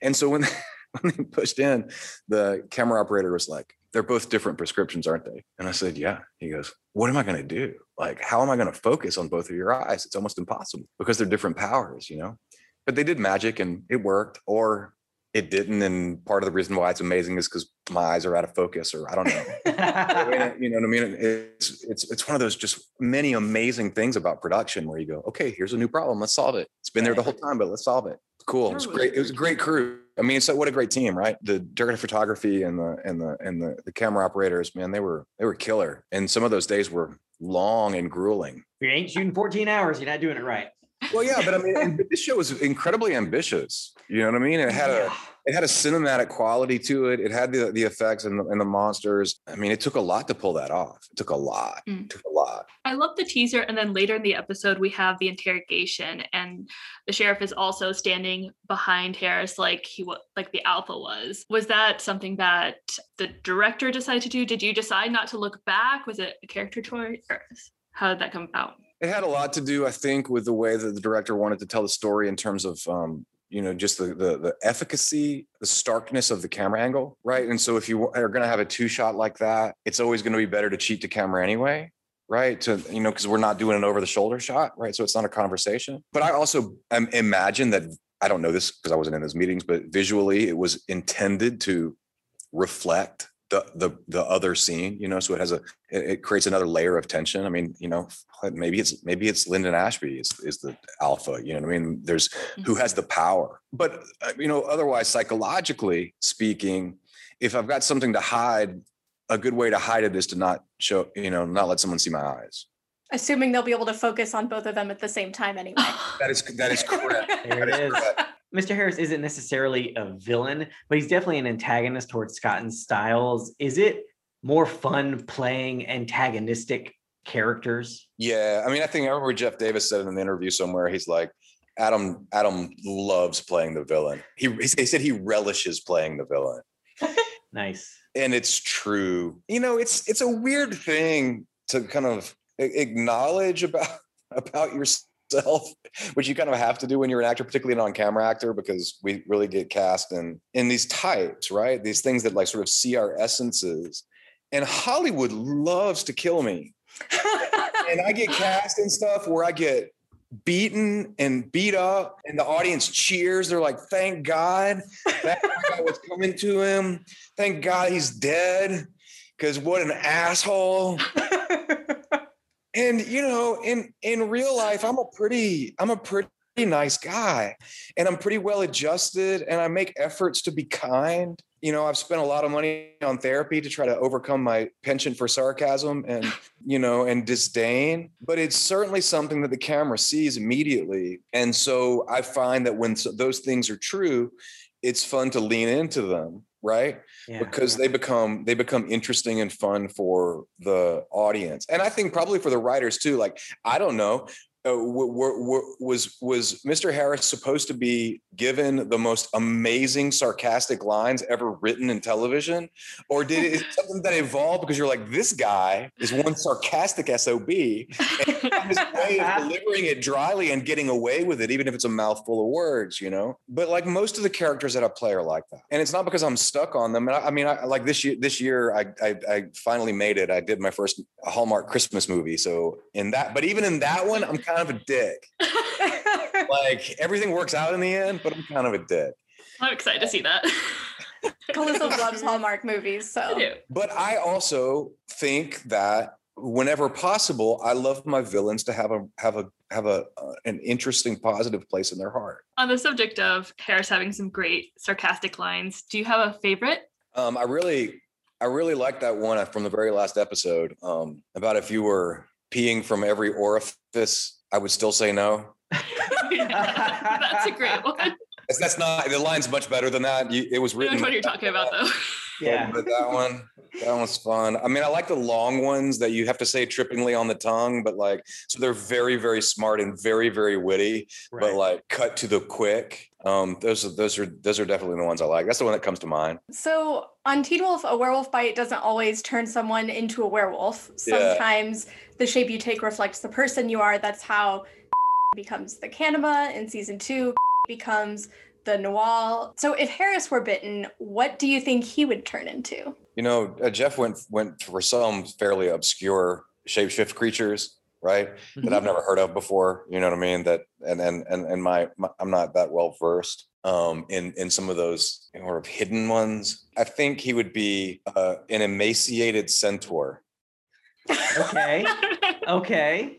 Speaker 3: And so when they, [laughs] when they pushed in the camera operator was like they're both different prescriptions aren't they? And i said yeah. He goes what am i going to do? Like how am i going to focus on both of your eyes? It's almost impossible because they're different powers you know? But they did magic and it worked or it didn't and part of the reason why it's amazing is because my eyes are out of focus or i don't know. [laughs] You know what i mean? It's it's it's one of those just many amazing things about production where you go okay here's a new problem let's solve it. It's been there the whole time but let's solve it. Cool. It was great it was a great crew. I mean so what a great team right? The director of photography and the and the and the, the camera operators man they were they were killer. And some of those days were long and grueling. If
Speaker 2: you ain't shooting 14 hours you're not doing it right
Speaker 3: well, yeah, but I mean, this show was incredibly ambitious. You know what I mean? It had a it had a cinematic quality to it. It had the the effects and the, and the monsters. I mean, it took a lot to pull that off. It took a lot. Mm. It took a lot.
Speaker 4: I love the teaser, and then later in the episode, we have the interrogation, and the sheriff is also standing behind Harris, like he was, like the alpha was. Was that something that the director decided to do? Did you decide not to look back? Was it a character choice? Or how did that come about?
Speaker 3: It had a lot to do, I think, with the way that the director wanted to tell the story in terms of um, you know just the, the the efficacy the starkness of the camera angle right? And so if you are going to have a two shot like that it's always going to be better to cheat the camera anyway right? To you know because we're not doing an over the shoulder shot right? So it's not a conversation. But i also um, imagine that i don't know this because i wasn't in those meetings but visually it was intended to reflect the the the other scene you know so it has a it, it creates another layer of tension i mean you know maybe it's maybe it's Linden Ashby is, is the alpha you know what i mean there's who has the power but uh, you know otherwise psychologically speaking if i've got something to hide a good way to hide it is to not show you know not let someone see my eyes
Speaker 5: Assuming they'll be able to focus on both of them at the same time anyway.
Speaker 3: that is that is [laughs] correct
Speaker 2: There
Speaker 3: That
Speaker 2: it
Speaker 3: is
Speaker 2: is.
Speaker 3: correct.
Speaker 2: Mr. Harris isn't necessarily a villain, but he's definitely an antagonist towards Scott and Stiles. Is it more fun playing antagonistic characters?
Speaker 3: Yeah, I mean, I think I remember Jeff Davis said in an interview somewhere, he's like, Adam, Adam loves playing the villain. He, he said he relishes playing the villain. [laughs]
Speaker 2: Nice.
Speaker 3: And it's true. You know, it's it's a weird thing to kind of acknowledge about about yourself, which you kind of have to do when you're an actor, particularly an on-camera actor, because we really get cast in in these types, right? These things that like sort of see our essences. And Hollywood loves to kill me. and I get cast and stuff where I get beaten and beat up, and the audience cheers. They're like, "Thank God that guy was coming to him. Thank God he's dead." Because what an asshole! And you know, in in real life, I'm a pretty, I'm a pretty nice guy, and I'm pretty well adjusted, and I make efforts to be kind. You know, I've spent a lot of money on therapy to try to overcome my penchant for sarcasm and you know and disdain. But it's certainly something that the camera sees immediately, and so I find that when those things are true, it's fun to lean into them, right? Because they become they become interesting and fun for the audience and i think probably for the writers too like i don't know uh, w- w- w- was was mr harris supposed to be given the most amazing sarcastic lines ever written in television or did it something that evolved because you're like this guy is one sarcastic sob and his way of [laughs] delivering it dryly and getting away with it, even if it's a mouthful of words, you know. But like most of the characters that I play are like that, and it's not because I'm stuck on them. And I, I mean, I, like this year, this year I, I I finally made it. I did my first Hallmark Christmas movie, so in that, but even in that one, I'm kind of a dick. Like [laughs] everything works out in the end, but I'm kind of a dick.
Speaker 4: I'm excited to see that.
Speaker 5: Calissa loves [laughs] Hallmark movies, so
Speaker 4: do.
Speaker 3: But I also think that whenever possible, I love my villains to have a have a have a uh, an interesting, positive place in their heart.
Speaker 4: On the subject of Harris having some great sarcastic lines, do you have a favorite?
Speaker 3: Um, I really, I really like that one from the very last episode um, about if you were peeing from every orifice, I would still say no. [laughs]
Speaker 4: That's a great one.
Speaker 3: That's, that's not the line's much better than that. You, it was
Speaker 4: know
Speaker 3: written.
Speaker 4: which one you're talking about, though.
Speaker 2: Yeah.
Speaker 3: But that one, that one's fun. I mean, I like the long ones that you have to say trippingly on the tongue, but like, so they're very, very smart and very, very witty, but like cut to the quick. Um, those are those are those are definitely the ones I like. That's the one that comes to mind.
Speaker 5: so on Teen Wolf, a werewolf bite doesn't always turn someone into a werewolf.
Speaker 3: Yeah.
Speaker 5: Sometimes the shape you take reflects the person you are. That's how [laughs] becomes the Kanima in season two, [laughs] becomes the Noir. So if Harris were bitten, what do you think he would turn into?
Speaker 3: You know, uh, Jeff went went for some fairly obscure shapeshift creatures, right? That I've never heard of before. You know what I mean? That and and and and my, my I'm not that well versed um in in some of those sort of hidden ones. I think he would be uh, an emaciated centaur.
Speaker 2: Okay. [laughs] Okay.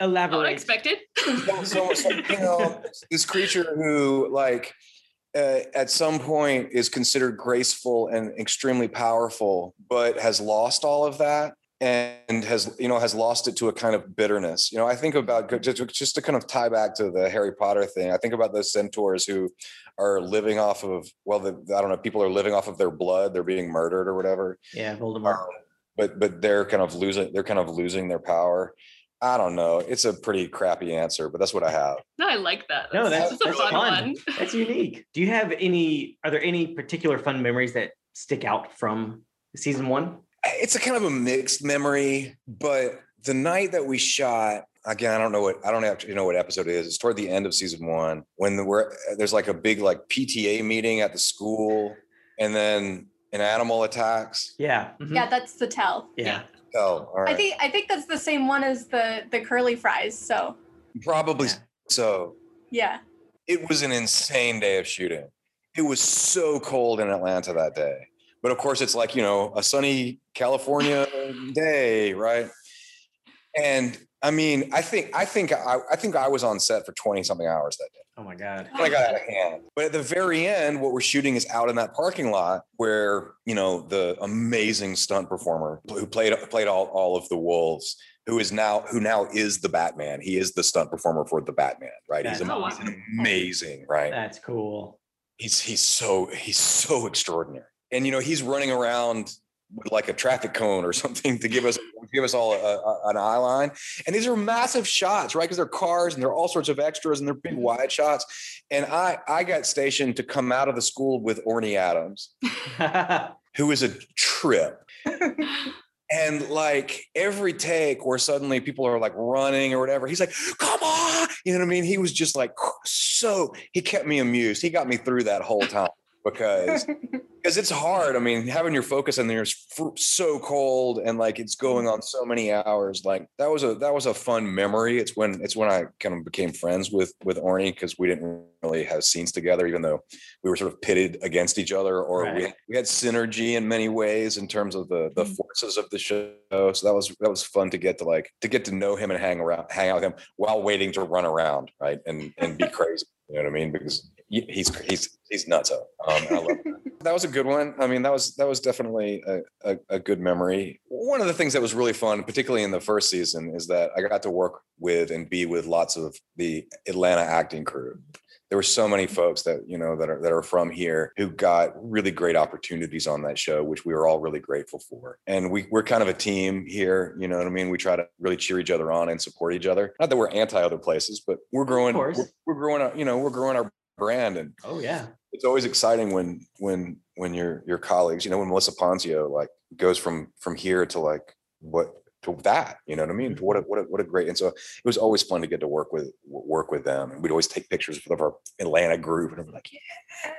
Speaker 2: Elaborate.
Speaker 4: Unexpected.
Speaker 3: So, so, [laughs] so, you know, this creature who like uh, at some point is considered graceful and extremely powerful, but has lost all of that and has you know has lost it to a kind of bitterness. You know, I think about just, just to kind of tie back to the Harry Potter thing. I think about those centaurs who are living off of well, the, I don't know, people are living off of their blood. They're being murdered or whatever.
Speaker 2: Yeah, Voldemort.
Speaker 3: Um, but but they're kind of losing they're kind of losing their power. I don't know. It's a pretty crappy answer, but that's what I have.
Speaker 4: No, I like that.
Speaker 2: No, that's-
Speaker 4: a
Speaker 2: that's
Speaker 4: fun,
Speaker 2: fun.
Speaker 4: one.
Speaker 2: That's unique. Do you have any? Are there any particular fun memories that stick out from season one?
Speaker 3: it's a kind of a mixed memory, but the night that we shot again, I don't know what I don't actually know what episode it is. It's toward the end of season one when the, we're, there's like a big like PTA meeting at the school, and then an animal attacks.
Speaker 2: Yeah. mhm,
Speaker 5: Yeah, that's the tell.
Speaker 2: Yeah.
Speaker 3: Oh, all right.
Speaker 5: I think I think that's the same one as the the curly fries. So
Speaker 3: Probably
Speaker 2: Yeah.
Speaker 3: so.
Speaker 5: yeah.
Speaker 3: It was an insane day of shooting. It was so cold in Atlanta that day. But of course, it's like, you know, a sunny California [laughs] day, right? And I mean, I think I think I, I think I was on set for 20 something hours that day.
Speaker 2: Oh my God.
Speaker 3: When I got out of hand. But at the very end, what we're shooting is out in that parking lot where, you know, the amazing stunt performer who played played all, all of the wolves, who is now who now is the Batman. He is the stunt performer for the Batman, right? He's,
Speaker 2: That's
Speaker 3: am-
Speaker 1: awesome.
Speaker 3: he's amazing, right?
Speaker 2: That's cool.
Speaker 3: he's he's so he's so extraordinary and you know he's running around with like a traffic cone or [laughs] something to give us give us all a, a- an eye line and these are massive shots right because they're cars and they're all sorts of extras and they're big mm-hmm. wide shots and i i got stationed to come out of the school with orny adams [laughs] who is a trip and like every take where suddenly people are like running or whatever, he's like, come on. You know what I mean? He was just like so he kept me amused. He got me through that whole time because [laughs] because it's hard. I mean, having your focus and there's so cold and like it's going on so many hours. Like that was a that was a fun memory. It's when it's when I kind of became friends with with Orny because we didn't really have scenes together, even though we were sort of pitted against each other, or we,
Speaker 2: Right.
Speaker 3: we had synergy in many ways in terms of the the
Speaker 5: Mhm.
Speaker 3: forces of the show. So that was that was fun to get to like to get to know him and hang around, hang out with him while waiting to run around, right, and and be [laughs] crazy. You know what I mean? Because he's he's he's nuts. Um, I love that. [laughs] that was a good one. I mean, that was that was definitely a, a, a good memory. One of the things that was really fun, particularly in the first season, is that I got to work with and be with lots of the Atlanta acting crew. There were so many folks that you know that are that are from here who got really great opportunities on that show, which we were all really grateful for. And we we're kind of a team here. You know what I mean? We try to really cheer each other on and support each other. Not that we're anti other places, but we're growing.
Speaker 2: course.
Speaker 3: We're, we're growing. Our, you know, we're growing our brand and
Speaker 2: oh yeah.
Speaker 3: it's always exciting when when when your your colleagues you know when melissa ponzio like goes from from here to like what to that you know what i mean what a, mm-hmm. what a, what a great and so it was always fun to get to work with work with them and we'd always take pictures of our atlanta group and we're like yeah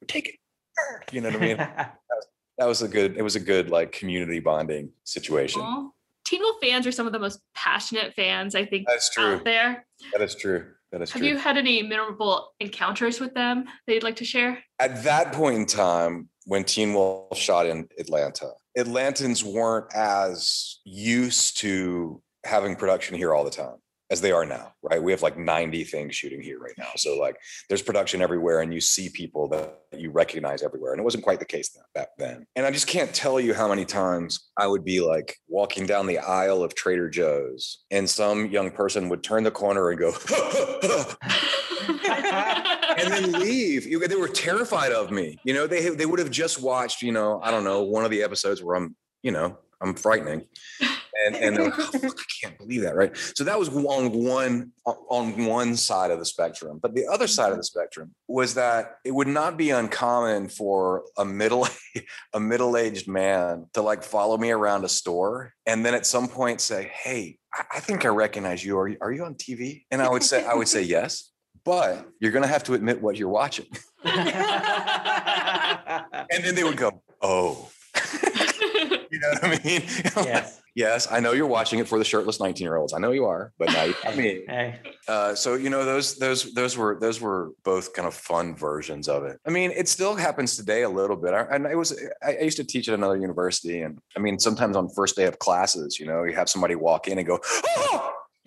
Speaker 3: we're taking her," you know what i mean [laughs] that was a good it was a good like community bonding situation
Speaker 1: Aw. Teen Wolf fans are some of the most passionate fans I think
Speaker 3: that's true
Speaker 1: out there.
Speaker 3: that is true that is
Speaker 1: Have
Speaker 3: true
Speaker 1: you had any memorable encounters with them that you'd like to share?
Speaker 3: at that point in time when teen wolf shot in atlanta atlantans weren't as used to having production here all the time as they are now right we have like 90 things shooting here right now so like there's production everywhere and you see people that you recognize everywhere and it wasn't quite the case back then and i just can't tell you how many times i would be like walking down the aisle of trader joe's and some young person would turn the corner and go [laughs] and then leave. They were terrified of me. You know, they they would have just watched, you know, I don't know, one of the episodes where I'm, you know, I'm frightening. And and they're like, oh, [laughs] I can't believe that, right? So that was on one on one side of the spectrum. But the other side of mm-hmm. the spectrum was that it would not be uncommon for a middle [laughs] a middle-aged man to like follow me around a store and then at some point say, Hey, I, think I recognize you. Are you are you on TV? And I would say, I would say [laughs] yes but you're going to have to admit what you're watching. And then they would go, Oh, you know what I mean? [laughs]
Speaker 2: yes.
Speaker 3: yes, I know you're watching it for the shirtless 19 year olds. I know you are, but not not [laughs] me.
Speaker 2: Hey.
Speaker 3: Uh, so you know those those those were those were both kind of fun versions of it. I mean, it still happens today a little bit. I, and I was I, I used to teach at another university, and I mean sometimes on first day of classes, you know, you have somebody walk in and go, "Oh, [laughs]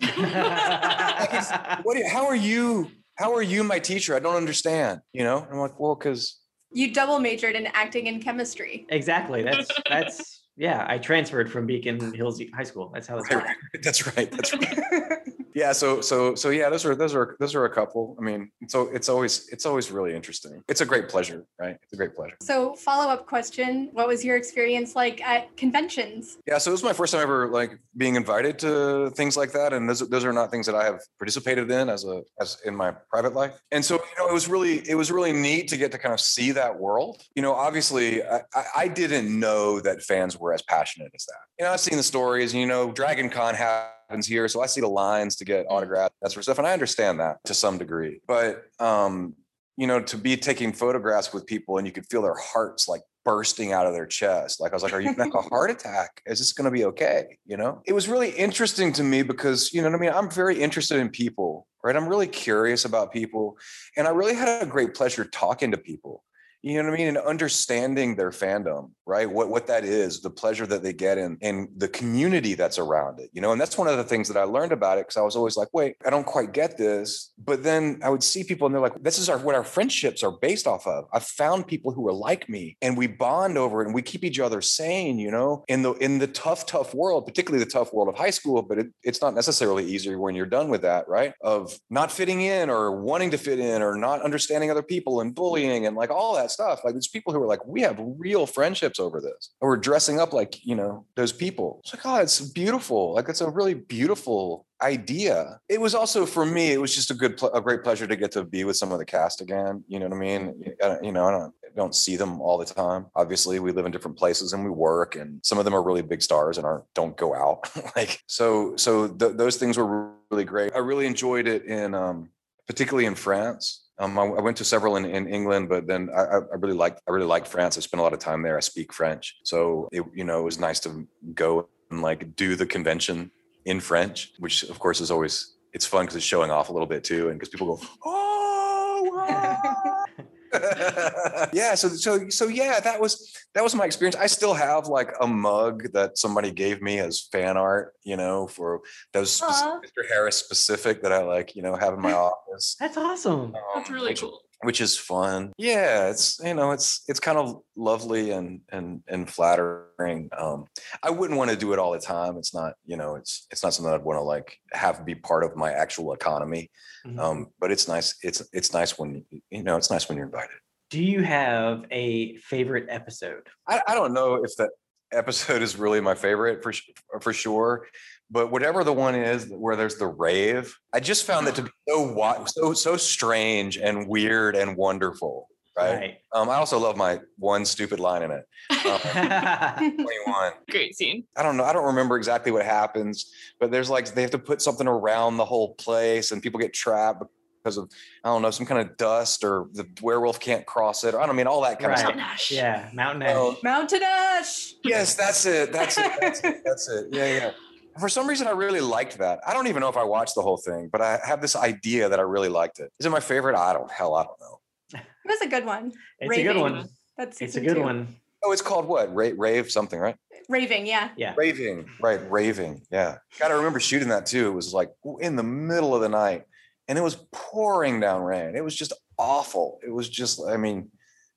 Speaker 3: what? do you- how are you? How are you, my teacher? I don't understand." You know, and I'm like, well, because
Speaker 5: You double majored in acting and chemistry.
Speaker 2: exactly. That's that's yeah. I transferred from Beacon Hills High School. That's how that's
Speaker 3: Right, right. That's right. That's [laughs] right. [laughs] yeah. So so so yeah. Those are those are those are a couple. I mean, so it's always it's always really interesting. It's a great pleasure, right? It's a great pleasure.
Speaker 5: So, follow up question What was your experience like at conventions?
Speaker 3: Yeah. So this was my first time ever like being invited to things like that, and those those are not things that I have participated in as a as in my private life. And so you know, it was really it was really neat to get to kind of see that world. You know, obviously, I, I- didn't know that fans were as passionate as that. You know, I've seen the stories. and You know, Dragon Con happened happens here. So I see the lines to get
Speaker 1: Mm.
Speaker 3: autographs, that sort of stuff. And I understand that to some degree. But um, you know, to be taking photographs with people and you could feel their hearts like bursting out of their chest. Like I was like, are you gonna have a [laughs] heart attack? Is this gonna be okay? You know? It was really interesting to me because, you know what I mean? I'm very interested in people, right? I'm really curious about people. And I really had a great pleasure talking to people you know what I mean? And understanding their fandom, right? What what that is, the pleasure that they get in and the community that's around it, you know, and that's one of the things that I learned about it because I was always like, wait, I don't quite get this. But then I would see people and they're like, this is our what our friendships are based off of. I've found people who are like me and we bond over it and we keep each other sane, you know, in the in the tough, tough world, particularly the tough world of high school, but it, it's not necessarily easier when you're done with that, right? Of not fitting in or wanting to fit in or not understanding other people and bullying and like all that stuff. Like there's people who are like, we have real friendships over this. And we're dressing up like, you know, those people. It's like, oh, it's beautiful. Like it's a really beautiful idea. It was also for me, it was just a good, a great pleasure to get to be with some of the cast again. You know what I mean? You know, I don't, don't see them all the time. Obviously, we live in different places and we work, and some of them are really big stars and are don't go out. [laughs] like so, so th- those things were really great. I really enjoyed it in, um, particularly in France. Um, I, I went to several in, in England, but then I, I really liked I really liked France. I spent a lot of time there. I speak French, so it you know it was nice to go and like do the convention in French, which of course is always it's fun because it's showing off a little bit too, and because people go oh. wow." [laughs] [laughs] yeah so so so yeah that was that was my experience i still have like a mug that somebody gave me as fan art you know for those spec- mr harris specific that i like you know have in my [laughs] office
Speaker 2: That's awesome.
Speaker 1: That's
Speaker 3: um,
Speaker 1: really
Speaker 3: which-
Speaker 1: cool.
Speaker 3: Which is fun. Yeah, it's you know, it's it's kind of lovely and and and flattering. Um, I wouldn't want to do it all the time. It's not, you know, it's it's not something I'd want to like have be part of my actual economy.
Speaker 2: Mhm.
Speaker 3: Um, but it's nice. It's it's nice when you know, it's nice when you're invited.
Speaker 2: Do you have a favorite episode?
Speaker 3: I, I don't know if that episode is really my favorite for for sure, but whatever the one is where there's the rave, I just found that to be [sighs] so so so strange and weird and wonderful. Right. Um, I also love my one stupid line in it. [laughs] Um, 21. [laughs]
Speaker 1: Great scene.
Speaker 3: I don't know. I don't remember exactly what happens, but there's like they have to put something around the whole place, and people get trapped because of I don't know some kind of dust, or the werewolf can't cross it. Or I don't mean all that kind
Speaker 2: Right.
Speaker 3: of stuff.
Speaker 1: Nash.
Speaker 2: yeah, Mountain Ash.
Speaker 3: Well,
Speaker 5: Mountain Ash.
Speaker 3: yes, that's it. That's it. That's it. That's it. Yeah, yeah. For some reason, I really liked that. I don't even know if I watched the whole thing, but I have this idea that I really liked it. Is it my favorite? I don't. Hell, I don't know.
Speaker 5: It was a good one.
Speaker 2: it's a good one.
Speaker 5: That's
Speaker 2: It's a good
Speaker 5: two.
Speaker 2: one.
Speaker 3: Oh, it's called what? Ra- rave something, right?
Speaker 5: Raving, yeah.
Speaker 2: Yeah.
Speaker 3: Raving, right? Raving. Yeah. Got to remember shooting that too. It was like in the middle of the night, and it was pouring down rain. It was just awful. It was just. I mean,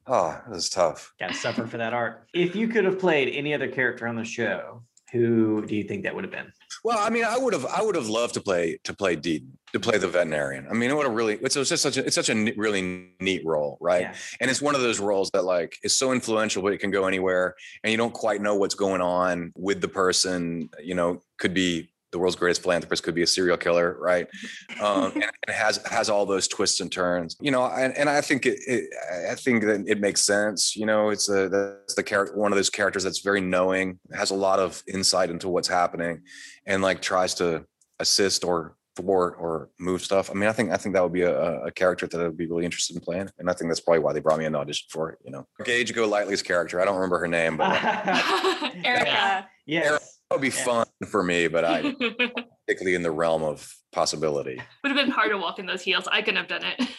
Speaker 3: oh, it was tough.
Speaker 2: Got to suffer for that art. If you could have played any other character on the show, who do you think that would have been?
Speaker 3: Well, I mean, I would have, I would have loved to play to play Deaton, to play the veterinarian. I mean, it would have really. It's, it's just such a, it's such a really neat role, right?
Speaker 2: Yeah.
Speaker 3: And it's one of those roles that like is so influential, but it can go anywhere, and you don't quite know what's going on with the person. You know, could be the world's greatest philanthropist, could be a serial killer, right? [laughs] Um, and it has has all those twists and turns. You know, and, and I think it, it, I think that it makes sense. You know, it's a that's the character, one of those characters that's very knowing, has a lot of insight into what's happening, and like tries to assist or thwart or move stuff. I mean, I think I think that would be a, a character that I'd be really interested in playing, and I think that's probably why they brought me in to audition for it. You know, Gage Golightly's character. I don't remember her name, but that [laughs] [laughs]
Speaker 1: Erica.
Speaker 2: Yes.
Speaker 3: would be
Speaker 2: Yeah.
Speaker 3: fun for me. But I, [laughs] particularly in the realm of possibility.
Speaker 1: Would have been hard to walk in those heels. I couldn't have done it.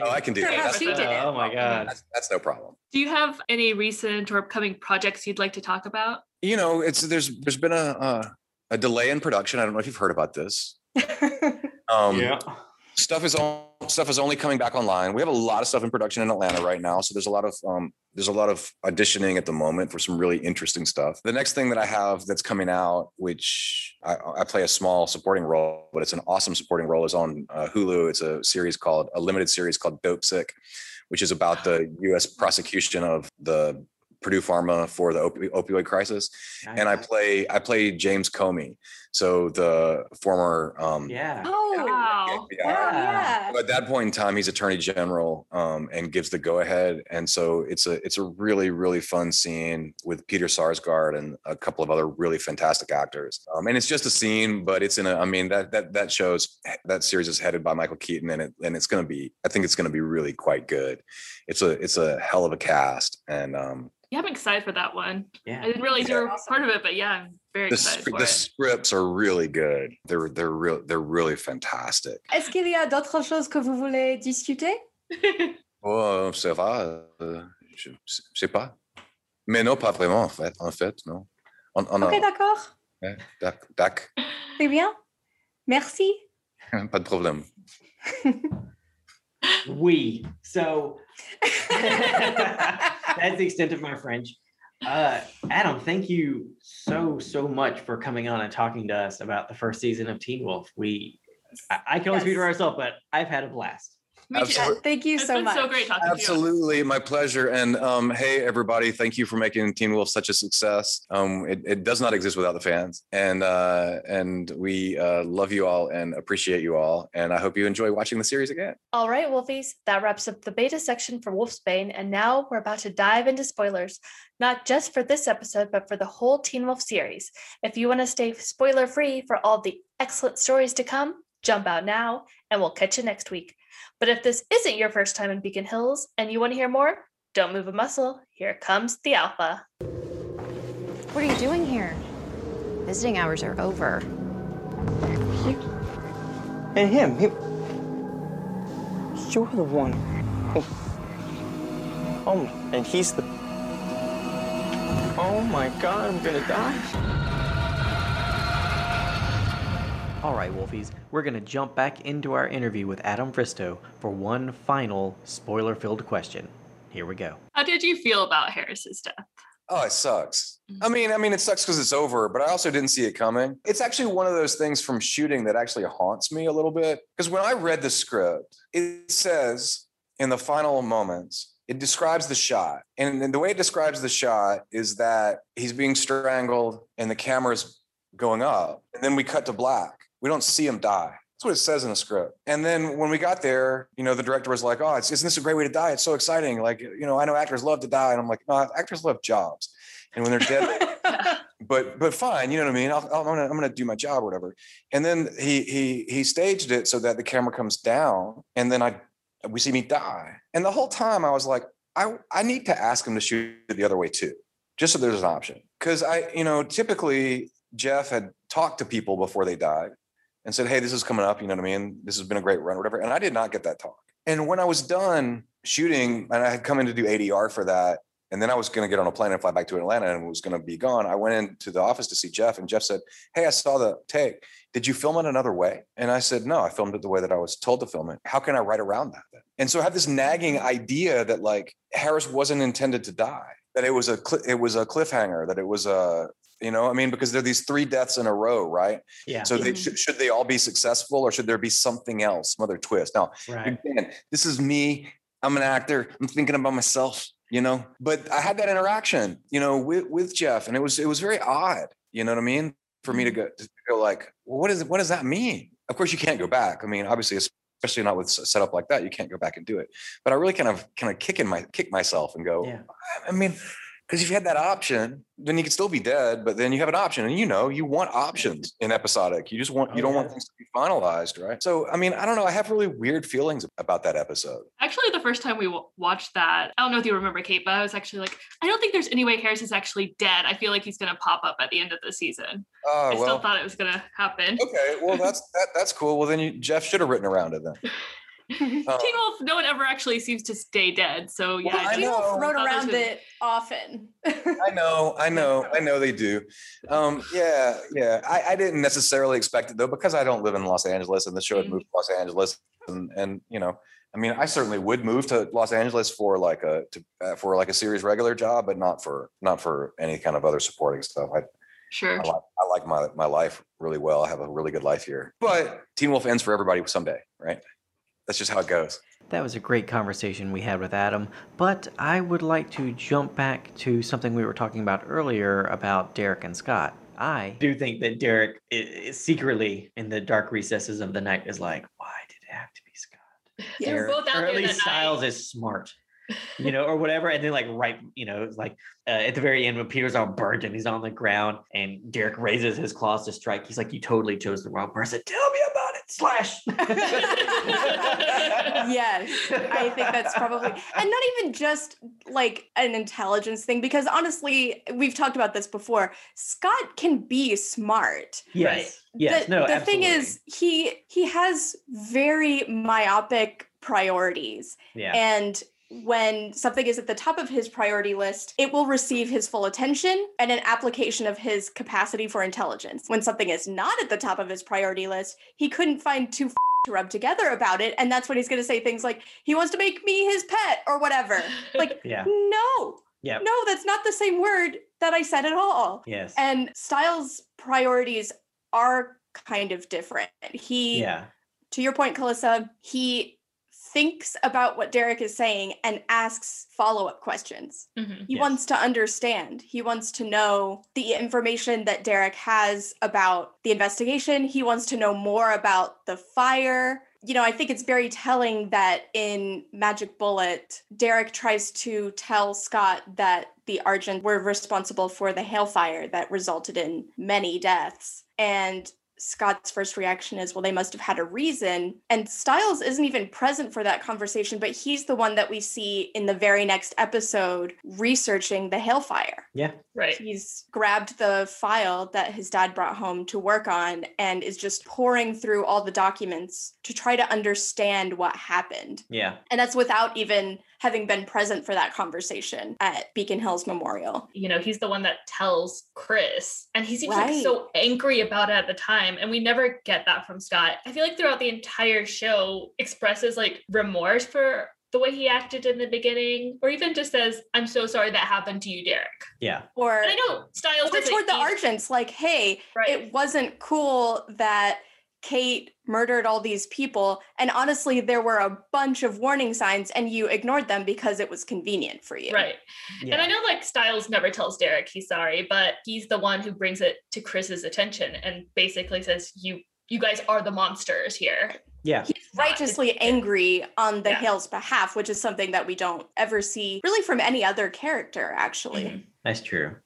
Speaker 3: Oh, I can do that.
Speaker 5: Yeah,
Speaker 3: That's,
Speaker 5: she did it.
Speaker 2: Oh my god.
Speaker 3: that's, that's no problem.
Speaker 1: Do you have any recent or upcoming projects you'd like to talk about?
Speaker 3: You know, it's there's there's been a a, a delay in production. I don't know if you've heard about this. [laughs] Um,
Speaker 2: yeah.
Speaker 3: Stuff is all stuff is only coming back online. We have a lot of stuff in production in Atlanta right now, so there's a lot of um, there's a lot of auditioning at the moment for some really interesting stuff. The next thing that I have that's coming out, which I, I play a small supporting role, but it's an awesome supporting role, is on uh, Hulu. It's a series called a limited series called Dopesick, which is about the U.S. prosecution of the Purdue Pharma for the opi- opioid crisis, and I play I play James Comey, so the former um,
Speaker 2: yeah.
Speaker 5: Oh,
Speaker 4: Wow.
Speaker 3: FBI.
Speaker 5: wow, yeah.
Speaker 3: At that point in time, he's Attorney General um, and gives the go ahead, and so it's a it's a really really fun scene with Peter Sarsgaard and a couple of other really fantastic actors. Um, and it's just a scene, but it's in a. I mean that that that shows that series is headed by Michael Keaton, and it and it's going to be. I think it's going to be really quite good. It's a it's a hell of a cast, and um,
Speaker 4: Yeah, I'm excited for that one.
Speaker 2: Yeah.
Speaker 4: I didn't realize you
Speaker 5: Yeah.
Speaker 4: were part of it, but yeah, I'm very
Speaker 3: the the
Speaker 4: it.
Speaker 3: scripts are really good. They're they're real they're really fantastic.
Speaker 5: Est-ce qu'il y a d'autres choses que vous voulez discuter? [laughs]
Speaker 3: Oh, ça va. euh, je je sais pas. Mais non, pas vraiment, en fait. En fait, non. On, on a-
Speaker 5: Ok, d'accord.
Speaker 3: ouais, d'ac- d'ac,
Speaker 5: Très bien. Merci. [laughs]
Speaker 3: pas de problème. [laughs]
Speaker 2: We. So that's the extent of my French. Uh, Adam, thank you so so much for coming on and talking to us about the first season of Teen Wolf. We, I, I can only speak for
Speaker 5: Yes.
Speaker 2: myself, but I've had a blast.
Speaker 4: Me too.
Speaker 3: Absolutely.
Speaker 5: Thank you
Speaker 4: It's
Speaker 5: so
Speaker 4: been
Speaker 5: much.
Speaker 4: so great talking to you.
Speaker 3: Absolutely, my pleasure. And um, hey, everybody, thank you for making Teen Wolf such a success. Um, it, it does not exist without the fans, and uh, and we uh, love you all and appreciate you all. And I hope you enjoy watching the series again.
Speaker 4: All right, Wolfies, that wraps up the beta section for Wolfsbane, and now we're about to dive into spoilers, not just for this episode, but for the whole Teen Wolf series. If you want to stay spoiler free for all the excellent stories to come, jump out now, and we'll catch you next week. But if this isn't your first time in Beacon Hills and you want to hear more, don't move a muscle. Here comes the Alpha.
Speaker 7: What are you doing here? Visiting hours are over.
Speaker 8: And him, him. You're the one. who- Oh, and he's the. Oh my god, I'm gonna die.
Speaker 2: All right, Wolfies, we're going to jump back into our interview with Adam Fristoe for one final spoiler filled question. Here we go.
Speaker 4: How did you feel about Harris's death?
Speaker 3: Oh, it sucks. Mm-hmm. I mean, I mean, it sucks because it's over, but I also didn't see it coming. It's actually one of those things from shooting that actually haunts me a little bit. Because when I read the script, it says in the final moments, it describes the shot. And, and the way it describes the shot is that he's being strangled and the camera's going up. And then we cut to black. We don't see him die. That's what it says in the script. And then when we got there, you know, the director was like, "Oh, it's, isn't this a great way to die? It's so exciting! Like, you know, I know actors love to die." And I'm like, "No, actors love jobs, and when they're dead, [laughs] but but fine, you know what I mean? I'll, I'll, I'm gonna I'm gonna do my job or whatever." And then he he he staged it so that the camera comes down, and then I we see me die. And the whole time I was like, I I need to ask him to shoot it the other way too, just so there's an option. Because I you know typically Jeff had talked to people before they died and said, Hey, this is coming up. You know what I mean? This has been a great run, whatever. And I did not get that talk. And when I was done shooting, and I had come in to do ADR for that, and then I was going to get on a plane and fly back to Atlanta and was going to be gone. I went into the office to see Jeff, and Jeff said, Hey, I saw the take. Did you film it another way? And I said, No, I filmed it the way that I was told to film it. How can I write around that? Then? And so I had this nagging idea that like Harris wasn't intended to die, that it was a cli- it was a cliffhanger, that it was a you know, I mean, because there are these three deaths in a row, right?
Speaker 2: Yeah.
Speaker 3: So they mm-hmm. should, should they all be successful or should there be something else, some other twist? Now,
Speaker 2: right.
Speaker 3: again, this is me. I'm an actor. I'm thinking about myself, you know. But I had that interaction, you know, with with Jeff, and it was it was very odd. You know what I mean? For me to mm-hmm. go to go like, well, what is what does that mean? Of course, you can't go back. I mean, obviously, especially not with a setup like that, you can't go back and do it. But I really kind of kind of kick in my kick myself and go.
Speaker 2: Yeah.
Speaker 3: I mean, because if you had that option, then you could still be dead. But then you have an option, and you know, you want options in episodic. You just want you
Speaker 2: Oh,
Speaker 3: don't want things to be finalized, right? So, I mean, I don't know. I have really weird feelings about that episode.
Speaker 4: Actually, the first time we w- watched that, I don't know if you remember, Kate, but I was actually like, I don't think there's any way Harris is actually dead. I feel like he's going to pop up at the end of the season.
Speaker 3: Oh
Speaker 4: I still thought it was going to happen.
Speaker 3: Okay, well that's that, that's cool. Well then you, Jeff should have written around it then. [laughs] [laughs]
Speaker 4: Teen Wolf, no one ever actually seems to stay dead. So yeah,
Speaker 3: Well, I
Speaker 4: I
Speaker 5: Teen
Speaker 4: just-
Speaker 5: Wolf
Speaker 3: know.
Speaker 5: wrote around it often. [laughs]
Speaker 3: I know, I know, I know they do. Um, yeah, yeah. I, I didn't necessarily expect it though because I don't live in Los Angeles and the show had
Speaker 4: Mm.
Speaker 3: moved to Los Angeles and and you know, I mean, I certainly would move to Los Angeles for like a to, uh, for like a series regular job, but not for not for any kind of other supporting stuff. I,
Speaker 4: sure.
Speaker 3: I like I like my my life really well. I have a really good life here. But Teen Wolf ends for everybody someday, right? That's just how it goes.
Speaker 2: That was a great conversation we had with Adam, but I would like to jump back to something we were talking about earlier about Derek and Scott. I do think that Derek i- i- secretly in the dark recesses of the night is like, why did it have to be Scott?
Speaker 1: They were
Speaker 2: Or-
Speaker 1: both out
Speaker 2: or at least
Speaker 1: that night.
Speaker 2: Stiles is smart. [laughs] You know, or whatever, and then like right, you know, it's like uh, at the very end when Peter's all burnt and he's on the ground, and Derek raises his claws to strike. He's like, "You totally chose the wrong person. Tell me about it." Slash. [laughs]
Speaker 5: yes i think that's probably and not even just like an intelligence thing because honestly we've talked about this before scott can be smart
Speaker 2: Yes. Yes.
Speaker 5: the,
Speaker 2: no.
Speaker 5: the thing is he he has very myopic priorities
Speaker 2: yeah.
Speaker 5: and when something is at the top of his priority list, it will receive his full attention and an application of his capacity for intelligence. When something is not at the top of his priority list, he couldn't find two f- to rub together about it. And that's when he's going to say things like, he wants to make me his pet or whatever. [laughs] Like,
Speaker 2: yeah.
Speaker 5: no,
Speaker 2: Yeah.
Speaker 5: no, that's not the same word that I said at all.
Speaker 2: Yes.
Speaker 5: And Stiles' priorities are kind of different. He
Speaker 2: yeah.
Speaker 5: to your point, Calissa, he thinks about what Derek is saying and asks follow up questions.
Speaker 1: Mhm.
Speaker 5: He
Speaker 2: Yes.
Speaker 5: wants to understand. He wants to know the information that Derek has about the investigation. He wants to know more about the fire. You know, I think it's very telling that in Magic Bullet, Derek tries to tell Scott that the Argent were responsible for the Hale fire that resulted in many deaths. And Scott's first reaction is, well, they must have had a reason. And Stiles isn't even present for that conversation, but he's the one that we see in the very next episode researching the Hale fire.
Speaker 2: Yeah.
Speaker 1: Right.
Speaker 5: He's grabbed the file that his dad brought home to work on and is just pouring through all the documents to try to understand what happened.
Speaker 2: Yeah.
Speaker 5: And that's without even having been present for that conversation at Beacon Hills Memorial.
Speaker 1: You know, he's the one that tells Chris, and he seems like so angry about it at the time. And we never get that from Scott. I feel like throughout the entire show expresses like remorse for the way he acted in the beginning, or even just says, I'm so sorry that happened to you, Derek.
Speaker 2: Yeah.
Speaker 5: Or
Speaker 1: And I know Stiles
Speaker 5: or
Speaker 1: doesn't
Speaker 5: toward the
Speaker 1: eat-
Speaker 5: Argents, like, hey,
Speaker 1: Right.
Speaker 5: it wasn't cool that Kate murdered all these people. And honestly, there were a bunch of warning signs and you ignored them because it was convenient for you.
Speaker 1: Right.
Speaker 2: Yeah.
Speaker 1: And I know like Stiles never tells Derek he's sorry, but he's the one who brings it to Chris's attention and basically says, You you guys are the monsters here.
Speaker 2: yeah.
Speaker 5: He's
Speaker 1: not-
Speaker 5: righteously angry on the
Speaker 1: Yeah.
Speaker 5: Hale's behalf, which is something that we don't ever see really from any other character, actually.
Speaker 1: Mhm.
Speaker 2: That's true.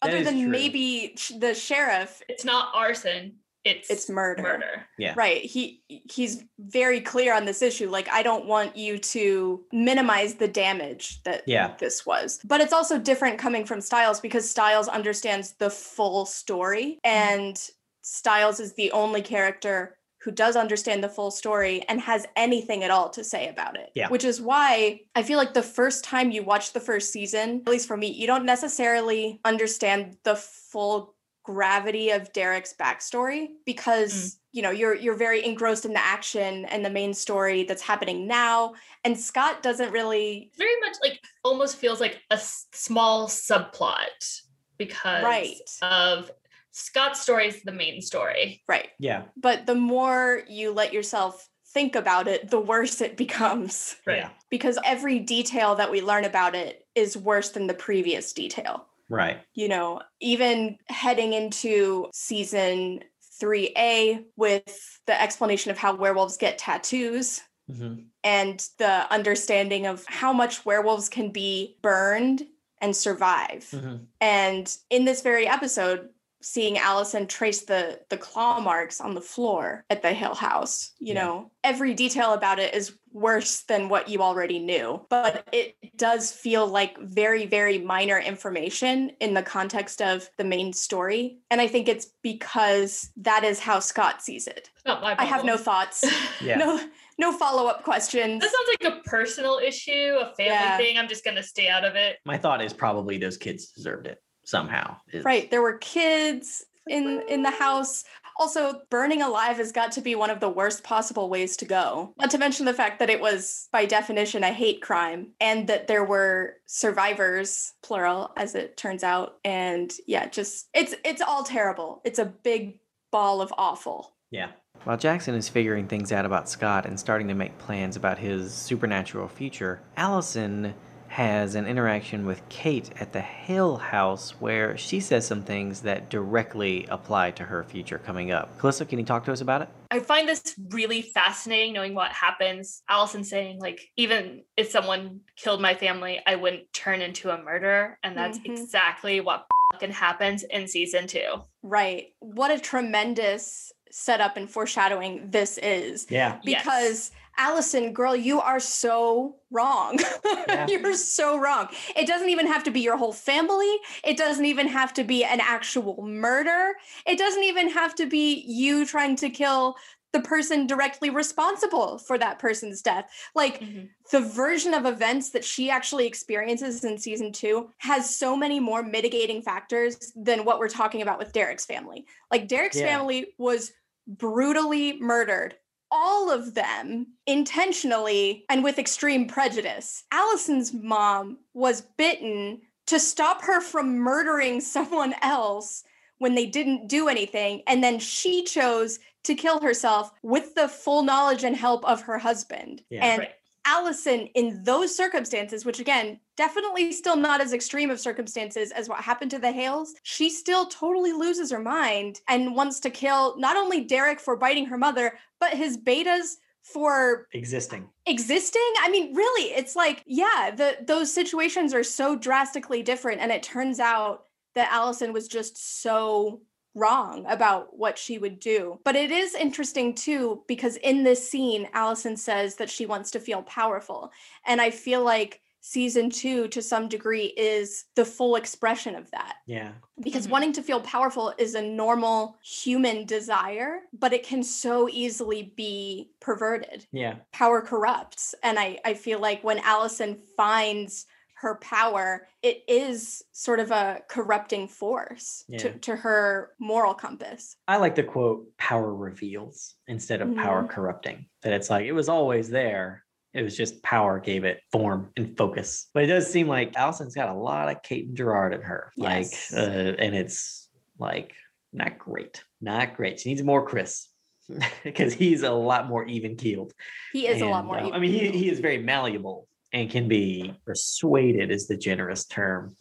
Speaker 2: That
Speaker 5: Other
Speaker 2: is
Speaker 5: than
Speaker 2: true.
Speaker 5: maybe the sheriff,
Speaker 1: It's not arson, it's
Speaker 5: it's murder.
Speaker 1: murder.
Speaker 2: Yeah.
Speaker 5: Right. He he's very clear on this issue. Like, I don't want you to minimize the damage that
Speaker 2: Yeah.
Speaker 5: this was. But it's also different coming from Stiles because Stiles understands the full story. Mm-hmm. And Stiles is the only character who does understand the full story and has anything at all to say about it.
Speaker 2: Yeah.
Speaker 5: Which is why I feel like the first time you watch the first season, at least for me, you don't necessarily understand the full gravity of Derek's backstory because mm. you know you're you're very engrossed in the action and the main story that's happening now and Scott doesn't really
Speaker 1: very much like almost feels like a s- small subplot because
Speaker 5: Right.
Speaker 1: of Scott's story is the main story.
Speaker 5: right
Speaker 2: Yeah.
Speaker 5: but the more you let yourself think about it the worse it becomes
Speaker 1: Right.
Speaker 2: Yeah.
Speaker 5: because every detail that we learn about it is worse than the previous detail
Speaker 2: Right.
Speaker 5: you know, even heading into season 3A with the explanation of how werewolves get tattoos
Speaker 2: hmm
Speaker 5: and the understanding of how much werewolves can be burned and survive.
Speaker 2: hmm
Speaker 5: And in this very episode, seeing Allison trace the the claw marks on the floor at the Hale House, you
Speaker 2: Yeah.
Speaker 5: know, every detail about it is worse than what you already knew. But it does feel like very, very minor information in the context of the main story. And I think it's because that is how Scott sees it.
Speaker 1: Not my
Speaker 5: I have no thoughts. [laughs]
Speaker 2: Yeah.
Speaker 5: No no follow-up questions.
Speaker 1: That sounds like a personal issue, a family
Speaker 5: Yeah.
Speaker 1: thing. I'm just gonna stay out of it.
Speaker 2: My thought is probably those kids deserved it somehow. is-
Speaker 5: Right. There were kids in in the house. Also, burning alive has got to be one of the worst possible ways to go. Not to mention the fact that it was by definition a hate crime and that there were survivors, plural as it turns out. And yeah, just it's it's all terrible. It's a big ball of awful.
Speaker 2: Yeah. While Jackson is figuring things out about Scott and starting to make plans about his supernatural future, Allison has an interaction with Kate at the Hale house where she says some things that directly apply to her future coming up. Calissa, can you talk to us about it?
Speaker 1: I find this really fascinating knowing what happens. Allison saying, like, even if someone killed my family, I wouldn't turn into a murderer. And that's
Speaker 5: Mhm.
Speaker 1: exactly what fucking happens in season two.
Speaker 5: Right. What a tremendous setup and foreshadowing this is.
Speaker 2: Yeah.
Speaker 1: Yes.
Speaker 5: Allison, girl, you are so wrong. [laughs]
Speaker 2: Yeah.
Speaker 5: You're so wrong. It doesn't even have to be your whole family. It doesn't even have to be an actual murder. It doesn't even have to be you trying to kill the person directly responsible for that person's death. Like
Speaker 1: Mhm.
Speaker 5: the version of events that she actually experiences in season two has so many more mitigating factors than what we're talking about with Derek's family. Like Derek's
Speaker 2: Yeah.
Speaker 5: family was brutally murdered. All of them intentionally and with extreme prejudice. Allison's mom was bitten to stop her from murdering [laughs] someone else when they didn't do anything. And then she chose to kill herself with the full knowledge and help of her husband.
Speaker 2: Yeah.
Speaker 5: and
Speaker 1: Right.
Speaker 5: Allison, in those circumstances, which again, definitely still not as extreme of circumstances as what happened to the Hales, she still totally loses her mind and wants to kill not only Derek for biting her mother, but his betas for
Speaker 2: Existing.
Speaker 5: existing i mean really it's like yeah the those situations are so drastically different and it turns out that allison was just so wrong about what she would do but it is interesting too because in this scene allison says that she wants to feel powerful and i feel like season two to some degree is the full expression of that
Speaker 2: Yeah.
Speaker 5: because
Speaker 1: Mhm.
Speaker 5: wanting to feel powerful is a normal human desire but it can so easily be perverted
Speaker 2: Yeah.
Speaker 5: power corrupts and i i feel like when allison finds her power it is sort of a corrupting force
Speaker 2: Yeah.
Speaker 5: to, to her moral compass
Speaker 2: I like the quote power reveals instead of power corrupting. That it's like it was always there. It was just power gave it form and focus. But it does seem like Allison's got a lot of Kate and Gerard in her.
Speaker 5: Yes.
Speaker 2: Like uh, and it's like not great. Not great. She needs more Chris. [laughs] Because he's a lot more even keeled.
Speaker 5: he is a lot more
Speaker 2: uh, I mean, he, he is very malleable and can be persuaded, is the generous term,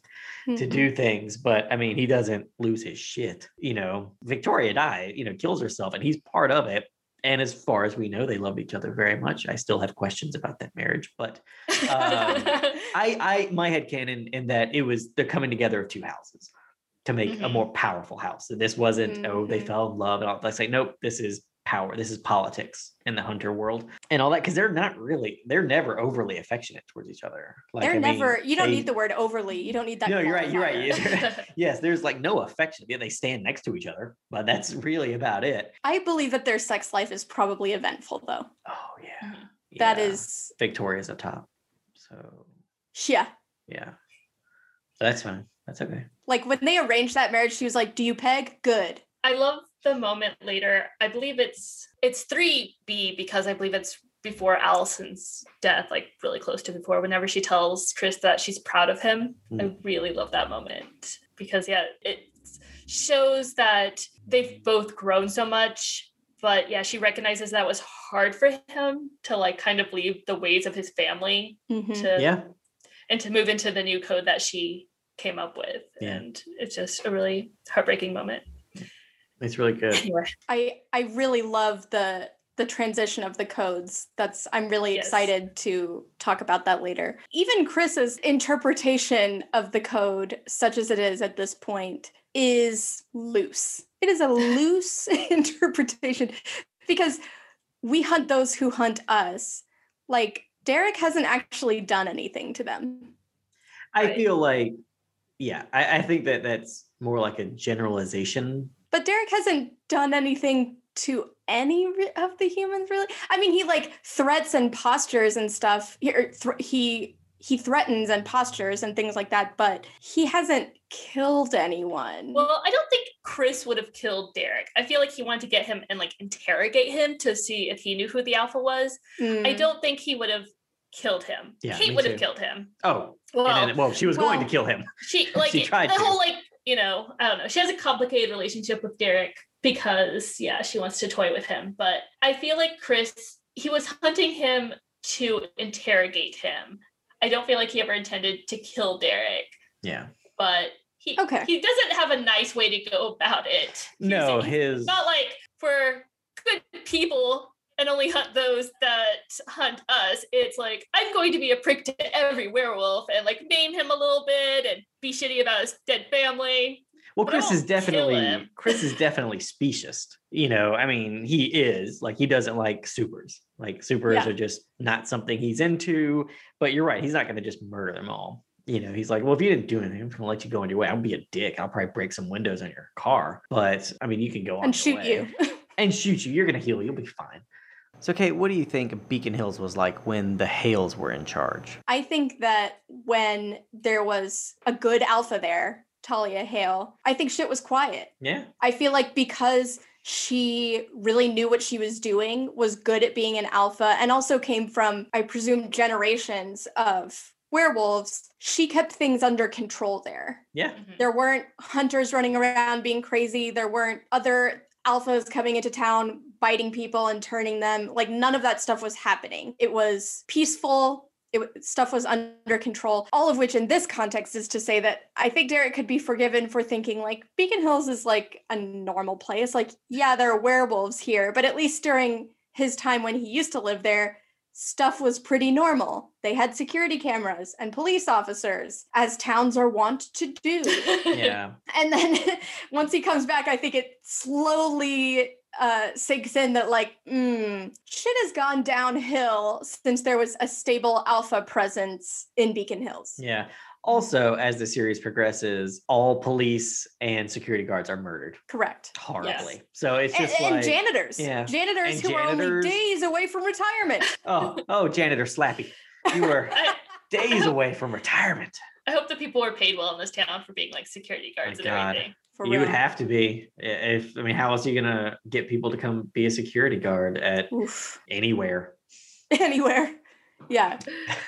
Speaker 2: to do things. But I mean, he doesn't lose his shit. You know, Victoria died, you know, kills herself, and he's part of it. And as far as we know, they love each other very much. I still have questions about that marriage, but um, [laughs] I, I, my head canon in that it was the coming together of two houses to make a
Speaker 1: Mhm.
Speaker 2: more powerful house. And this wasn't, oh, they
Speaker 5: Mhm.
Speaker 2: fell in love and all. That's like, nope, this is power. This is politics in the hunter world and all that. Cause they're not really, they're never overly affectionate towards each other. Like,
Speaker 5: they're
Speaker 2: I mean,
Speaker 5: never you don't
Speaker 2: they-
Speaker 5: need the word overly you don't need that
Speaker 2: No, you're right. You're right. [laughs] yes, there's like no affection. Yeah, they stand next to each other, but that's really about it.
Speaker 5: i believe that their sex life is probably eventful though
Speaker 2: Oh yeah.
Speaker 1: Mhm.
Speaker 2: Yeah.
Speaker 5: is
Speaker 2: Victoria's up top. So
Speaker 5: yeah
Speaker 2: yeah. That's fine. That's okay.
Speaker 5: like when they arranged that marriage she was like do you peg good
Speaker 1: I love the moment later. I believe it's it's 3B because I believe it's before Allison's death, like really close to before, whenever she tells Chris that she's proud of him. I really love that moment because yeah, it shows that they've both grown so much. But yeah, she recognizes that was hard for him to like kind of leave the ways of his family
Speaker 5: Mhm.
Speaker 1: to
Speaker 2: Yeah.
Speaker 1: and to move into the new code that she came up with.
Speaker 2: Yeah.
Speaker 1: And it's just a really heartbreaking moment.
Speaker 2: It's really good.
Speaker 1: Anyway.
Speaker 5: I I really love the the transition of the codes. That's I'm really
Speaker 1: Yes.
Speaker 5: excited to talk about that later. Even Chris's interpretation of the code, such as it is at this point, is loose. It is a [laughs] loose [laughs] interpretation because we hunt those who hunt us. Like Derek hasn't actually done anything to them.
Speaker 2: I
Speaker 1: Right.
Speaker 2: feel like, yeah, I, I think that that's more like a generalization.
Speaker 5: But Derek hasn't done anything to any of the humans really. I mean, he like threats and postures and stuff. He or thr- he he threatens and postures and things like that, but he hasn't killed anyone.
Speaker 1: Well, I don't think Chris would have killed Derek. I feel like he wanted to get him and like interrogate him to see if he knew who the alpha was. I
Speaker 5: Mm.
Speaker 1: don't think he would have killed him.
Speaker 2: Yeah,
Speaker 1: Kate
Speaker 2: me
Speaker 1: would have killed him.
Speaker 2: Oh,
Speaker 1: Well,
Speaker 2: and then, well, she was going to kill him.
Speaker 1: she like [laughs]
Speaker 2: she tried
Speaker 1: the
Speaker 2: to.
Speaker 1: whole like you know I don't know. She has a complicated relationship with Derek because yeah, she wants to toy with him. But I feel like Chris, he was hunting him to interrogate him. I don't feel like he ever intended to kill Derek,
Speaker 2: Yeah.
Speaker 1: but he
Speaker 5: Okay.
Speaker 1: he doesn't have a nice way to go about it. He's-
Speaker 2: No,
Speaker 1: he's
Speaker 2: his
Speaker 1: not like for good people and only hunt those that hunt us. It's like I'm going to be a prick to every werewolf and like name him a little bit and be shitty about his dead family.
Speaker 2: Well,
Speaker 1: But
Speaker 2: Chris is definitely. [laughs] Chris is definitely specious. You know, I mean, he is like he doesn't like supers. Like supers
Speaker 5: Yeah.
Speaker 2: are just not something he's into. But you're right, he's not going to just murder them all. You know, he's like, well, if you didn't do anything, I'm going to let you go on your way. I'll be a dick. I'll probably break some windows on your car. But I mean, you can go on
Speaker 5: and shoot you. [laughs]
Speaker 2: and shoot you. You're going to heal. You'll be fine. So, Kate, what do you think Beacon Hills was like when the Hales were in charge?
Speaker 5: I think that when there was a good alpha there, Talia Hale, I think shit was quiet.
Speaker 2: Yeah.
Speaker 5: I feel like because she really knew what she was doing, was good at being an alpha, and also came from, I presume, generations of werewolves, she kept things under control there.
Speaker 2: Yeah. Mm-hmm.
Speaker 5: There weren't hunters running around being crazy. There weren't other alphas coming into town biting people and turning them. Like none of that stuff was happening. It was peaceful. It stuff was under control. All of which, in this context, is to say that I think Derek could be forgiven for thinking like Beacon Hills is like a normal place. Like, yeah, there are werewolves here, but at least during his time when he used to live there, stuff was pretty normal. They had security cameras and police officers, as towns are wont to do. [laughs]
Speaker 2: Yeah.
Speaker 5: and then [laughs] once he comes back, I think it slowly uh, sinks in that, like, mm, shit has gone downhill since there was a stable alpha presence in Beacon Hills.
Speaker 2: Yeah. Also, as the series progresses, all police and security guards are murdered
Speaker 5: Correct.
Speaker 2: horribly. So it's just
Speaker 5: and
Speaker 2: like
Speaker 5: janitors.
Speaker 2: yeah.
Speaker 5: Janitors
Speaker 2: And
Speaker 5: who are only days away from retirement. [laughs]
Speaker 2: oh, oh, janitor Slappy, you were [laughs] days away from retirement.
Speaker 1: I hope that people were paid well in this town for being like security guards and
Speaker 2: God.
Speaker 1: everything.
Speaker 5: For
Speaker 2: you would have to be if I mean, how else are you gonna get people to come be a security guard at
Speaker 5: Oof.
Speaker 2: anywhere? [laughs]
Speaker 5: anywhere. Yeah.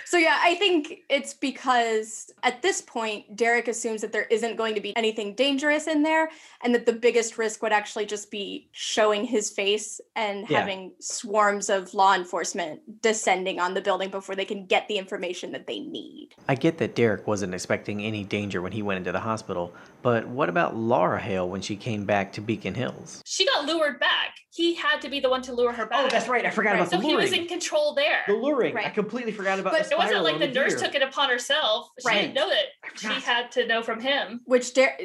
Speaker 5: So yeah, I think it's because at this point Derek assumes that there isn't going to be anything dangerous in there and that the biggest risk would actually just be showing his face and
Speaker 2: Yeah.
Speaker 5: having swarms of law enforcement descending on the building before they can get the information that they need.
Speaker 2: I get that Derek wasn't expecting any danger when he went into the hospital, but what about Laura Hale when she came back to Beacon Hills?
Speaker 1: She got lured back. He had to be the one to lure her back.
Speaker 2: Oh, that's right. I forgot
Speaker 5: Right.
Speaker 1: About the so luring. So he was in control there.
Speaker 2: The luring.
Speaker 5: Right.
Speaker 2: I completely forgot about
Speaker 5: But
Speaker 2: the
Speaker 1: It wasn't like
Speaker 2: on
Speaker 1: the nurse took it upon herself. She
Speaker 5: Right.
Speaker 1: didn't know
Speaker 2: it.
Speaker 1: She had to know from him.
Speaker 5: Which Der-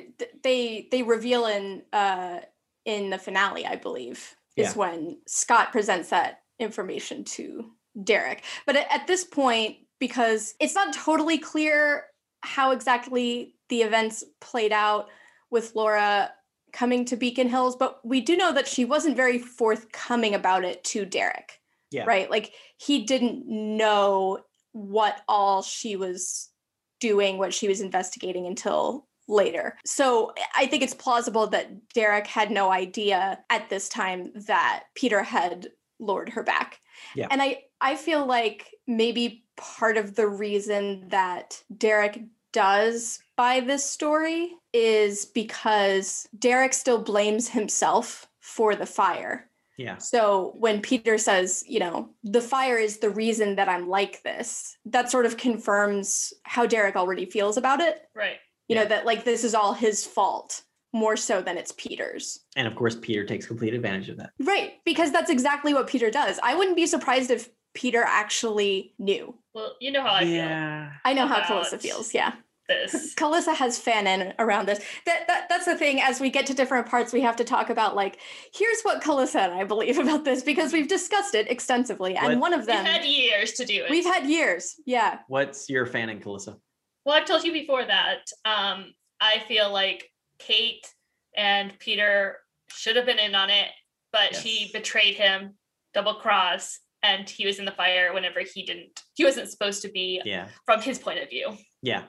Speaker 5: they they reveal in uh in the finale, I believe, is
Speaker 2: Yeah.
Speaker 5: when Scott presents that information to Derek. But at, at this point, because it's not totally clear how exactly the events played out with Laura coming to Beacon Hills, but we do know that she wasn't very forthcoming about it to Derek.
Speaker 2: Yeah.
Speaker 5: Right? Like he didn't know what all she was doing, what she was investigating until later. So I think it's plausible that Derek had no idea at this time that Peter had lured her back.
Speaker 2: Yeah.
Speaker 5: And I I feel like maybe part of the reason that Derek does buy this story is because Derek still blames himself for the fire.
Speaker 2: Yeah.
Speaker 5: So when Peter says, you know, the fire is the reason that I'm like this, that sort of confirms how Derek already feels about it.
Speaker 1: Right.
Speaker 5: You
Speaker 2: Yeah.
Speaker 5: know, that like this is all his fault more so than it's Peter's.
Speaker 2: And of course, Peter takes complete advantage of that.
Speaker 5: Right. Because that's exactly what Peter does. I wouldn't be surprised if Peter actually knew.
Speaker 1: Well, you know how I feel.
Speaker 2: yeah.
Speaker 5: I know how
Speaker 1: About-
Speaker 5: feels. Yeah.
Speaker 1: Feel this. [laughs]
Speaker 5: Calissa has fanon around this. That, that that's the thing. As we get to different parts, we have to talk about like, here's what Calissa and I believe [laughs] about this because we've discussed it extensively. And one of them We've
Speaker 1: had years to do it.
Speaker 5: we've had years. Yeah.
Speaker 2: What's your fanon Calissa?
Speaker 1: Well, I've told you before that um, I feel like Kate and Peter should have been in on it, but she betrayed him, double cross, and he was in the fire whenever he didn't. He wasn't supposed to be
Speaker 2: Yeah.
Speaker 1: from his point of view.
Speaker 2: Yeah.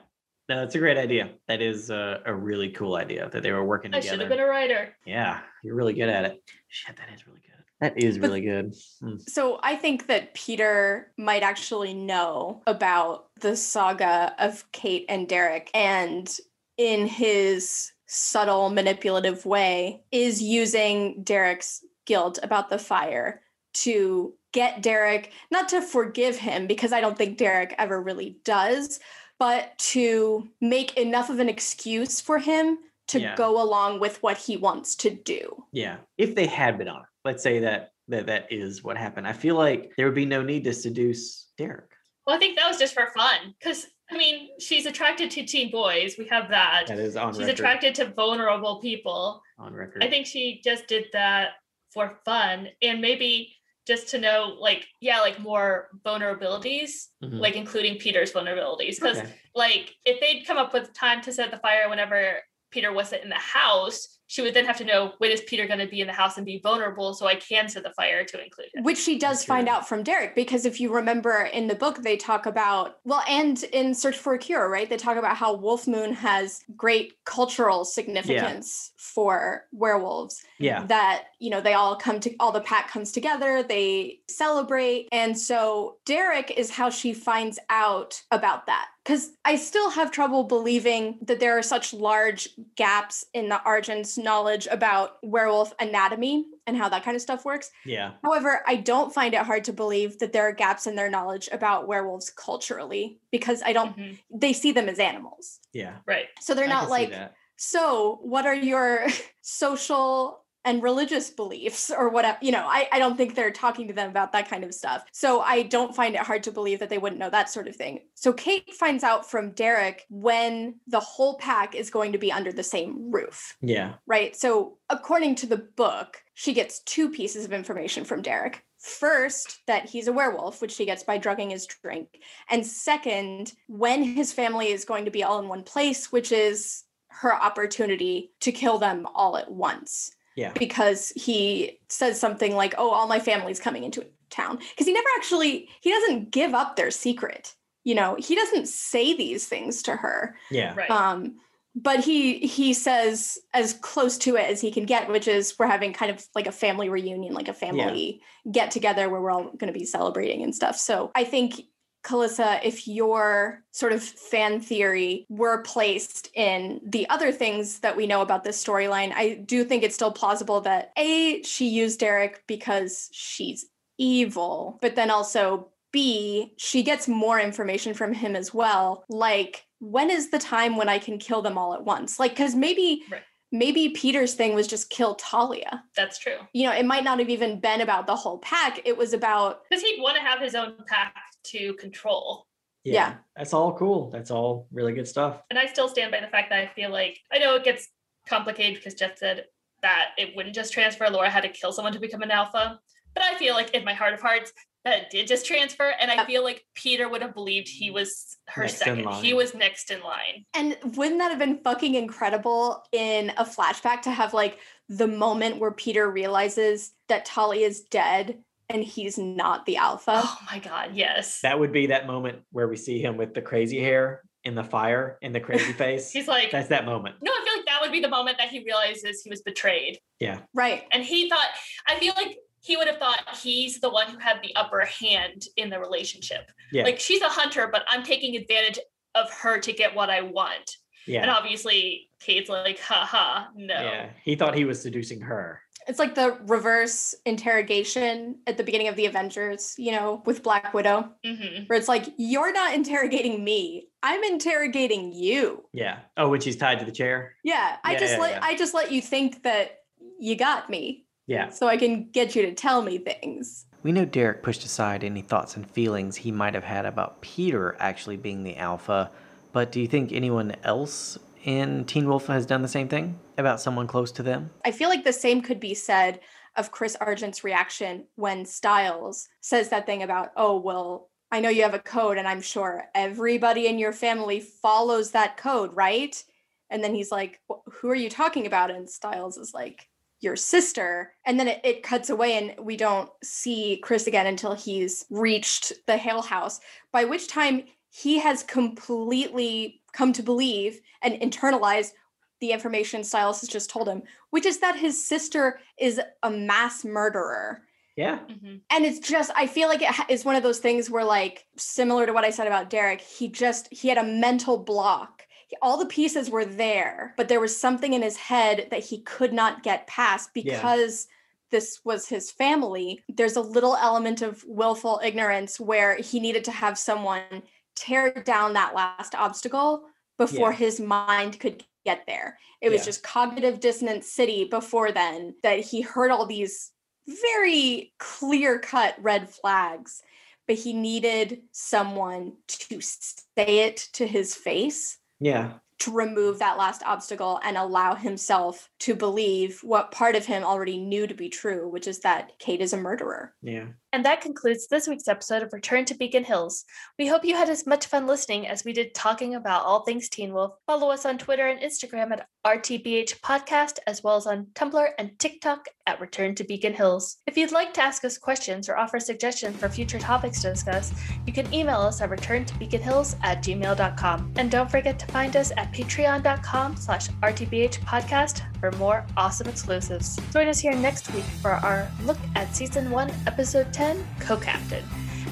Speaker 2: No, that's a great idea. That is a, a really cool idea that they were working together.
Speaker 1: I should have been a writer.
Speaker 2: yeah, you're really good at it. Shit, that is really good. That is
Speaker 5: But-
Speaker 2: really good. [laughs] Hmm.
Speaker 5: So I think that Peter might actually know about the saga of Kate and Derek. And in his subtle, manipulative way, is using Derek's guilt about the fire to get Derek, not to forgive him, because I don't think Derek ever really does, but to make enough of an excuse for him to
Speaker 2: Yeah.
Speaker 5: go along with what he wants to do.
Speaker 2: Yeah. If they had been on, let's say that that that is what happened. I feel like there would be no need to seduce Derek.
Speaker 1: Well, I think that was just for fun. Because, I mean, she's attracted to teen boys. We have that.
Speaker 2: That is on
Speaker 1: She's
Speaker 2: record.
Speaker 1: attracted to vulnerable people.
Speaker 2: on record.
Speaker 1: I think she just did that for fun and maybe just to know, like, yeah, like more vulnerabilities,
Speaker 2: Mhm.
Speaker 1: like including Peter's vulnerabilities. Because,
Speaker 2: Okay.
Speaker 1: like, if they'd come up with time to set the fire whenever Peter wasn't in the house, she would then have to know when is Peter going to be in the house and be vulnerable so I can set the fire to include him.
Speaker 5: Which she does
Speaker 2: That's
Speaker 5: find
Speaker 2: true.
Speaker 5: out from Derek, because if you remember in the book, they talk about, well, and in Search for a Cure, right? They talk about how Wolf Moon has great cultural significance for werewolves.
Speaker 2: yeah.
Speaker 5: That, you know, they all come to, all the pack comes together, they celebrate. And so Derek is how she finds out about that. Because I still have trouble believing that there are such large gaps in the Argent's knowledge about werewolf anatomy and how that kind of stuff works.
Speaker 2: Yeah.
Speaker 5: However, I don't find it hard to believe that there are gaps in their knowledge about werewolves culturally because I don't,
Speaker 1: Mhm.
Speaker 5: they see them as animals.
Speaker 2: Yeah.
Speaker 1: Right.
Speaker 5: So they're not like, so what are your [laughs] social and religious beliefs or whatever? You know, I, I don't think they're talking to them about that kind of stuff. So I don't find it hard to believe that they wouldn't know that sort of thing. So Kate finds out from Derek when the whole pack is going to be under the same roof
Speaker 2: Yeah.
Speaker 5: right? So, according to the book, she gets two pieces of information from Derek. First, that he's a werewolf, which she gets by drugging his drink. And second, when his family is going to be all in one place, which is her opportunity to kill them all at once.
Speaker 2: Yeah.
Speaker 5: Because he says something like, Oh, all my family's coming into town. Because he never actually, he doesn't give up their secret. You know, he doesn't say these things to her
Speaker 2: Yeah.
Speaker 1: Right.
Speaker 5: um but he he says as close to it as he can get which is we're having kind of like a family reunion like a family get together where we're all going to be celebrating and stuff so i think Calissa, if your sort of fan theory were placed in the other things that we know about this storyline, I do think it's still plausible that A, she used Derek because she's evil, but then also B, she gets more information from him as well. Like, when is the time when I can kill them all at once? Like, because maybe.
Speaker 1: Right.
Speaker 5: Maybe Peter's thing was just kill Talia.
Speaker 1: That's true.
Speaker 5: You know, it might not have even been about the whole pack. It was about
Speaker 1: Because he'd want to have his own pack to control.
Speaker 5: Yeah.
Speaker 2: That's all cool. That's all really good stuff.
Speaker 1: And I still stand by the fact that I feel like I know it gets complicated because Jeff said that it wouldn't just transfer. Laura had to kill someone to become an alpha. But I feel like in my heart of hearts, that it did just transfer. And I feel like Peter would have believed he was her
Speaker 2: Next
Speaker 1: second. He was next in line.
Speaker 5: And wouldn't that have been fucking incredible in a flashback to have like the moment where Peter realizes that Talia is dead and he's not the alpha?
Speaker 1: Oh my God, yes.
Speaker 2: That would be that moment where we see him with the crazy hair in the fire and the crazy [laughs] face.
Speaker 1: He's like,
Speaker 2: That's that moment.
Speaker 1: no, I feel like that would be the moment that he realizes he was betrayed.
Speaker 2: Yeah.
Speaker 5: Right.
Speaker 1: And he thought, I feel like he would have thought he's the one who had the upper hand in the relationship.
Speaker 2: Yeah.
Speaker 1: Like she's a hunter, but I'm taking advantage of her to get what I want.
Speaker 2: Yeah.
Speaker 1: And obviously, Kate's like, haha, no.
Speaker 2: Yeah. He thought he was seducing her.
Speaker 5: It's like the reverse interrogation at the beginning of the Avengers, you know, with Black Widow,
Speaker 1: hmm
Speaker 5: where it's like, you're not interrogating me. I'm interrogating you.
Speaker 2: Yeah. Oh, when she's tied to the chair.
Speaker 5: Yeah. I
Speaker 2: Yeah,
Speaker 5: just
Speaker 2: yeah,
Speaker 5: let
Speaker 2: yeah.
Speaker 5: I just let you think that you got me
Speaker 2: Yeah.
Speaker 5: so I can get you to tell me things.
Speaker 9: We know Derek pushed aside any thoughts and feelings he might have had about Peter actually being the alpha, but do you think anyone else in Teen Wolf has done the same thing about someone close to them?
Speaker 5: I feel like the same could be said of Chris Argent's reaction when Stiles says that thing about, oh, well, I know you have a code, and I'm sure everybody in your family follows that code, right? And then he's like, who are you talking about? And Stiles is like, your sister. And then it, it cuts away, and we don't see Chris again until he's reached the Hale house, by which time he has completely come to believe and internalized the information Stiles has just told him, which is that his sister is a mass murderer.
Speaker 2: Yeah.
Speaker 1: hmm
Speaker 5: And it's just, I feel like it is one of those things where, like, similar to what I said about Derek, he just, he had a mental block. all the pieces were there, but there was something in his head that he could not get past because this was his family. There's a little element of willful ignorance where he needed to have someone tear down that last obstacle before
Speaker 2: Yeah.
Speaker 5: his mind could get there. It was
Speaker 2: Yeah.
Speaker 5: just cognitive dissonance city before then that he heard all these very clear cut red flags, but he needed someone to say it to his face
Speaker 2: Yeah.
Speaker 5: to remove that last obstacle and allow himself to believe what part of him already knew to be true, which is that Kate is a murderer.
Speaker 2: Yeah.
Speaker 1: And that concludes this week's episode of Return to Beacon Hills. We hope you had as much fun listening as we did talking about all things Teen Wolf. Follow us on Twitter and Instagram at RTBH Podcast, as well as on Tumblr and TikTok at Return to Beacon Hills. If you'd like to ask us questions or offer suggestions for future topics to discuss, you can email us at returntobeaconhills at gmail.com. And don't forget to find us at patreon.com slash RTBH Podcast for more awesome exclusives. Join us here next week for our look at Season 1, Episode 10, Co-Captain.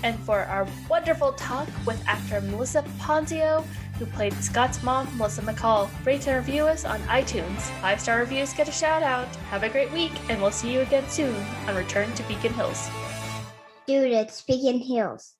Speaker 1: And for our wonderful talk with actor Melissa Ponzio, who played Scott's mom, Melissa McCall. Rate and review us on iTunes. Five star reviews get a shout out. Have a great week, and we'll see you again soon on Return to Beacon Hills.
Speaker 10: Dude, it's Beacon Hills.